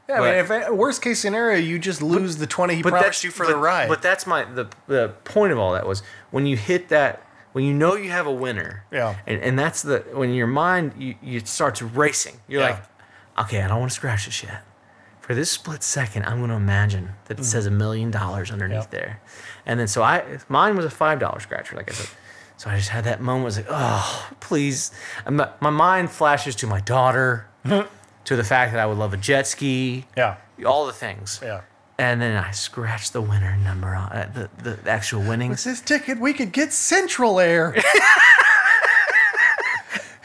Yeah, But- I mean, if worst case scenario, you just lose the twenty he promised you for but, the ride. But that's my the the point of all that was when you hit that when you know you have a winner. Yeah. And, and that's the when your mind you, you starts racing. You're Yeah. like, okay, I don't want to scratch this yet. For this split second, I'm going to imagine that it Mm. says a million dollars underneath Yeah. there, and then so I mine was a five dollar scratcher, like I said. So I just had that moment. I was like, oh, please. My, my mind flashes to my daughter, [LAUGHS] to the fact that I would love a jet ski, yeah, all the things. yeah. And then I scratched the winner number on uh, the, the actual winnings. This ticket, we could get Central Air. [LAUGHS]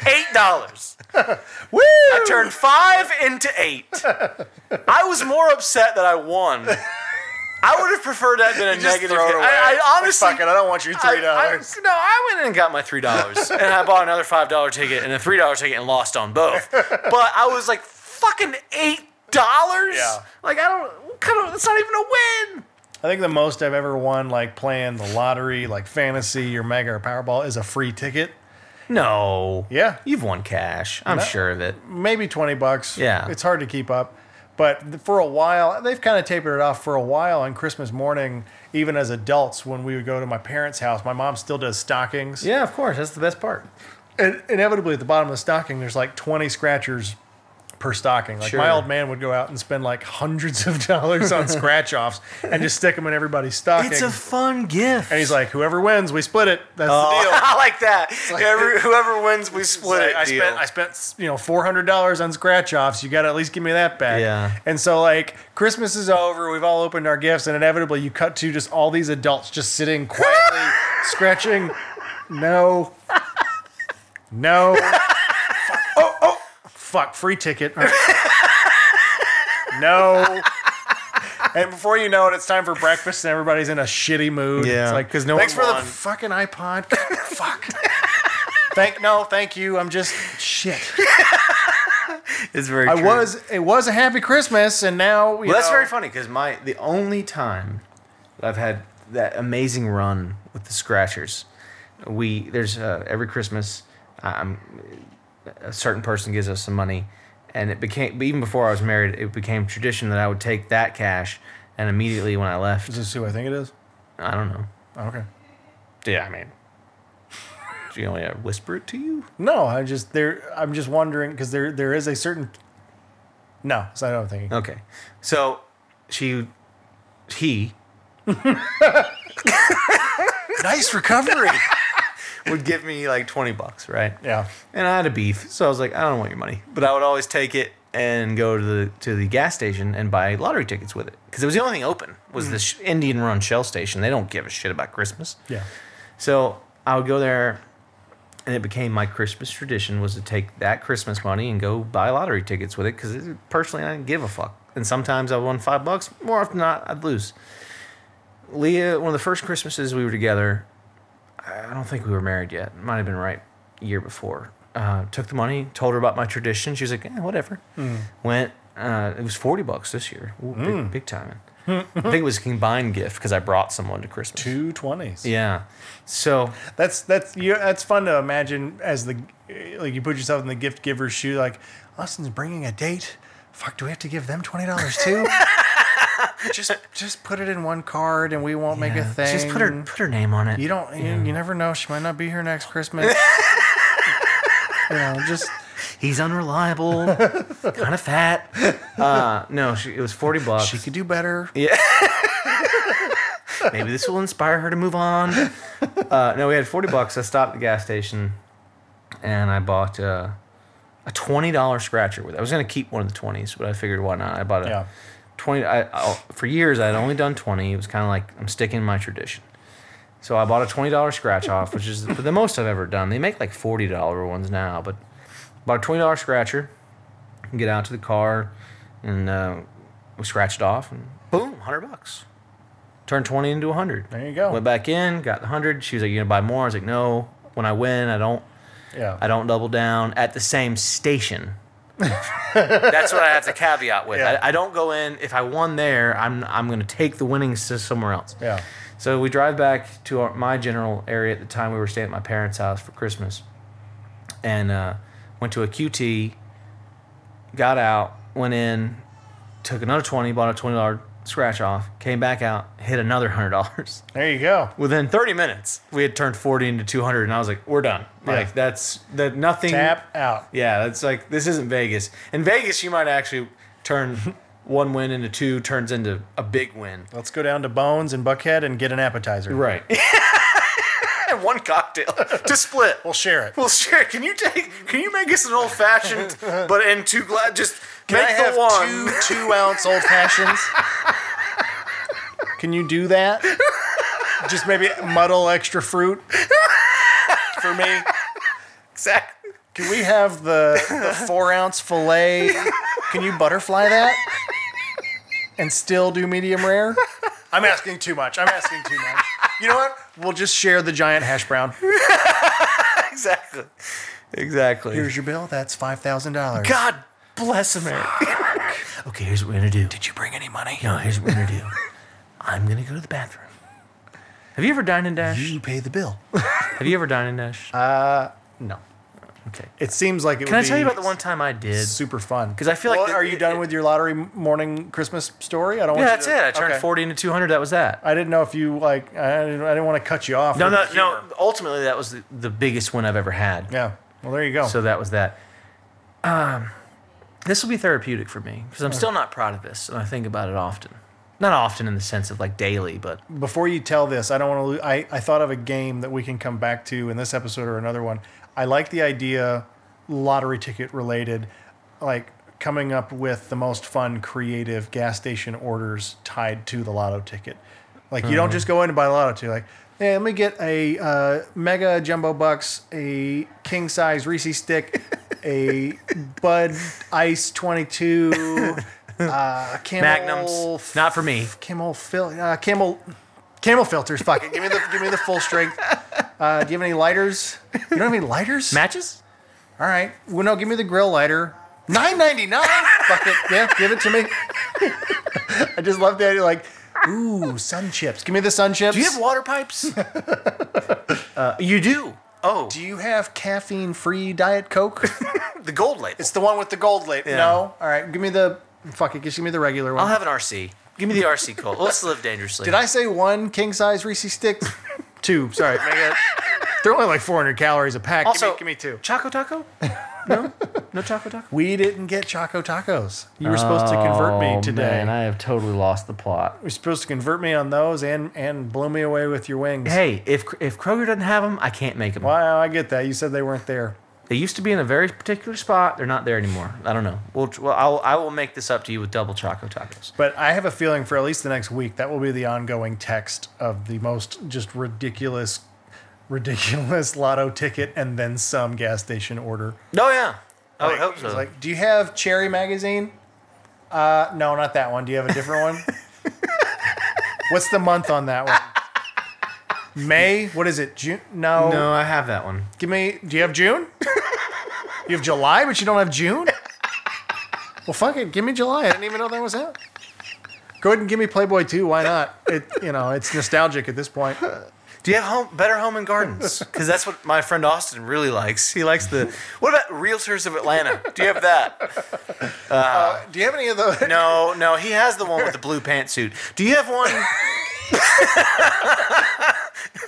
Eight dollars. [LAUGHS] I turned five into eight. [LAUGHS] I was more upset that I won. I would have preferred that than a Just negative. throw it hit. away. I, I honestly, Fuck it, I don't want your three I- dollars. No, I went in and got my three dollars, [LAUGHS] and I bought another five dollar ticket and a three dollar ticket and lost on both. But I was like, fucking eight dollars. Yeah. Like I don't. What kind of? That's not even a win. I think the most I've ever won, like playing the lottery, like fantasy or mega or Powerball, is a free ticket. No. Yeah. You've won cash. I'm No. sure of it. Maybe twenty bucks. Yeah. it's hard to keep up. But for a while, they've kind of tapered it off. For a while on Christmas morning, even as adults, when we would go to my parents' house, my mom still does stockings. Yeah, of course. That's the best part. And inevitably, at the bottom of the stocking, there's like 20 scratchers per stocking. Like my old man would go out and spend like hundreds of [LAUGHS] dollars on scratch offs and just stick them in everybody's stocking. It's a fun gift. and he's like, whoever wins, we split it. That's Oh, the deal. [LAUGHS] I like that. Whoever, [LAUGHS] whoever wins, we split it. I spent I spent you know four hundred dollars on scratch offs. You got to at least give me that back. Yeah. And so like Christmas is over. We've all opened our gifts, and inevitably you cut to just all these adults just sitting quietly scratching. No. No. Fuck. Fuck. Free ticket. [LAUGHS] no. And before you know it, it's time for breakfast, and everybody's in a shitty mood. Yeah, it's like 'cause no thanks one for won." the fucking iPod. [LAUGHS] Fuck. Thank no, thank you. I'm just shit. [LAUGHS] it's very. I true. was it was a happy Christmas, and now you Well, that's very funny because my the only time that I've had that amazing run with the Scratchers, we there's uh, every Christmas, um, a certain person gives us some money, and it became even before I was married, it became tradition that I would take that cash and immediately when I left, Is this who I think it is? I don't know. Okay. Yeah, I mean, do you to whisper it to you? No, I just there. I'm just wondering because there there is a certain. No, that's not what I'm thinking. Okay, so she, he [LAUGHS] Nice recovery. Would give me like twenty bucks, right? yeah. And I had a beef, so I was like, I don't want your money, but I would always take it and go to the to the gas station and buy lottery tickets with it because it was the only thing open was Mm. this Indian Run Shell station. They don't give a shit about Christmas, Yeah. so I would go there, and it became my Christmas tradition was to take that Christmas money and go buy lottery tickets with it because personally I didn't give a fuck. And sometimes I won five bucks. More often than not, I'd lose. Leah, one of the first Christmases we were together, I don't think we were married yet. Might have been right year before. Uh, took the money, told her about my tradition. She was like, eh, whatever. Went. Uh, it was forty bucks this year. Ooh, big, big time. I think it was a combined gift because I brought someone to Christmas. Two twenties. Yeah. So That's that's you. That's fun to imagine as the like you put yourself in the gift giver's shoe. Like Austin's bringing a date. Fuck, do we have to give them twenty dollars too? [LAUGHS] just just put it in one card and we won't make a thing. Just put her put her name on it. You don't. You, you never know. She might not be here next Christmas. [LAUGHS] you know, just He's unreliable, kind of fat. Uh, no, she, it was forty bucks. she could do better. Yeah. Maybe this will inspire her to move on. Uh, no, we had 40 bucks. I stopped at the gas station and I bought uh, a $20 scratcher with it. I was going to keep one of the 20s, but I figured why not? I bought a Yeah. 20. I, I, for years, I had only done 20. It was kind of like I'm sticking to my tradition. So I bought a $20 scratch off, which is the most I've ever done. They make like $40 ones now, but bought a $20 scratcher, get out to the car, and uh, we scratched it off, and boom, 100 bucks. Turned 20 into 100. There you go. Went back in, got the 100. She was like, "You gonna buy more?" I was like, "No. When I win, I don't. Yeah. I don't double down at the same station." That's what I have to caveat with. Yeah. I, I don't go in if I won there. I'm I'm gonna take the winnings to somewhere else. Yeah. So we drive back to our, my general area at the time we were staying at my parents' house for Christmas, and uh, went to a QT. Got out, went in, took another twenty, bought a twenty dollar scratch off, came back out, hit another hundred dollars. [LAUGHS] There you go. Within thirty minutes, we had turned forty into two hundred, and I was like, "We're done. Like that's that nothing." Tap out. Yeah, that's like this isn't Vegas. In Vegas, you might actually turn [LAUGHS] one win into two, turns into a big win. Let's go down to Bones and Buckhead and get an appetizer. Right. [LAUGHS] one cocktail to split. We'll share it. We'll share it. Can you take? Can you make us an old fashioned, but in two glass? Just Can make I the have one. two two ounce old fashions? Can you do that? Just maybe muddle extra fruit for me. Exactly. Can we have the, the four ounce filet? Can you butterfly that and still do medium rare? I'm asking too much. I'm asking too much. You know what? We'll just share the giant hash brown. [LAUGHS] Exactly. Exactly. Here's your bill. That's five thousand dollars. God bless America. okay, here's what we're gonna do. Did you bring any money? No, here's what we're gonna do. I'm gonna go to the bathroom. Have you ever dined in Dash? You pay the bill. Have you ever dined in Dash? Uh, no. okay. It seems like it Can would I tell be you about the one time I did? super fun. Because I feel like Well, the- are you it- done it- with your lottery morning Christmas story? I don't. Yeah, want that's you it. to, I turned okay. 40 into 200. That was that. I didn't know if you like. I didn't, I didn't want to cut you off. No, no, no. Ultimately, that was the, the biggest one I've ever had. Yeah. Well, there you go. So that was that. Um, this will be therapeutic for me because I'm still not proud of this, and I think about it often. Not often in the sense of like daily, but Before you tell this, I don't want to. Lose, I I thought of a game that we can come back to in this episode or another one. I like the idea, lottery ticket related, like coming up with the most fun, creative gas station orders tied to the lotto ticket. Like you don't just go in and buy a lotto ticket. Like, hey, let me get a uh, mega jumbo bucks, a king size Reese stick, a Bud Ice twenty two. Uh, camel Magnums, not for me. Camel fil- uh, camel camel filters. Fuck it. Give me the give me the full strength. Uh, do you have any lighters? You don't have any lighters? Matches? All right. Well, no. Give me the grill lighter. Nine ninety nine. Fuck it. Yeah. Give it to me. [LAUGHS] I just love the idea. Like, ooh, sun chips. Give me the sun chips. Do you have water pipes? [LAUGHS] uh, you do. Oh, Do you have caffeine free diet coke? [LAUGHS] the gold label. it's the one with the gold label. Yeah. No. All right. Give me the. Fuck it. Just give me the regular one. I'll have an RC. Give me the RC Cola. Let's live dangerously. Did I say one king size Reese sticks? [LAUGHS] two. Sorry. [LAUGHS] They're only like 400 calories a pack. Also, give, me, give me two. Choco Taco? No? No Choco Taco? We didn't get Choco Tacos. You were supposed to convert me oh, today. and I have totally lost the plot. You're supposed to convert me on those and and blow me away with your wings. Hey, if if Kroger doesn't have them, I can't make them. Wow, I get that. You said they weren't there. They used to be in a very particular spot. They're not there anymore. I don't know. We'll, well I'll, I will make this up to you with double Choco Tacos. But I have a feeling for at least the next week that will be the ongoing text of the most just ridiculous, ridiculous [LAUGHS] lotto ticket and then some gas station order. Oh, yeah. I would Like- hope it's so. Like, do you have Cherry magazine? Uh, no, not that one. Do you have a different one? [LAUGHS] What's the month on that one? May? What is it? June? No. no, I have that one. Give me. Do you have June? you have July, but you don't have June. Well, fuck it. Give me July. I didn't even know that was out. Go ahead and give me Playboy too. Why not? It you know it's nostalgic at this point. Do you have home, Better Home and Gardens? [LAUGHS] Because that's what my friend Austin really likes. He likes the. What about Realtors of Atlanta? Do you have that? [LAUGHS] Uh, do you have any of those? No, no. He has the one with the blue pantsuit. Do you have one?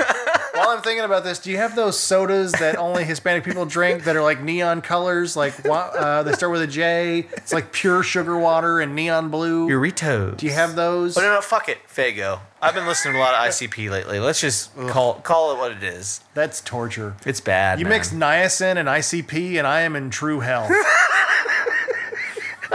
[LAUGHS] While I'm thinking about this, do you have those sodas that only Hispanic people drink that are like neon colors? Like uh, they start with a J. It's like pure sugar water and neon blue. Doritos. do you have those? Oh, no, no, fuck it. Faygo. I've been listening to a lot of ICP lately. Let's just call call it what it is. That's torture. It's bad. You man. mix niacin and ICP, and I am in true hell. [LAUGHS] [LAUGHS]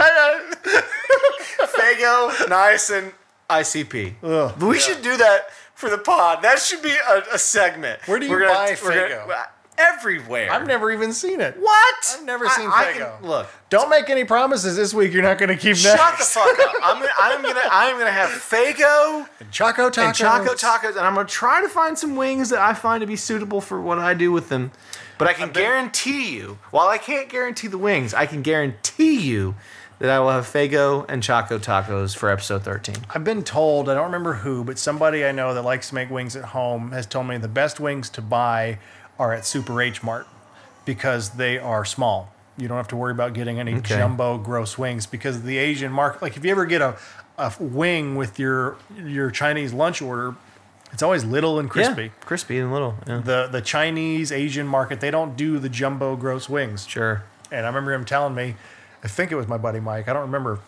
Faygo, niacin, ICP. Ugh, But we should do that for the pod. That should be a, a segment. Where do you We're gonna- buy gonna- everywhere. I've never even seen it. What? I've never I- seen I Faygo. can- look, Don't make any promises this week. You're not going to keep that. shut the fuck up. [LAUGHS] I'm gonna, I'm gonna, I'm gonna have Faygo Choco tacos. and Choco tacos, and I'm gonna try to find some wings that I find to be suitable for what I do with them. But I can guarantee you, while I can't guarantee the wings, I can guarantee you that I will have Faygo and Choco tacos for episode 13. I've been told, I don't remember who, but somebody I know that likes to make wings at home has told me the best wings to buy are at Super H Mart because they are small. You don't have to worry about getting any Okay. jumbo gross wings because the Asian market. Like if you ever get a, a wing with your your Chinese lunch order, it's always little and crispy. Yeah, crispy and little. Yeah. The the Chinese Asian market they don't do the jumbo gross wings. Sure. And I remember him telling me, I think it was my buddy Mike. I don't remember.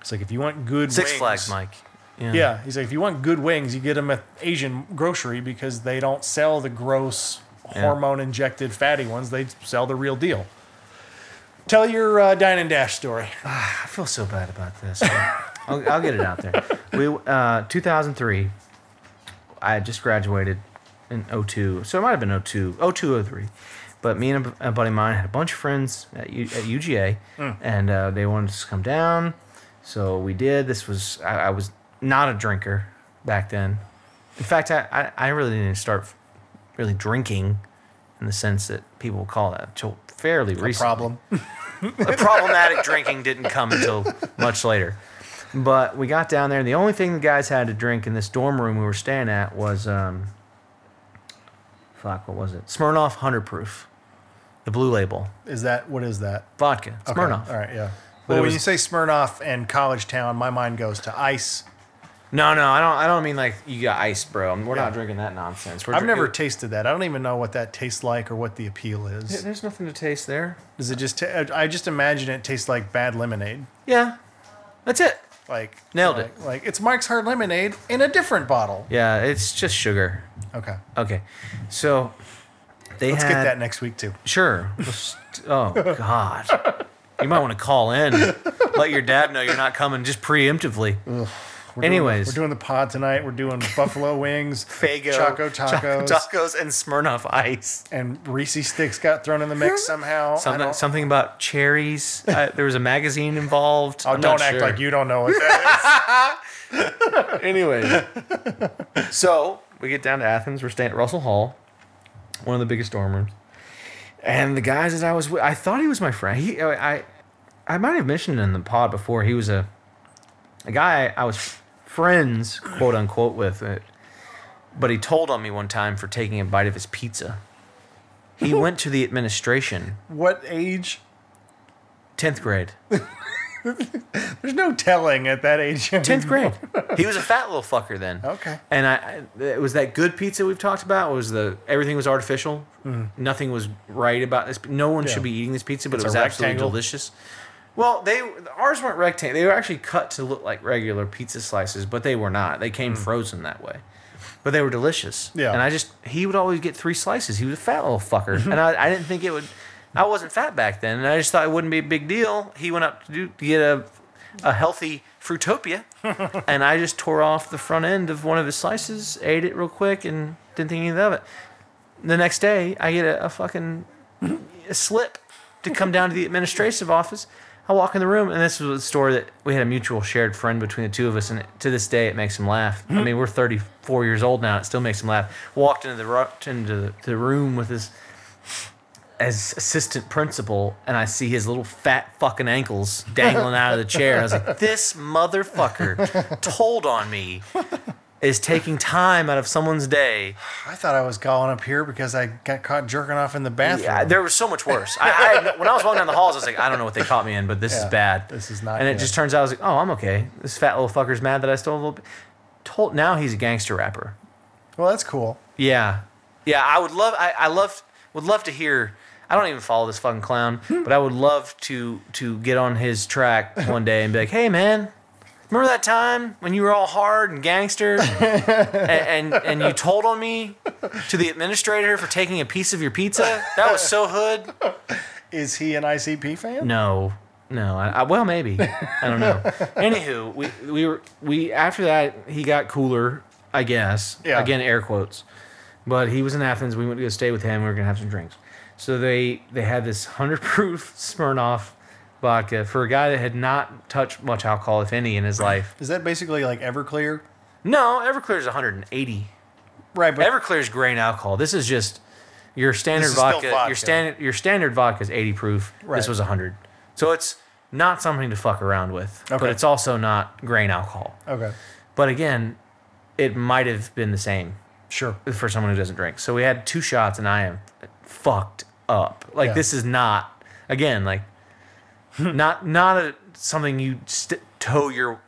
It's like if you want good Six wings, Flags, Mike. Yeah. Yeah, he's like if you want good wings, you get them at Asian grocery because they don't sell the gross Yeah. hormone injected fatty ones. They sell the real deal. Tell your uh, dine and dash story. [SIGHS] I feel so bad about this. I'll, I'll get it out there. We uh, 2003. I had just graduated in 02, so it might have been 02, 02, 03. But me and a, a buddy of mine had a bunch of friends at, U, at UGA, and uh, they wanted us to come down. So we did. This was I, I was not a drinker back then. In fact, I, I, I really didn't start really drinking in the sense that people call that until fairly recently Problem. [LAUGHS] the problematic drinking didn't come until much later. But we got down there, and the only thing the guys had to drink in this dorm room we were staying at was, um, fuck, what was it? Smirnoff 100 proof, the blue label Is that what is that? vodka. Okay, Smirnoff. All right, yeah. But well, when was- you say Smirnoff and College Town, my mind goes to ice. No, no, I don't. I don't mean like you got ice, bro. We're Yeah. not drinking that nonsense. We're I've drinking- never tasted that. I don't even know what that tastes like or what the appeal is. There's nothing to taste there. Does it just? ta- uh, I just imagine it tastes like bad lemonade. Yeah, that's it. Like Nailed like, it. Like it's Mike's Hard Lemonade in a different bottle. Yeah, it's just sugar. Okay, Okay, so they let's had get that next week too. Sure. Oh [LAUGHS] God. You might want to call in. Let your dad know you're not coming just preemptively. We're Anyways. doing, we're doing the pod tonight. We're doing buffalo [LAUGHS] wings, Faygo, Choco Choco tacos, tacos, and Smirnoff Ice. and Reese sticks got thrown in the mix somehow. Something, something about cherries. Uh, there was a magazine involved. Oh, I'm don't act sure. like you don't know what that is. [LAUGHS] Anyway, so we get down to Athens. We're staying at Russell Hall, one of the biggest dorm rooms. And the guys that I was with, I thought he was my friend. He, I, I might have mentioned in the pod before. He was a, a guy I was friends, quote unquote, with. uh, But he told on me one time for taking a bite of his pizza. He [LAUGHS] went to the administration. What age? tenth grade. [LAUGHS] [LAUGHS] There's no telling at that age. [LAUGHS] Tenth grade. He was a fat little fucker then. Okay. And I, I- it was that good pizza we've talked about. Was the everything was artificial. Nothing was right about this. No one Mm. Yeah. should be eating this pizza, but It's it was a absolutely delicious. Well, they ours weren't rectangle. They were actually cut to look like regular pizza slices, but they were not. They came frozen that way. But they were delicious. Mm. Yeah. And I just he would always get three slices. He was a fat little fucker, and I, I didn't think it would. I wasn't fat back then, and I just thought it wouldn't be a big deal. He went up to, do, to get a a healthy Fruitopia, [LAUGHS] and I just tore off the front end of one of his slices, ate it real quick, and didn't think anything of it. The next day, I get a, a fucking a slip to come down to the administrative office. I walk in the room, and this was a story that we had a mutual shared friend between the two of us, and to this day, it makes him laugh. I mm-hmm. mean, we're 34 years old now; it still makes him laugh. Walked into the into the, the room with his as assistant principal, and I see his little fat fucking ankles dangling out of the chair. I was like, [LAUGHS] "This motherfucker told on me." Is taking time out of someone's day I thought I was calling up here because I got caught jerking off in the bathroom. Yeah, there was so much worse. I, I when I was walking down the halls, I was like, I don't know what they caught me in, but this Yeah, is bad. this is not And it good. just turns out I was like, oh, I'm okay. This fat little fucker's mad that I stole a little bit. Told now he's a gangster rapper. well, that's cool. Yeah, yeah. I would love. I, I love. Would love to hear. I don't even follow this fucking clown, hmm. but I would love to to get on his track [LAUGHS] one day and be like, hey man. Remember that time when you were all hard and gangster, [LAUGHS] and, and and you told on me to the administrator for taking a piece of your pizza? That was so hood. Is he an ICP fan? No, no. I, I, well, maybe. I don't know. [LAUGHS] Anywho, we we were we after that he got cooler, I guess. Yeah. Again, air quotes. But he was in Athens. We went to go stay with him. We were gonna have some drinks. So they they had this hundred proof [LAUGHS] Smirnoff vodka for a guy that had not touched much alcohol, if any, in his life. Is that basically like Everclear? No, Everclear is 180. Right, but Everclear is grain alcohol. This is just your standard This is still vodka, vodka. Your standard your standard vodka is 80 proof. Right. This was 100. So it's not something to fuck around with, okay. but it's also not grain alcohol. okay, But again, it might have been the same sure. for someone who doesn't drink. So we had two shots, and I am fucked up. Like Yeah. this is not again, like not not a, something you st- tow your,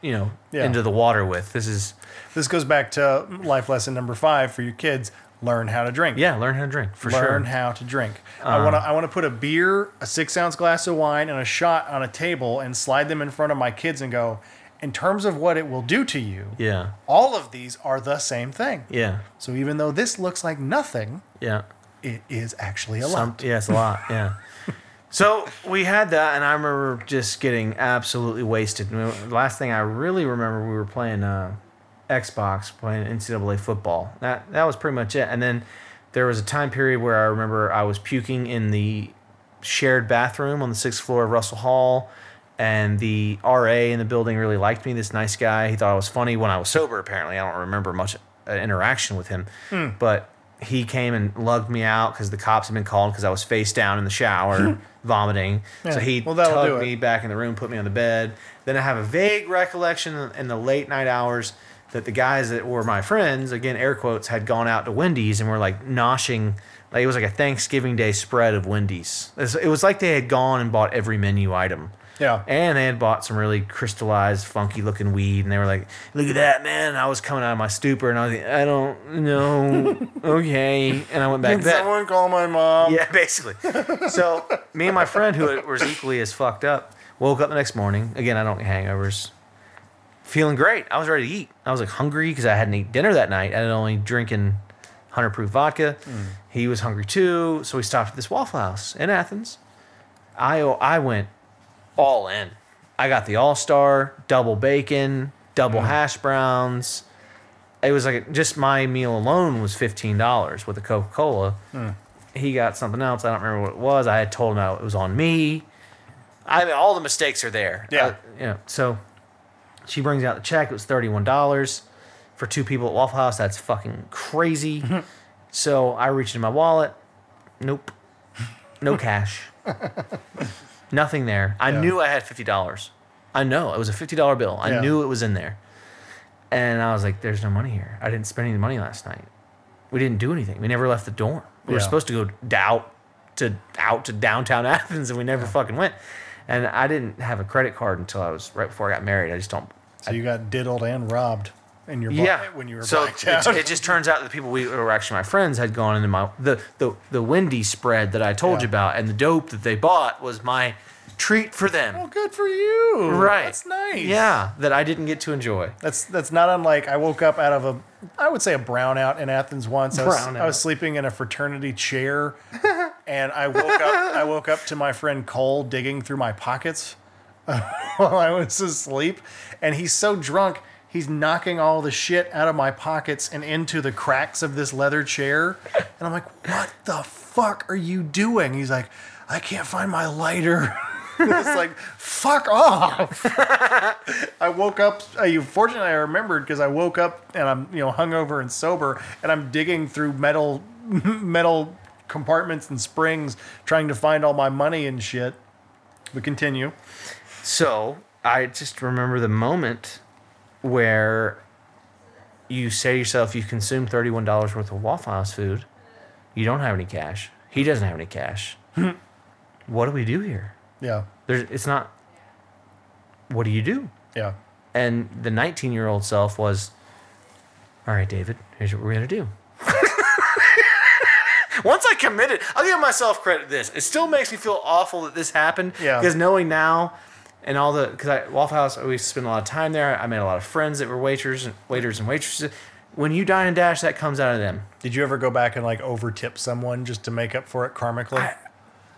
you know, Yeah. into the water with. This is This goes back to life lesson number five for your kids: learn how to drink. yeah, learn how to drink for learn sure. Uh-huh. how to drink. I want to I want to put a beer, a six ounce glass of wine, and a shot on a table and slide them in front of my kids and go. In terms of what it will do to you, Yeah, all of these are the same thing. yeah, So even though this looks like nothing, yeah. It is actually a Some, lot. yeah, it's a lot. Yeah. [LAUGHS] So we had that, and I remember just getting absolutely wasted. The last thing I really remember, we were playing uh, Xbox, playing NCAA football. That that was pretty much it. And then there was a time period where I remember I was puking in the shared bathroom on the sixth floor of Russell Hall. And the RA in the building really liked me. This nice guy. He thought I was funny when I was sober. Apparently, I don't remember much uh, interaction with him, but he came and lugged me out because the cops had been called because I was face down in the shower [LAUGHS] vomiting. So he well, tugged me back in the room, put me on the bed. Then I have a vague recollection in the late night hours that the guys that were my friends, again air quotes, had gone out to Wendy's and were like noshing. Like it was like a Thanksgiving Day spread of Wendy's. It was like they had gone and bought every menu item. Yeah. And they had bought some really crystallized, funky looking weed, and they were like, "Look at that, man!" And I was coming out of my stupor, and I was like, "I don't know, [LAUGHS] okay." And I went back to bed. call my mom? Yeah, basically. So [LAUGHS] me and my friend, who was equally as fucked up, woke up the next morning. Again, I don't get hangovers. Feeling great. I was ready to eat. I was like hungry because I hadn't eaten dinner that night. I had only drinking hundred proof vodka. Hmm. He was hungry too, so we stopped at this Waffle House in Athens. I I went all in. I got the All Star, double bacon, double mm. hash browns. It was like just my meal alone was fifteen dollars with a Coca Cola mm. he got something else. I don't remember what it was. I had told him it was on me. I mean, all the mistakes are there. Yeah. Uh, you know, so she brings out the check. It was thirty-one dollars for two people at Waffle House. That's fucking crazy. Mm-hmm. so I reached in my wallet. Nope. No [LAUGHS] cash. Nothing there. I Yeah. knew I had fifty dollars. I know it was a fifty dollar bill. I Yeah. knew it was in there. And I was like, "There's no money here. I didn't spend any money last night. We didn't do anything. We never left the dorm. We were Yeah. supposed to go out to out to downtown [LAUGHS] Athens, and we never fucking went. And I didn't have a credit card until I was right before I got married. I just don't. So you got diddled and robbed in your bu- Yeah, when you were so blacked it, out. it just turns out that the people we were actually my friends had gone into my the the the Wendy spread that I told Yeah. you about, and the dope that they bought was my treat for them. oh, good for you. right, That's nice. Yeah, that I didn't get to enjoy. That's that's not unlike I woke up out of a I would say a brownout in Athens once. I was, Brownout. I was sleeping in a fraternity chair [LAUGHS] and I woke up I woke up to my friend Cole digging through my pockets [LAUGHS] while I was asleep and he's so drunk he's knocking all the shit out of my pockets and into the cracks of this leather chair and I'm like what the fuck are you doing? He's like I can't find my lighter. [LAUGHS] it's like fuck off. [LAUGHS] I woke up. Fortunately, I remembered because I woke up and I'm you know hungover and sober, and I'm digging through metal [LAUGHS] metal compartments and springs trying to find all my money and shit. But continue. So I just remember the moment where you say to yourself, you consume thirty-one dollars worth of Waffle House food. You don't have any cash. He doesn't have any cash. [LAUGHS] what do we do here? Yeah, There's, it's not. What do you do? yeah, And the 19 year old self was, all right, David, here's what we're going to do. [LAUGHS] Once I committed, I'll give myself credit this. It still makes me feel awful that this happened. Yeah. Because knowing now and all the, because I, Waffle House, I always spent a lot of time there. I made a lot of friends that were waiters and waiters and waitresses. When you dine and dash, that comes out of them. Did you ever go back and like over tip someone just to make up for it karmically?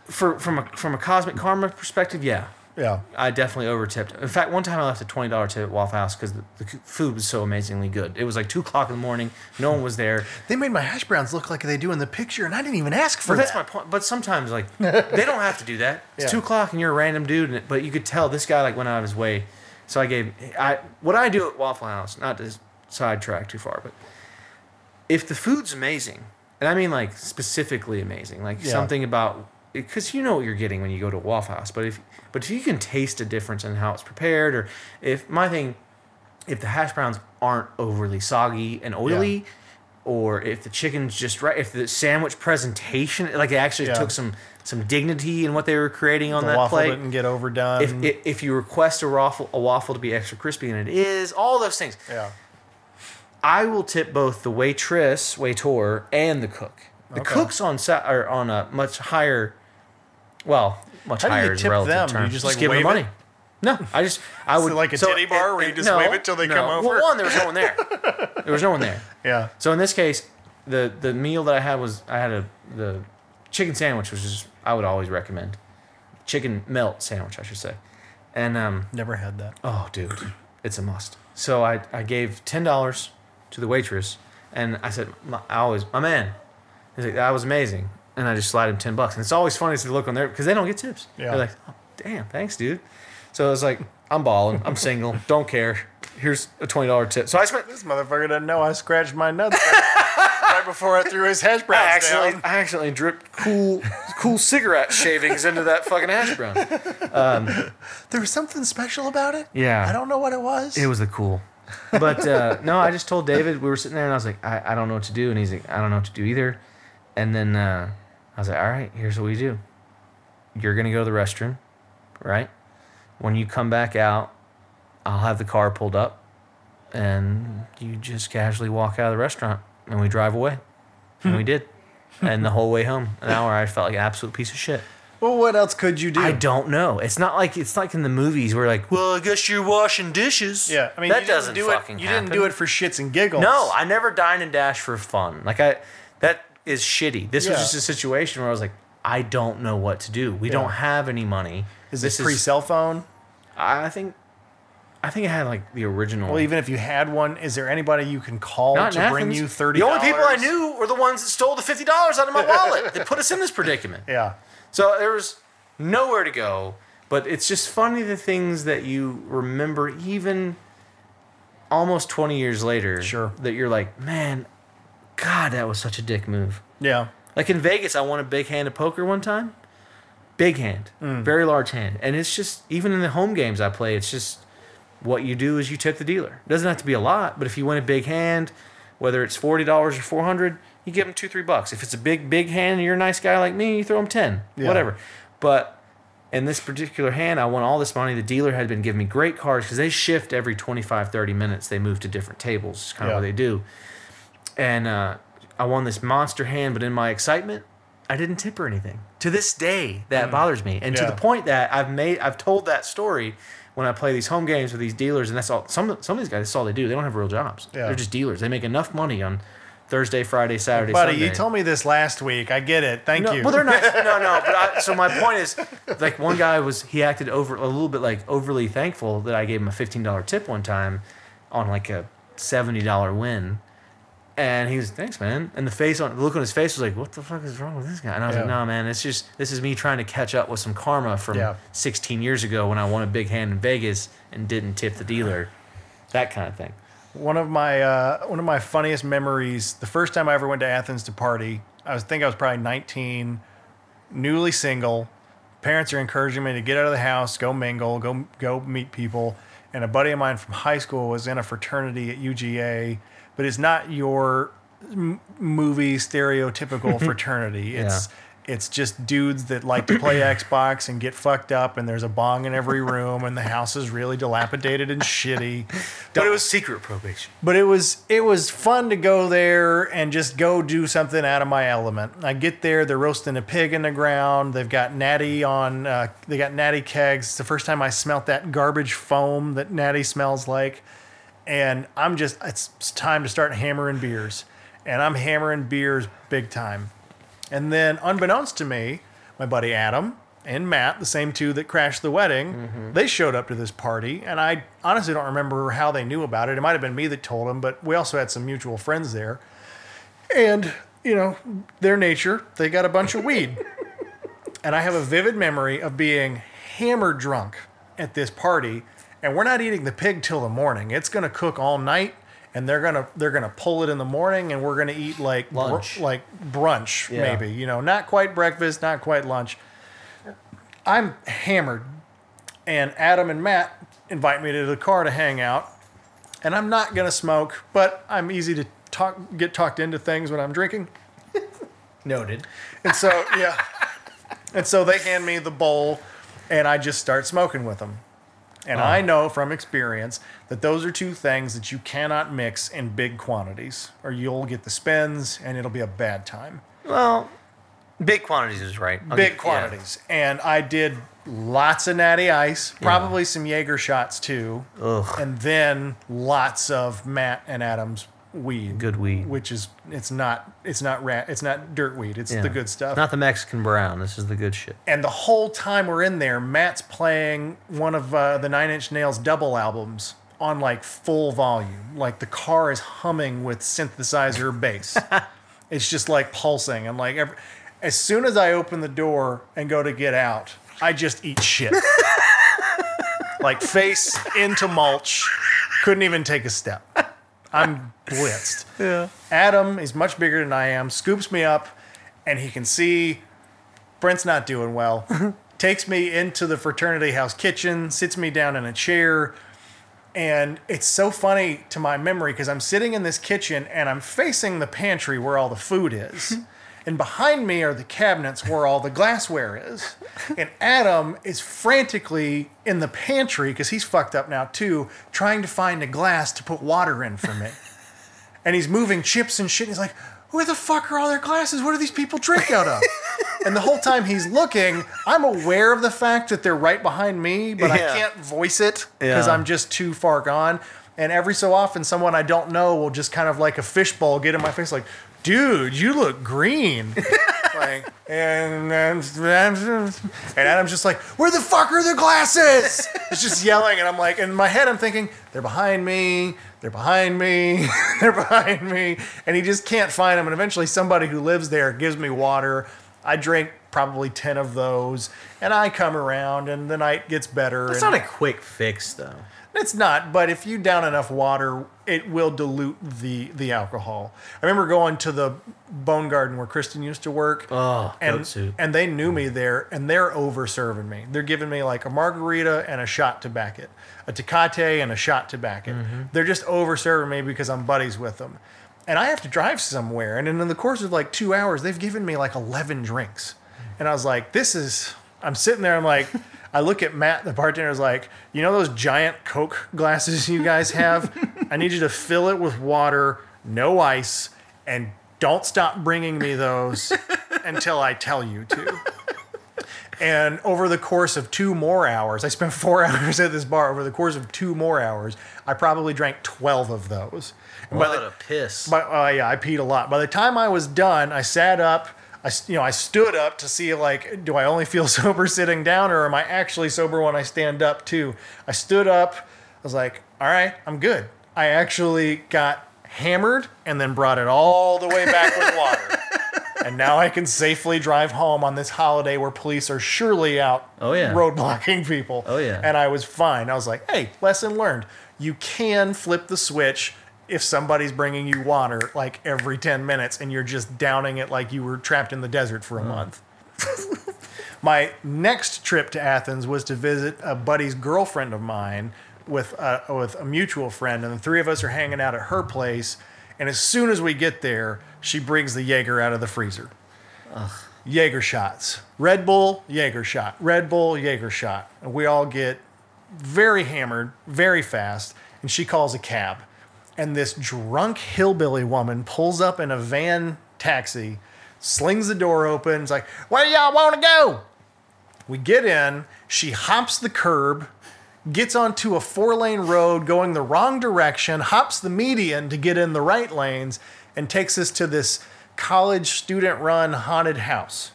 For, from, a, from a cosmic karma perspective, yeah. Yeah, I definitely over tipped. In fact, one time I left a twenty dollar tip at Waffle House because the, the food was so amazingly good. It was like two o'clock in the morning. No one was there. they made my hash browns look like they do in the picture, and I didn't even ask for But that's that. my point. But sometimes like [LAUGHS] they don't have to do that. It's Yeah. two o'clock and you're a random dude. And, but you could tell this guy like went out of his way. So I gave I what I do at Waffle House. Not to sidetrack too far, but if the food's amazing, and I mean like specifically amazing, like Yeah. something about because you know what you're getting when you go to a Waffle House. But if but if you can taste a difference in how it's prepared, or if my thing, if the hash browns aren't overly soggy and oily, or if the chicken's just right, if the sandwich presentation, like they actually Yeah. took some some dignity in what they were creating on The that waffle plate. didn't get overdone. If, if if you request a waffle a waffle to be extra crispy and it is, all those things. yeah. I will tip both the waitress, waiter, and the cook. The Okay. cook's on sa- on a much higher, well, much How do you higher is tip relative them? Do you term. just, like, give them the wave money. it? No, I just I would like a titty bar where you just wave it till they come over? Well, one, there was no one there. There was no one there. [LAUGHS] Yeah. So in this case, the the meal that I had was I had a the chicken sandwich, which is I would always recommend, chicken melt sandwich, I should say, and um, Never had that. Oh, dude, it's a must. So I, I gave ten dollars to the waitress, and I said, my, I always, my man, he's like, that was amazing, and I just slide him ten bucks, and it's always funny to look on there because they don't get tips. Yeah. They're like, oh, damn, thanks, dude. So I was like, I'm balling, I'm single, [LAUGHS] don't care. Here's a twenty dollar tip. So I spent. This motherfucker doesn't know I scratched my nuts [LAUGHS] right before I threw his hash I browns accidentally, down. I accidentally dripped cool, cool cigarette shavings into that fucking hash brown. There was something special about it. Yeah. I don't know what it was. It was the cool. But uh, [LAUGHS] no, I just told David we were sitting there and I was like, I, I don't know what to do, and he's like, I don't know what to do either. And then uh, I was like, all right, here's what we do. You're gonna go to the restroom, right? When you come back out, I'll have the car pulled up, and you just casually walk out of the restaurant, and we drive away. And we [LAUGHS] did. And the whole way home, an hour, I felt like an absolute piece of shit. well, what else could you do? I don't know. It's not like it's like in the movies where like, well, I guess you're washing dishes. yeah, I mean, that you doesn't do fucking it. You happen. didn't do it for shits and giggles. No, I never dine and dash for fun. Like I, that is shitty. This was Yeah. just a situation where I was like, I don't know what to do. We don't have any money. Is this pre cell phone? I think, I think I had like the original. Well, even if you had one, is there anybody you can call Not in to bring Athens. you thirty? The only people I knew were the ones that stole the fifty dollars out of my [LAUGHS] wallet that put us in this predicament. Yeah. So there was nowhere to go. But it's just funny the things that you remember even almost 20 years later. Sure. That you're like, man, God, that was such a dick move. Yeah. Like in Vegas, I won a big hand of poker one time. Big hand, Mm. very large hand. And it's just, even in the home games I play, it's just what you do is you tip the dealer. It doesn't have to be a lot, but if you win a big hand, whether it's $40 or 400 you give them two, three bucks. If it's a big, big hand and you're a nice guy like me, you throw them 10, Yeah. whatever. But in this particular hand, I won all this money. The dealer had been giving me great cards because they shift every 25, 30 minutes. They move to different tables. It's kind of Yeah. what they do. And uh, I won this monster hand, but in my excitement, I didn't tip her anything. To this day, that bothers me. And to Mm. The point that I've made, I've told that story when I play these home games with these dealers, and that's all. Some some of these guys, that's all they do. They don't have real jobs. Yeah. They're just dealers. They make enough money on Thursday, Friday, Saturday, Buddy, Sunday. you told me this last week. I get it. Thank No, you. well, they're nice. [LAUGHS] No, no. But I, so my point is, like one guy was he acted over a little bit like overly thankful that I gave him a fifteen dollar tip one time on like a seventy dollar win, and he was thanks man. And the face on the look on his face was like, what the fuck is wrong with this guy? And I was like, Yeah. no man, it's just this is me trying to catch up with some karma from Yeah. sixteen years ago when I won a big hand in Vegas and didn't tip the dealer, that kind of thing. One of my uh, one of my funniest memories. The first time I ever went to Athens to party, I was think I was probably 19, newly single. Parents are encouraging me to get out of the house, go mingle, go go meet people. And a buddy of mine from high school was in a fraternity at UGA, but it's not your m- movie stereotypical [LAUGHS] fraternity. It's it's just dudes that like to play [CLEARS THROAT] Xbox and get fucked up, and there's a bong in every room, and the house is really dilapidated and shitty. But it was secret probation. but it was it was fun to go there and just go do something out of my element. I get there, they're roasting a pig in the ground. They've got natty on. Uh, they got natty kegs. It's the first time I smelt that garbage foam that natty smells like, and I'm just it's, time to start hammering beers, and I'm hammering beers big time. And then, unbeknownst to me, my buddy Adam and Matt, the same two that crashed the wedding, mm-hmm. they showed up to this party. And I honestly don't remember how they knew about it. It might have been me that told them, but we also had some mutual friends there. And, you know, their nature, they got a bunch of weed. [LAUGHS] and I have a vivid memory of being hammered drunk at this party. And we're not eating the pig till the morning. It's going to cook all night. And they're gonna they're gonna pull it in the morning, and we're gonna eat like br- Lunch. like brunch Yeah. maybe you know not quite breakfast, not quite lunch. I'm hammered, and Adam and Matt invite me to the car to hang out, and I'm not gonna smoke, but I'm easy to talk get talked into things when I'm drinking. [LAUGHS] Noted. And so, yeah. And so they hand me the bowl and I just start smoking with them. And ah. I know from experience that those are two things that you cannot mix in big quantities or you'll get the spins and it'll be a bad time. Well, big quantities is right. I'll big get- quantities. And I did lots of natty ice, probably some Jaeger shots too. Ugh. And then lots of Matt and Adam's weed. Good weed. Which is it's not it's not rat it's not dirt weed. It's Yeah. the good stuff. Not the Mexican brown. This is the good shit. and the whole time we're in there, Matt's playing one of uh, the Nine Inch Nails double albums on like full volume. Like the car is humming with synthesizer bass. [LAUGHS] it's just like pulsing. And like every, as soon as I open the door and go to get out, I just eat shit. [LAUGHS] like face into mulch. Couldn't even take a step. I'm blitzed. [LAUGHS] Yeah. Adam is much bigger than I am, scoops me up, and he can see Brent's not doing well. [LAUGHS] takes me into the fraternity house kitchen, sits me down in a chair, and it's so funny to my memory because I'm sitting in this kitchen and I'm facing the pantry where all the food is. [LAUGHS] And behind me are the cabinets where all the glassware is. And Adam is frantically in the pantry because he's fucked up now too, trying to find a glass to put water in for me and he's moving chips and shit. And he's like, "Where the fuck are all their glasses? What do these people drink out of?" and the whole time he's looking, I'm aware of the fact that they're right behind me, but Yeah. I can't voice it because Yeah. I'm just too far gone. And every so often, someone I don't know will just kind of like a fishbowl get in my face, like, "Dude, you look green." [LAUGHS] like, and then and Adam's just like, "Where the fuck are the glasses?" It's just yelling, and I'm like, in my head, I'm thinking, "They're behind me. They're behind me. [LAUGHS] They're behind me." And he just can't find them. And eventually, somebody who lives there gives me water. I drink probably ten of those, and I come around, and the night gets better. It's not a quick fix, though. It's not, but if you down enough water, it will dilute the the alcohol. I remember going to the Bone Garden where Kristen used to work. Oh, and soup. and they knew me there, and they're over serving me. They're giving me like a margarita and a shot to back it, a Tecate and a shot to back it. Mm-hmm. They're just over serving me because I'm buddies with them, and I have to drive somewhere. And in the course of like two hours, they've given me like eleven drinks, and I was like, this is. I'm sitting there. I'm like. I look at Matt, the bartender, is like, you know those giant Coke glasses you guys have? I need you to fill it with water, no ice, and don't stop bringing me those until I tell you to. And over the course of two more hours, I spent four [LAUGHS] hours at this bar. Over the course of two more hours, I probably drank 12 of those. And by What the- a piss. but uh, yeah, I peed a lot. By the time I was done, I sat up. I you know I stood up to see like do I only feel [LAUGHS] sober sitting down or am I actually sober when I stand up too? I stood up. I was like, all right, I'm good. I actually got hammered and then brought it all the way back with water. [LAUGHS] And now I can safely drive home on this holiday where police are surely out Oh, yeah. roadblocking people. Oh, yeah. And I was fine. I was like, hey, lesson learned. You can flip the switch if somebody's bringing you water like every 10 minutes and you're just downing it like you were trapped in the desert for a mm. month. [LAUGHS] My next trip to Athens was to visit a buddy's girlfriend of mine with a, with a mutual friend, and the three of us are hanging out at her place. And as soon as we get there, she brings the Jaeger out of the freezer. Jaeger shots, Red Bull, Jaeger shot, Red Bull, Jaeger shot, and we all get very hammered, very fast. And she calls a cab, and this drunk hillbilly woman pulls up in a van taxi, slings the door open, is like, "Where y'all want to go?" We get in. She hops the curb, gets onto a four lane road going the wrong direction, hops the median to get in the right lanes, and takes us to this college student run haunted house.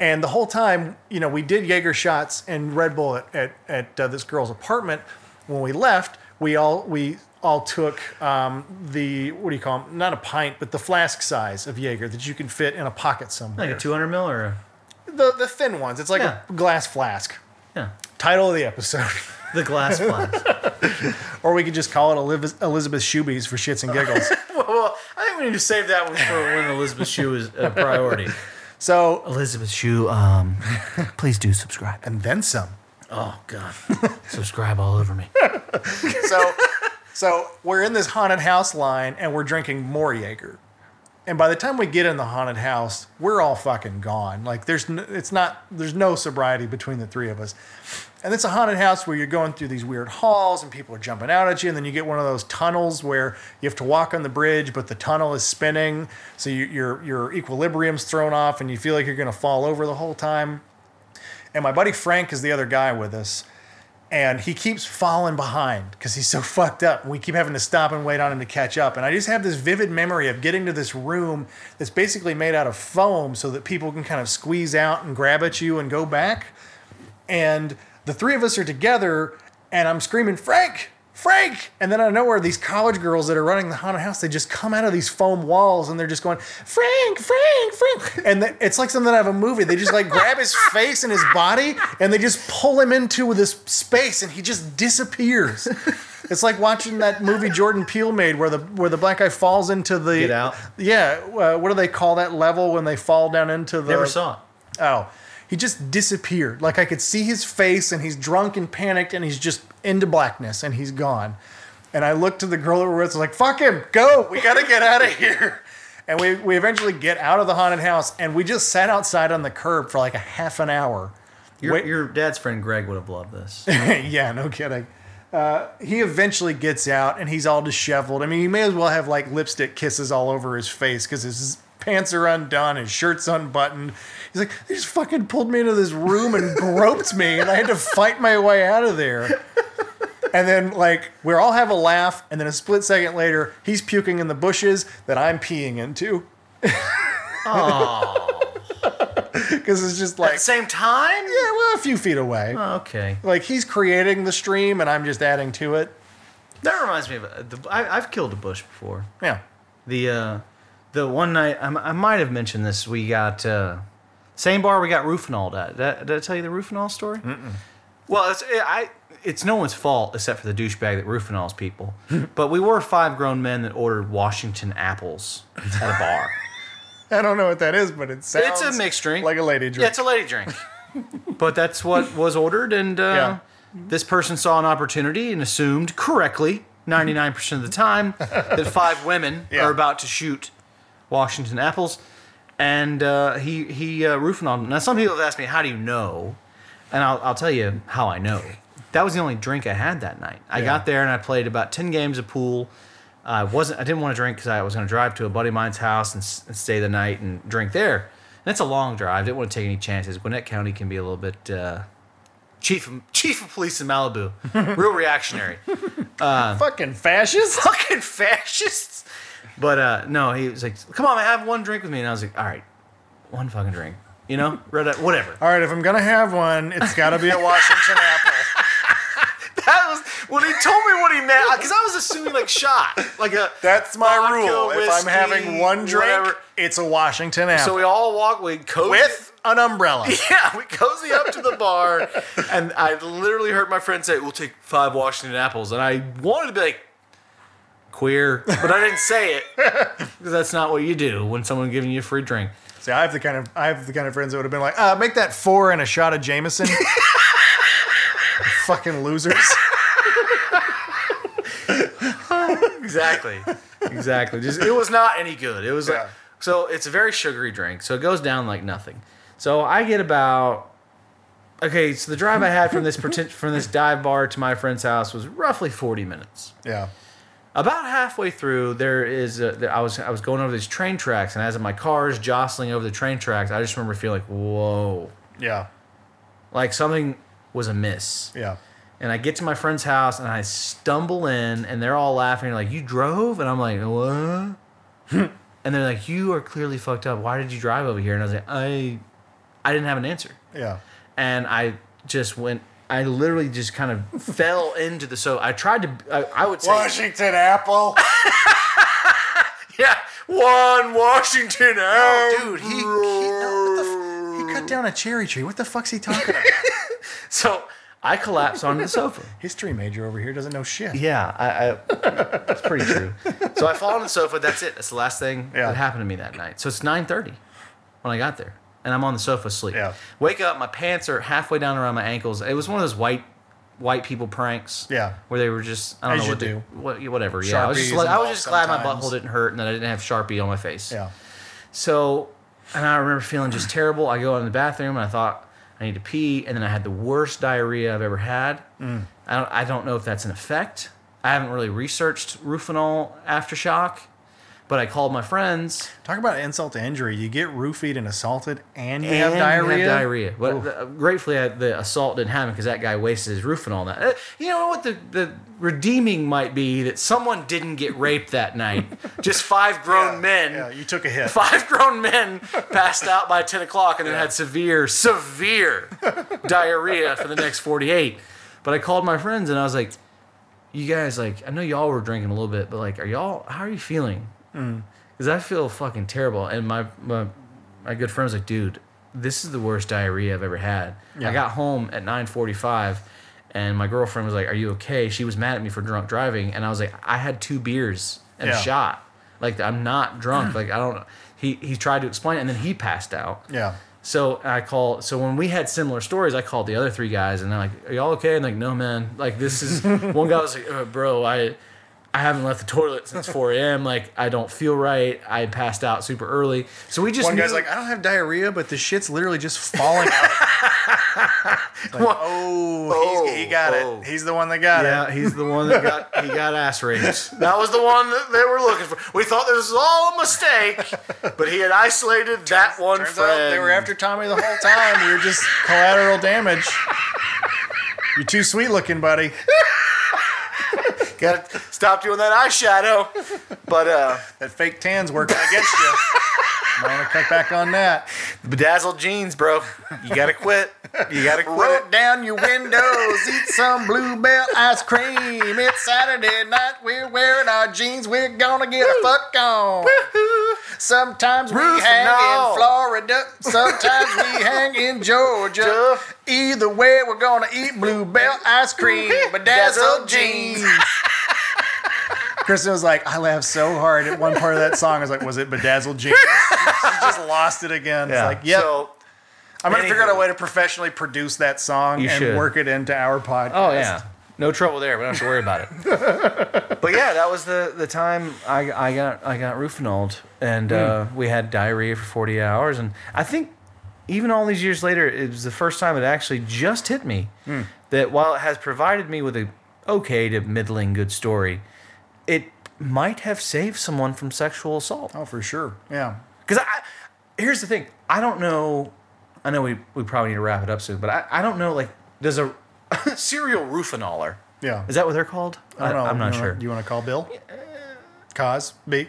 And the whole time, you know, we did Jaeger shots and Red Bull at, at, at uh, this girl's apartment. When we left, we all we all took um, the what do you call them? Not a pint, but the flask size of Jaeger that you can fit in a pocket somewhere. Like a 200 mil or a, the the thin ones. It's like Yeah. a glass flask. yeah, Title of the episode. the glass [LAUGHS] flask. or we could just call it Eliz- Elizabeth Shoebies for shits and [LAUGHS] giggles. well, I think we need to save that one for when Elizabeth Shue is a priority. so, Elizabeth Shue, um, please do subscribe. and then some. Oh God, subscribe all over me. [LAUGHS] So, So we're in this haunted house line and we're drinking more Jaeger. And by the time we get in the haunted house, we're all fucking gone. Like there's no, it's not there's no sobriety between the three of us. And it's a haunted house where you're going through these weird halls and people are jumping out at you and then you get one of those tunnels where you have to walk on the bridge but the tunnel is spinning so you, your your equilibrium's thrown off and you feel like you're going to fall over the whole time. And my buddy Frank is the other guy with us and he keeps falling behind because he's so [LAUGHS] fucked up. We keep having to stop and wait on him to catch up. And I just have this vivid memory of getting to this room that's basically made out of foam so that people can kind of squeeze out and grab at you and go back. And the three of us are together, and I'm screaming, Frank, Frank! And then out of nowhere, these college girls that are running the haunted house, they just come out of these foam walls and they're just going, Frank, Frank, Frank. And the, it's like something out of a movie. They just like grab his [LAUGHS] face and his body and they just pull him into this space and he just disappears. It's like watching that movie Jordan Peele made where the where the black guy falls into the Get Out? Yeah, uh, what do they call that level when they fall down into the Never saw it. Oh, he just disappeared. Like I could see his face, and he's drunk and panicked, and he's just into blackness, and he's gone. And I looked to the girl that we're with, I was like, "Fuck him, go! We gotta get out of here." [LAUGHS] And we we eventually get out of the haunted house, and we just sat outside on the curb for like a half an hour. Your, Wait- your dad's friend Greg would have loved this. [LAUGHS] yeah, no kidding. Uh, he eventually gets out and he's all disheveled. I mean, he may as well have like lipstick kisses all over his face because his pants are undone, his shirt's unbuttoned. He's like, they just fucking pulled me into this room and groped me, and I had to fight my way out of there. And then, like, we all have a laugh, and then a split second later, he's puking in the bushes that I'm peeing into. Oh. [LAUGHS] Because it's just like. At the same time? yeah, well, a few feet away. Oh, okay. Like, he's creating the stream, and I'm just adding to it. That reminds me of uh, the, I, I've killed a bush before. Yeah. The uh, the one night I, I might have mentioned this. We got uh, same bar we got Rufinol at. Did I, did I tell you the Rufinol story? Mm-mm. Well, it's it, I it's no one's fault except for the douchebag that Rufinol's people. [LAUGHS] but we were five grown men that ordered Washington apples at a bar. [LAUGHS] I don't know what that is, but it sounds it's a mixed drink. like a lady drink. Yeah, it's a lady drink. [LAUGHS] but that's what was ordered, and uh, Yeah. this person saw an opportunity and assumed correctly, 99% of the time, that five women Yeah. are about to shoot Washington apples. And uh, he, he uh, roofing on. Now, some people have asked me, How do you know? And I'll, I'll tell you how I know. That was the only drink I had that night. I Yeah. got there and I played about 10 games of pool. I wasn't. I didn't want to drink because I was going to drive to a buddy of mine's house and, s- and stay the night and drink there. And it's a long drive. Didn't want to take any chances. Gwinnett County can be a little bit. Uh, chief of, [LAUGHS] chief of police in Malibu, real reactionary, [LAUGHS] Uh, fucking fascist. [LAUGHS] fucking fascists. But uh, no, he was like, "Come on, man, have one drink with me." And I was like, "All right, one fucking drink." You know, [LAUGHS] red, whatever. All right, if I'm gonna have one, it's got to be a Washington [LAUGHS] apple. That was when he told me what he meant because I was assuming like shot, like a. That's my vodka, rule. if I'm having one drink, whatever. it's a Washington apple So we all walk, we cozy, with an umbrella. [LAUGHS] yeah, we cozy up to the bar, and I literally heard my friend say, "We'll take five Washington apples," and I wanted to be like queer, but I didn't say it [LAUGHS] because that's not what you do when someone giving you a free drink. See, I have the kind of I have the kind of friends that would have been like, uh, make that four and a shot of Jameson. [LAUGHS] Fucking losers. [LAUGHS] Exactly, exactly. Just it was not any good. It was like Yeah. so. It's a very sugary drink, so it goes down like nothing. So I get about okay. So the drive I had from this pretend, from this dive bar to my friend's house was roughly forty minutes. Yeah. About halfway through, there is a, there- I was I was going over these train tracks, and as my car is jostling over the train tracks, I just remember feeling like whoa, Yeah. like something was amiss. Yeah. And I get to my friend's house, and I stumble in, and they're all laughing, like you drove, and I'm like what? [LAUGHS] and they're like, you are clearly fucked up. Why did you drive over here? And I was like, I, I didn't have an answer, Yeah. and I just went. I literally just kind of fell into the so. I tried to. I, I would say Washington apple. [LAUGHS] Yeah, one Washington Oh, out. dude, he he, no, what the f- he cut down a cherry tree. What the fuck's he talking about? [LAUGHS] So I collapse onto the sofa. History major over here doesn't know shit. Yeah, I, I that's pretty true. So I fall on the sofa. That's it. That's the last thing Yeah. that happened to me that night. So it's nine thirty when I got there, and I'm on the sofa asleep. Yeah. Wake up, my pants are halfway down around my ankles. It was one of those white white people pranks. Yeah. Where they were just I don't As know what they, do. what, whatever. yeah. I was just like, I was just glad my butthole didn't hurt and that I didn't have Sharpie on my face. Yeah. So, and I remember feeling just terrible. I go in the bathroom and I thought I need to pee, and then I had the worst diarrhea I've ever had. Mm. I don't I don't know if that's an effect. I haven't really researched Rufinol aftershock, but I called my friends. Talk about insult to injury. You get roofied and assaulted, and you and have diarrhea. Have diarrhea. But uh, gratefully, I, the assault didn't happen because that guy wasted his roof and all that. Uh, you know what? The, the redeeming might be that someone didn't get raped that night. Just five grown men. Yeah, you took a hit. Five grown men passed out by 10 o'clock and then had severe, severe diarrhea for the next 48. But I called my friends and I was like, you guys, like, I know y'all were drinking a little bit, but like, are y'all, how are you feeling? Because I feel fucking terrible. And my, my, my good friend was like, dude, this is the worst diarrhea I've ever had. Yeah. I got home at 945 and my girlfriend was like, are you okay? She was mad at me for drunk driving. And I was like, I had two beers and Yeah. a shot. Like, I'm not drunk. [CLEARS THROAT] Like, I don't know. He, he tried to explain it and then he passed out. Yeah. So I call. So when we had similar stories, I called the other three guys, and they're like, "Are y'all okay?" And like, "No, man. Like this is." [LAUGHS] one guy was like, uh, "Bro, I, I haven't left the toilet since 4 a.m. Like I don't feel right. I passed out super early." So we just One guy's like, I don't have diarrhea, but the shit's literally just falling out. It's [LAUGHS] like, oh, Oh, he got oh. it. He's the one that got "Yeah, it. Yeah, he's the one that got he got [LAUGHS] ass raped. That was the one that they were looking for. We thought this was all a mistake, but he had isolated that one Turns friend. out they were after Tommy the whole time. We were just collateral damage. You're too sweet looking, buddy. Got to stop doing that eyeshadow. But uh, That fake tan's working against you. Might want to cut back on that. bedazzled jeans, bro. You gotta quit. You gotta quit. Roll down your windows, eat some bluebell ice cream. It's Saturday night, we're wearing our jeans, we're gonna get a fuck on. Sometimes we hang in Florida, sometimes we [LAUGHS] hang in Georgia. Either way, we're gonna eat bluebell ice cream, bedazzled jeans. Kristen was like, I laughed so hard at one part of that song. I was like, was it bedazzled jeans? [LAUGHS] she just lost it again. It's like, yep. So, I'm gonna figure out a way to professionally produce that song You and should. work it into our podcast. oh yeah, no trouble there. We don't have to worry about it. [LAUGHS] but yeah, that was the the time I, I got I got Rufinol, and uh, we had diarrhea for 48 hours, and I think even all these years later, it was the first time it actually just hit me that while it has provided me with a okay to middling good story, it might have saved someone from sexual assault. Oh, for sure. Yeah. Because I, here's the thing, I don't know. I know we, we probably need to wrap it up soon, but I, I don't know. Like, does a [LAUGHS] serial roofinoler Yeah. is that what they're called? I don't know. am not You sure. wanna- Do you want to call Bill? Cause B.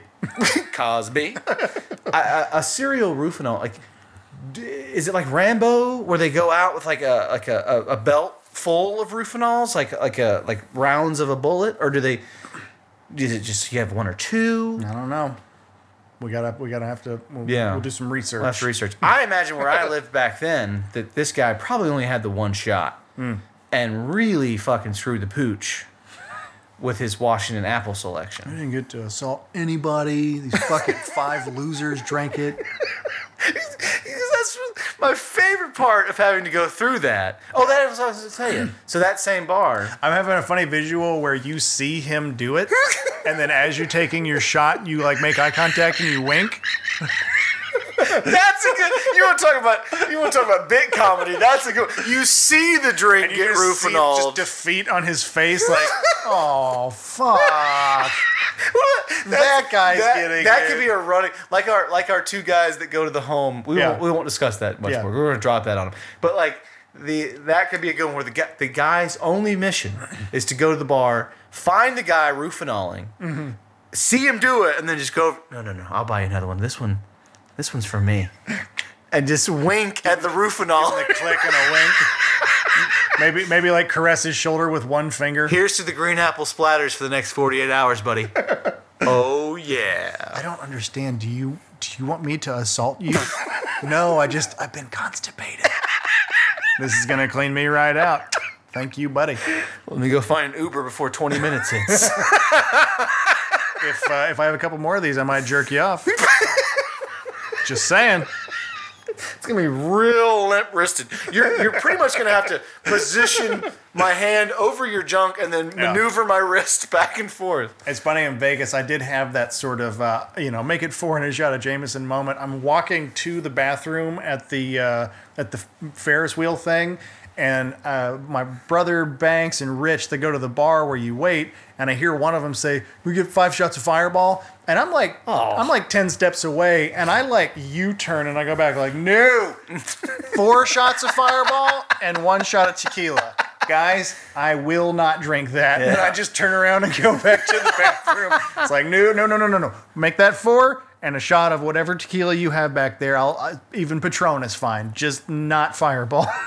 Cosby, [LAUGHS] a, a, a serial roofinoler. Like, d- is it like Rambo, where they go out with like a like a, a, a belt full of roofinols, like like a like rounds of a bullet, or do they? Is it just you have one or two? I don't know. We gotta we gotta have to. We'll, Yeah. We'll do some research. We'll have to research. I imagine where I [LAUGHS] lived back then that this guy probably only had the one shot hmm. and really fucking screwed the pooch with his Washington apple selection. I didn't get to assault anybody. These fucking five [LAUGHS] losers drank it. That's my favorite part of having to go through that. Oh, that was what I was going to tell you. So that same bar, I'm having a funny visual where you see him do it, and then as you're taking your shot, you like make eye contact and you wink. [LAUGHS] that's a good. You want to talk about? You want to talk about bit comedy? That's a good. You see the drink get roofinol. just defeat on his face, like, [LAUGHS] oh fuck. [LAUGHS] that guy's that, getting that it. could be a running like our like our two guys that go to the home. We Yeah. won't we won't discuss that much Yeah. more. We're gonna drop that on them. But like the that could be a good one where the guy, the guy's only mission is to go to the bar, find the guy roofinoling, Mm-hmm. see him do it, and then just go. No, no, no. I'll buy you another one. This one, this one's for me. And just wink at the roofinol. a click and a wink. maybe maybe like caress his shoulder with one finger. Here's to the green apple splatters for the next 48 hours, buddy. [LAUGHS] oh yeah. I don't understand. Do you do you want me to assault you? [LAUGHS] no, I just I've been constipated. this is gonna clean me right out. Thank you, buddy. Let me go find an Uber before 20 minutes hits. [LAUGHS] If uh, if I have a couple more of these, I might jerk you off. Just saying. It's gonna be real limp wristed. You're you're pretty much gonna have to position my hand over your junk and then Yeah. maneuver my wrist back and forth. It's funny in Vegas. I did have that sort of, uh, you know, make it four and a shot of Jameson moment. I'm walking to the bathroom at the uh, at the Ferris wheel thing, and uh, my brother Banks and Rich they go to the bar where you wait, and I hear one of them say, "We get five shots of Fireball," and I'm like, Oh. I'm like ten steps away, and I like U-turn and I go back like, no, four [LAUGHS] shots of Fireball and one shot of tequila. Guys, I will not drink that. And I just turn around and go back to the bathroom. It's like, no, no, no, no, no, no. Make that four and a shot of whatever tequila you have back there. I'll uh, even Patron is fine, just not Fireball. [LAUGHS]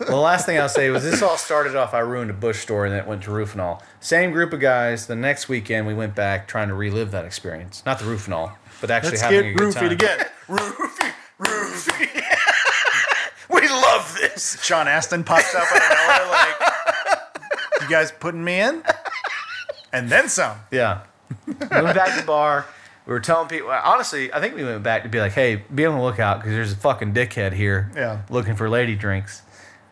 Well, the last thing I'll say was this all started off. I ruined a Bush store and then it went to Rufinol. Same group of guys. The next weekend we went back trying to relive that experience. Not the Rufinol, but actually Let's having get a good roofied time. again. Roofy, roofy. we love this. Sean Astin pops up out of nowhere like, you guys putting me in? And then some. Yeah. [LAUGHS] We went back to the bar. We were telling people. Honestly, I think we went back to be like, "Hey, be on the lookout because there's a fucking dickhead here, Yeah. looking for lady drinks."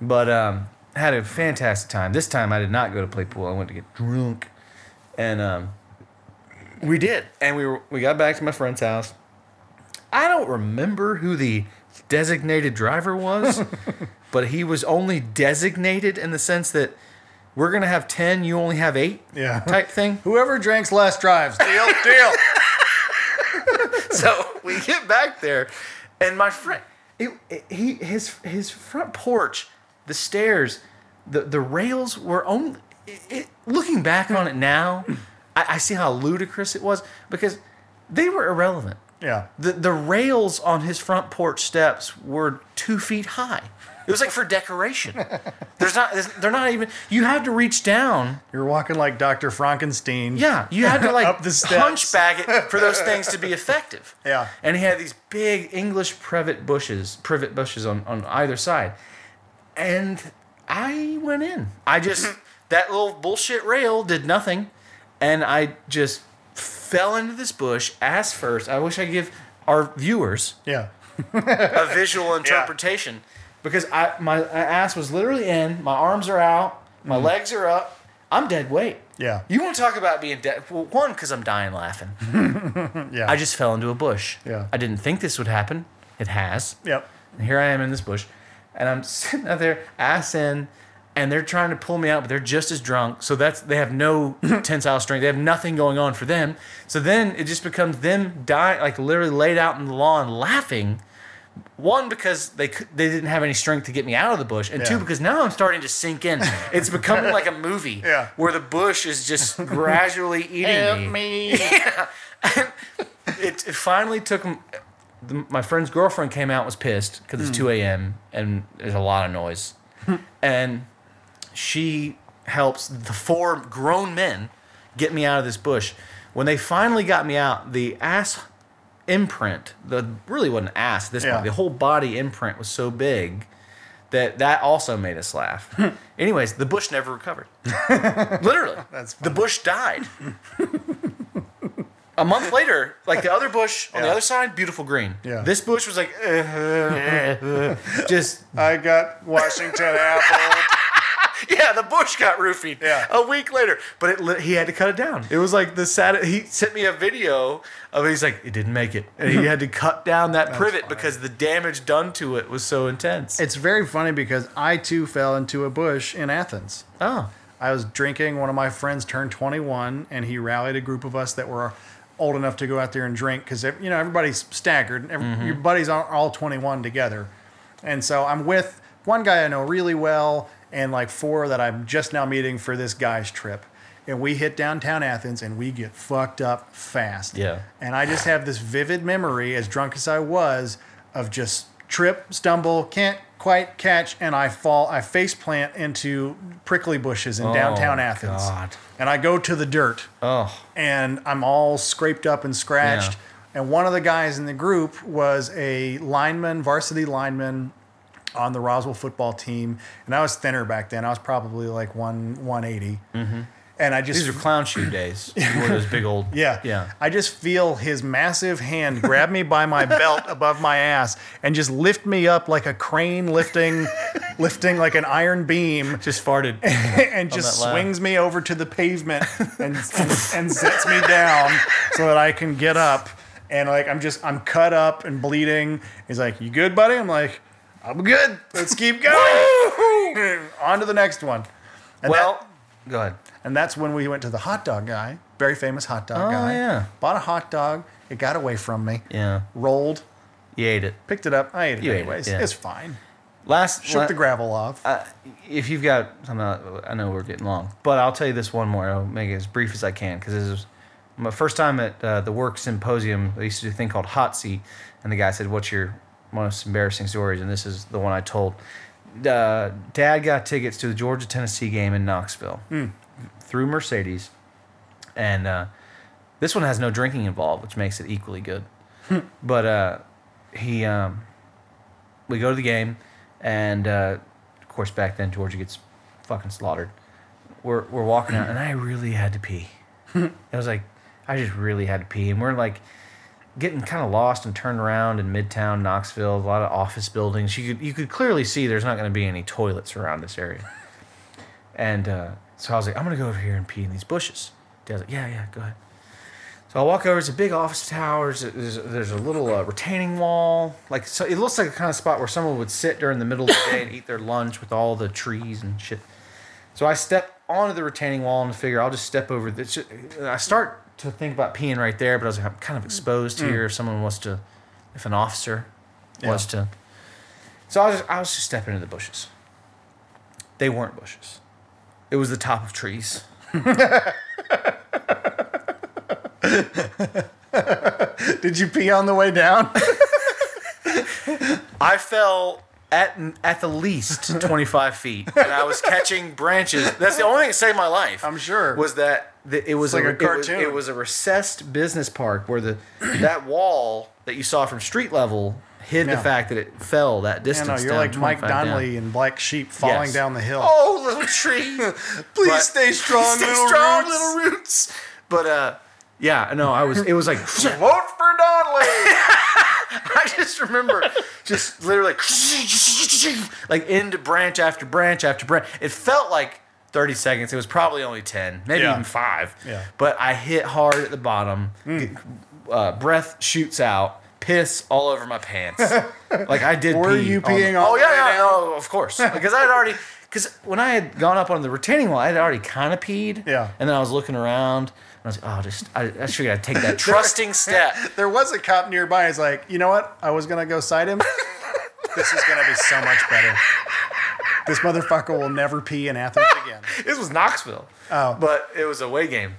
But um, had a fantastic time. This time, I did not go to play pool. I went to get drunk, and um, we did. And we were we got back to my friend's house. I don't remember who the designated driver was, [LAUGHS] but he was only designated in the sense that we're gonna have ten, you only have eight, Yeah. type thing. [LAUGHS] Whoever drinks less drives. Deal, deal. [LAUGHS] so we get back there, and my friend, it, it- he his his front porch, the stairs, the the rails were only. It, it, looking back on it now, I, I see how ludicrous it was because they were irrelevant. Yeah. The the rails on his front porch steps were two feet high. It was like for decoration. [LAUGHS] There's not. They're not even. You had to reach down. You're walking like Dr. Frankenstein. Yeah, you had to [LAUGHS] like Up the steps. hunchback it for those things to be effective. [LAUGHS] Yeah. And he had these big English privet bushes, privet bushes on, on either side. And I went in. I just mm-hmm. that little bullshit rail did nothing. And I just fell into this bush ass first. I wish I could give our viewers Yeah. a visual [LAUGHS] interpretation because I my ass was literally in, my arms are out, my mm-hmm. legs are up. I'm dead weight. Yeah. You want to talk about being dead? Well, one, because I'm dying laughing. [LAUGHS] Yeah. I just fell into a bush. Yeah. I didn't think this would happen. It has. Yep. And here I am in this bush, and I'm [LAUGHS] sitting out there, ass in, and they're trying to pull me out, but they're just as drunk. So that's they have no [LAUGHS] tensile strength. They have nothing going on for them. So then it just becomes them dying, like literally laid out in the lawn, laughing. One because they they didn't have any strength to get me out of the bush, and two because now I'm starting to sink in. It's becoming like a [LAUGHS] movie Yeah. where the bush is just gradually eating me me. it, it finally took the, my friend's girlfriend came out and was pissed because it's hmm. 2 a.m. and there's a lot of noise. [LAUGHS] And she helps the four grown men get me out of this bush. When they finally got me out the ass imprint the really wasn't ass at this Yeah. point the whole body imprint was so big that that also made us laugh. [LAUGHS] Anyways the bush never recovered. [LAUGHS] Literally. That's the bush died a month later, like the other bush on the other side, beautiful green. Yeah. This bush was like, uh, [LAUGHS] just I got Washington apple. [LAUGHS] yeah. The bush got roofied. Yeah. A week later, but it he had to cut it down. It was like the sad. He sent me a video of it. He's like, it didn't make it, and he had to cut down that [LAUGHS] privet because the damage done to it was so intense. It's very funny because I too fell into a bush in Athens. oh, I was drinking. One of my friends turned 21, and he rallied a group of us that were old enough to go out there and drink because you know everybody's staggered. Every, mm-hmm. Your buddies are all 21 together, and so I'm with one guy I know really well, and like four that I'm just now meeting for this guy's trip. And we hit downtown Athens and we get fucked up fast. Yeah. And I just have this vivid memory, as drunk as I was, of just trip, stumble, can't quite catch, and I fall, I face plant into prickly bushes in downtown Oh, Athens. God. And I go to the dirt, oh, and I'm all scraped up and scratched. Yeah. And one of the guys in the group was a lineman, varsity lineman on the Roswell football team. And I was thinner back then. I was probably like one 180. Mm-hmm. And I just These are clown shoe days. [COUGHS] Wore those big old. yeah. Yeah. I just feel his massive hand grab me by my belt [LAUGHS] above my ass and just lift me up like a crane lifting [LAUGHS] lifting like an iron beam Just farted. [LAUGHS] and just swings me over to the pavement and, and and sets me down so that I can get up. And like I'm just I'm cut up and bleeding. He's like, "You good, buddy?" I'm like, "I'm good. Let's keep going." On to the next one. And well, that- go ahead. And that's when we went to the hot dog guy, very famous hot dog Oh, guy. yeah. Bought a hot dog. It got away from me. Yeah. Rolled, You ate it. picked it up. I ate it You ate it, anyways. yeah. It's fine. Last. Shook la- the gravel off. uh, if you've got something, else- I know we're getting long, but I'll tell you this one more. I'll make it as brief as I can because this is my first time at uh, the work symposium. They used to do a thing called hot seat, and the guy said, "What's your most embarrassing stories?" And this is the one I told. Uh, Dad got tickets to the Georgia Tennessee game in Knoxville through Mercedes, and uh, this one has no drinking involved, which makes it equally good. [LAUGHS] but uh, he, um, we go to the game, and uh, of course back then Georgia gets fucking slaughtered. We're we're walking out, and I really had to pee. [LAUGHS] I was like, I just really had to pee, and we're like getting kind of lost and turned around in Midtown Knoxville. A lot of office buildings. You could you could clearly see there's not going to be any toilets around this area. And uh, so I was like, I'm gonna go over here and pee in these bushes. Dad's like, Yeah, yeah, go ahead. So I walk over. It's a big office tower. There's a, there's a, little uh, retaining wall. Like so, it looks like a kind of spot where someone would sit during the middle of the day and eat their lunch with all the trees and shit. So I step onto the retaining wall and figure I'll just step over. This. I start to think about peeing right there, but I was like, I'm kind of exposed here. If someone wants to, if an officer wants to. So I was just, I was just stepping into the bushes. They weren't bushes. It was the top of trees. [LAUGHS] Did you pee on the way down? I fell at at the least 25 feet, and I was catching branches. That's the only thing that saved my life. I'm sure. Was that the, it was like a it was- cartoon. It was, a recessed business park where the that wall that you saw from street level hid Yeah. the fact that it fell that Yeah, distance. no, you're down, like Mike 25 down. Donnelly in Black Sheep falling Yes. down the hill. Oh, little tree. [LAUGHS] Please But- stay strong, Stay little strong, roots. little roots. But uh, yeah, no, I was. It was like [LAUGHS] Vote for Donnelly. [LAUGHS] I just remember just literally like into branch after branch after branch. It felt like 30 seconds. It was probably only 10, maybe Yeah. even five. Yeah. But I hit hard at the bottom. Uh, breath shoots out. Piss all over my pants. [LAUGHS] like I did. Were pee you on- peeing all Oh the yeah, yeah, oh, no, of course. Because I had already. Because when I had gone up on the retaining wall, I had already kind of peed. Yeah. And then I was looking around. And I was like, oh, just I, I should gotta take that [LAUGHS] trusting [LAUGHS] step. There was a cop nearby. He's like, you know what? I was gonna go cite him. this is gonna be so much better. This motherfucker will never pee in Athens again. This was Knoxville. Oh. But it was a away game.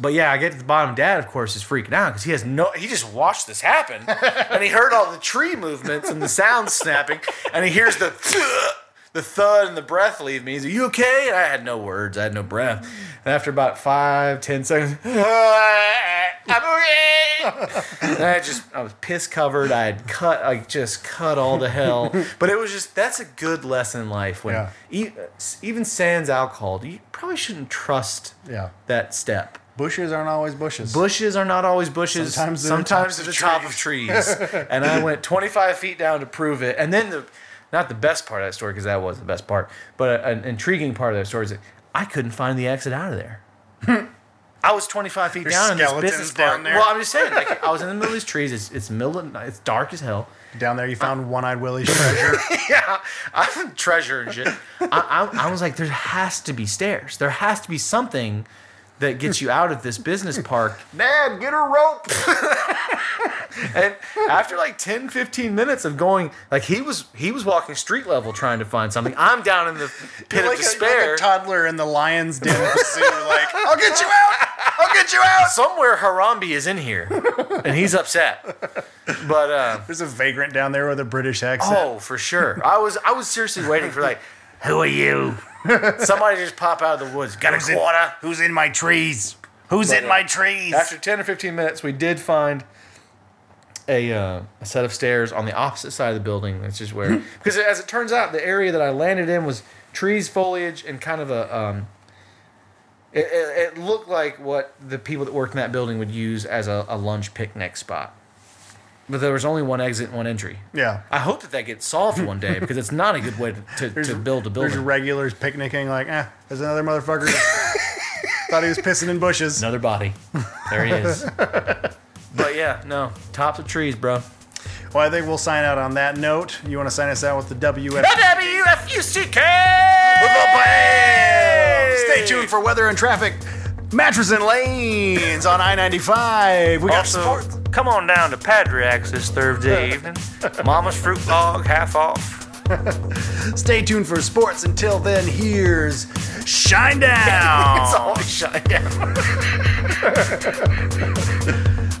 But yeah, I get to the bottom. Dad, of course, is freaking out because he has no. He just watched this happen, and he heard all the tree movements and the sounds snapping, and he hears the the thud and the breath leave me. He's like, "You okay?" And I had no words. I had no breath. And after about five, ten seconds, [LAUGHS] I'm okay. And I just I was piss covered. I had cut, I just cut all to hell. [LAUGHS] But it was just that's a good lesson in life. When Yeah. e- even sans alcohol, you probably shouldn't trust Yeah. that step. Bushes aren't always bushes. Bushes are not always bushes. Sometimes they're the sometimes tops they're the top of trees. [LAUGHS] and I went 25 feet down to prove it. And then the, not the best part of that story because that was the best part, but an intriguing part of that story is that I couldn't find the exit out of there. [LAUGHS] I was 25 feet There's down in this skeletons business down park. there. Well, I'm just saying, like I was in the middle of these trees. It's, it's middle of night. It's dark as hell. Down there, you found One-Eyed Willie's treasure. [LAUGHS] yeah, I'm treasure and shit. I, I, I was like, there has to be stairs. There has to be something that gets you out of this business park. [LAUGHS] Dad, get a rope. [LAUGHS] [LAUGHS] And after like 10, 15 minutes of going, like he was he was walking street level trying to find something. I'm down in the pit of like, a, despair. like a toddler in the lion's den zoo. Like, I'll get you out. I'll get you out. Somewhere Harambe is in here, and he's upset. But uh, There's a vagrant down there with a British accent. oh, for sure, I was I was seriously waiting for like, who are you? Somebody just pop out of the woods. Got Who's a in- quarter? Who's in my trees? Who's in my trees? After 10 or 15 minutes, we did find a, uh, a set of stairs on the opposite side of the building. That's just where, because as it turns out, the area that I landed in was trees, foliage, and kind of a, um, It, it, it looked like what the people that worked in that building would use as a, a lunch picnic spot. But there was only one exit and one entry. Yeah. I hope that that gets solved one day because it's not a good way to, to, to build a building. There's regulars picnicking, like, eh, there's another motherfucker. [LAUGHS] Thought he was pissing in bushes. Another body. There he is. [LAUGHS] but yeah, no. Tops of trees, bro. Well, I think we'll sign out on that note. You want to sign us out with the WF? WFUCK! Stay tuned for weather and traffic. Mattress and lanes on I 95. We got Also, sports. come on down to Padrax this Thursday [LAUGHS] evening. Mama's fruit log half off. [LAUGHS] Stay tuned for sports. Until then, here's Shinedown. [LAUGHS] It's always Shinedown.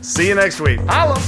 See you next week. Holla.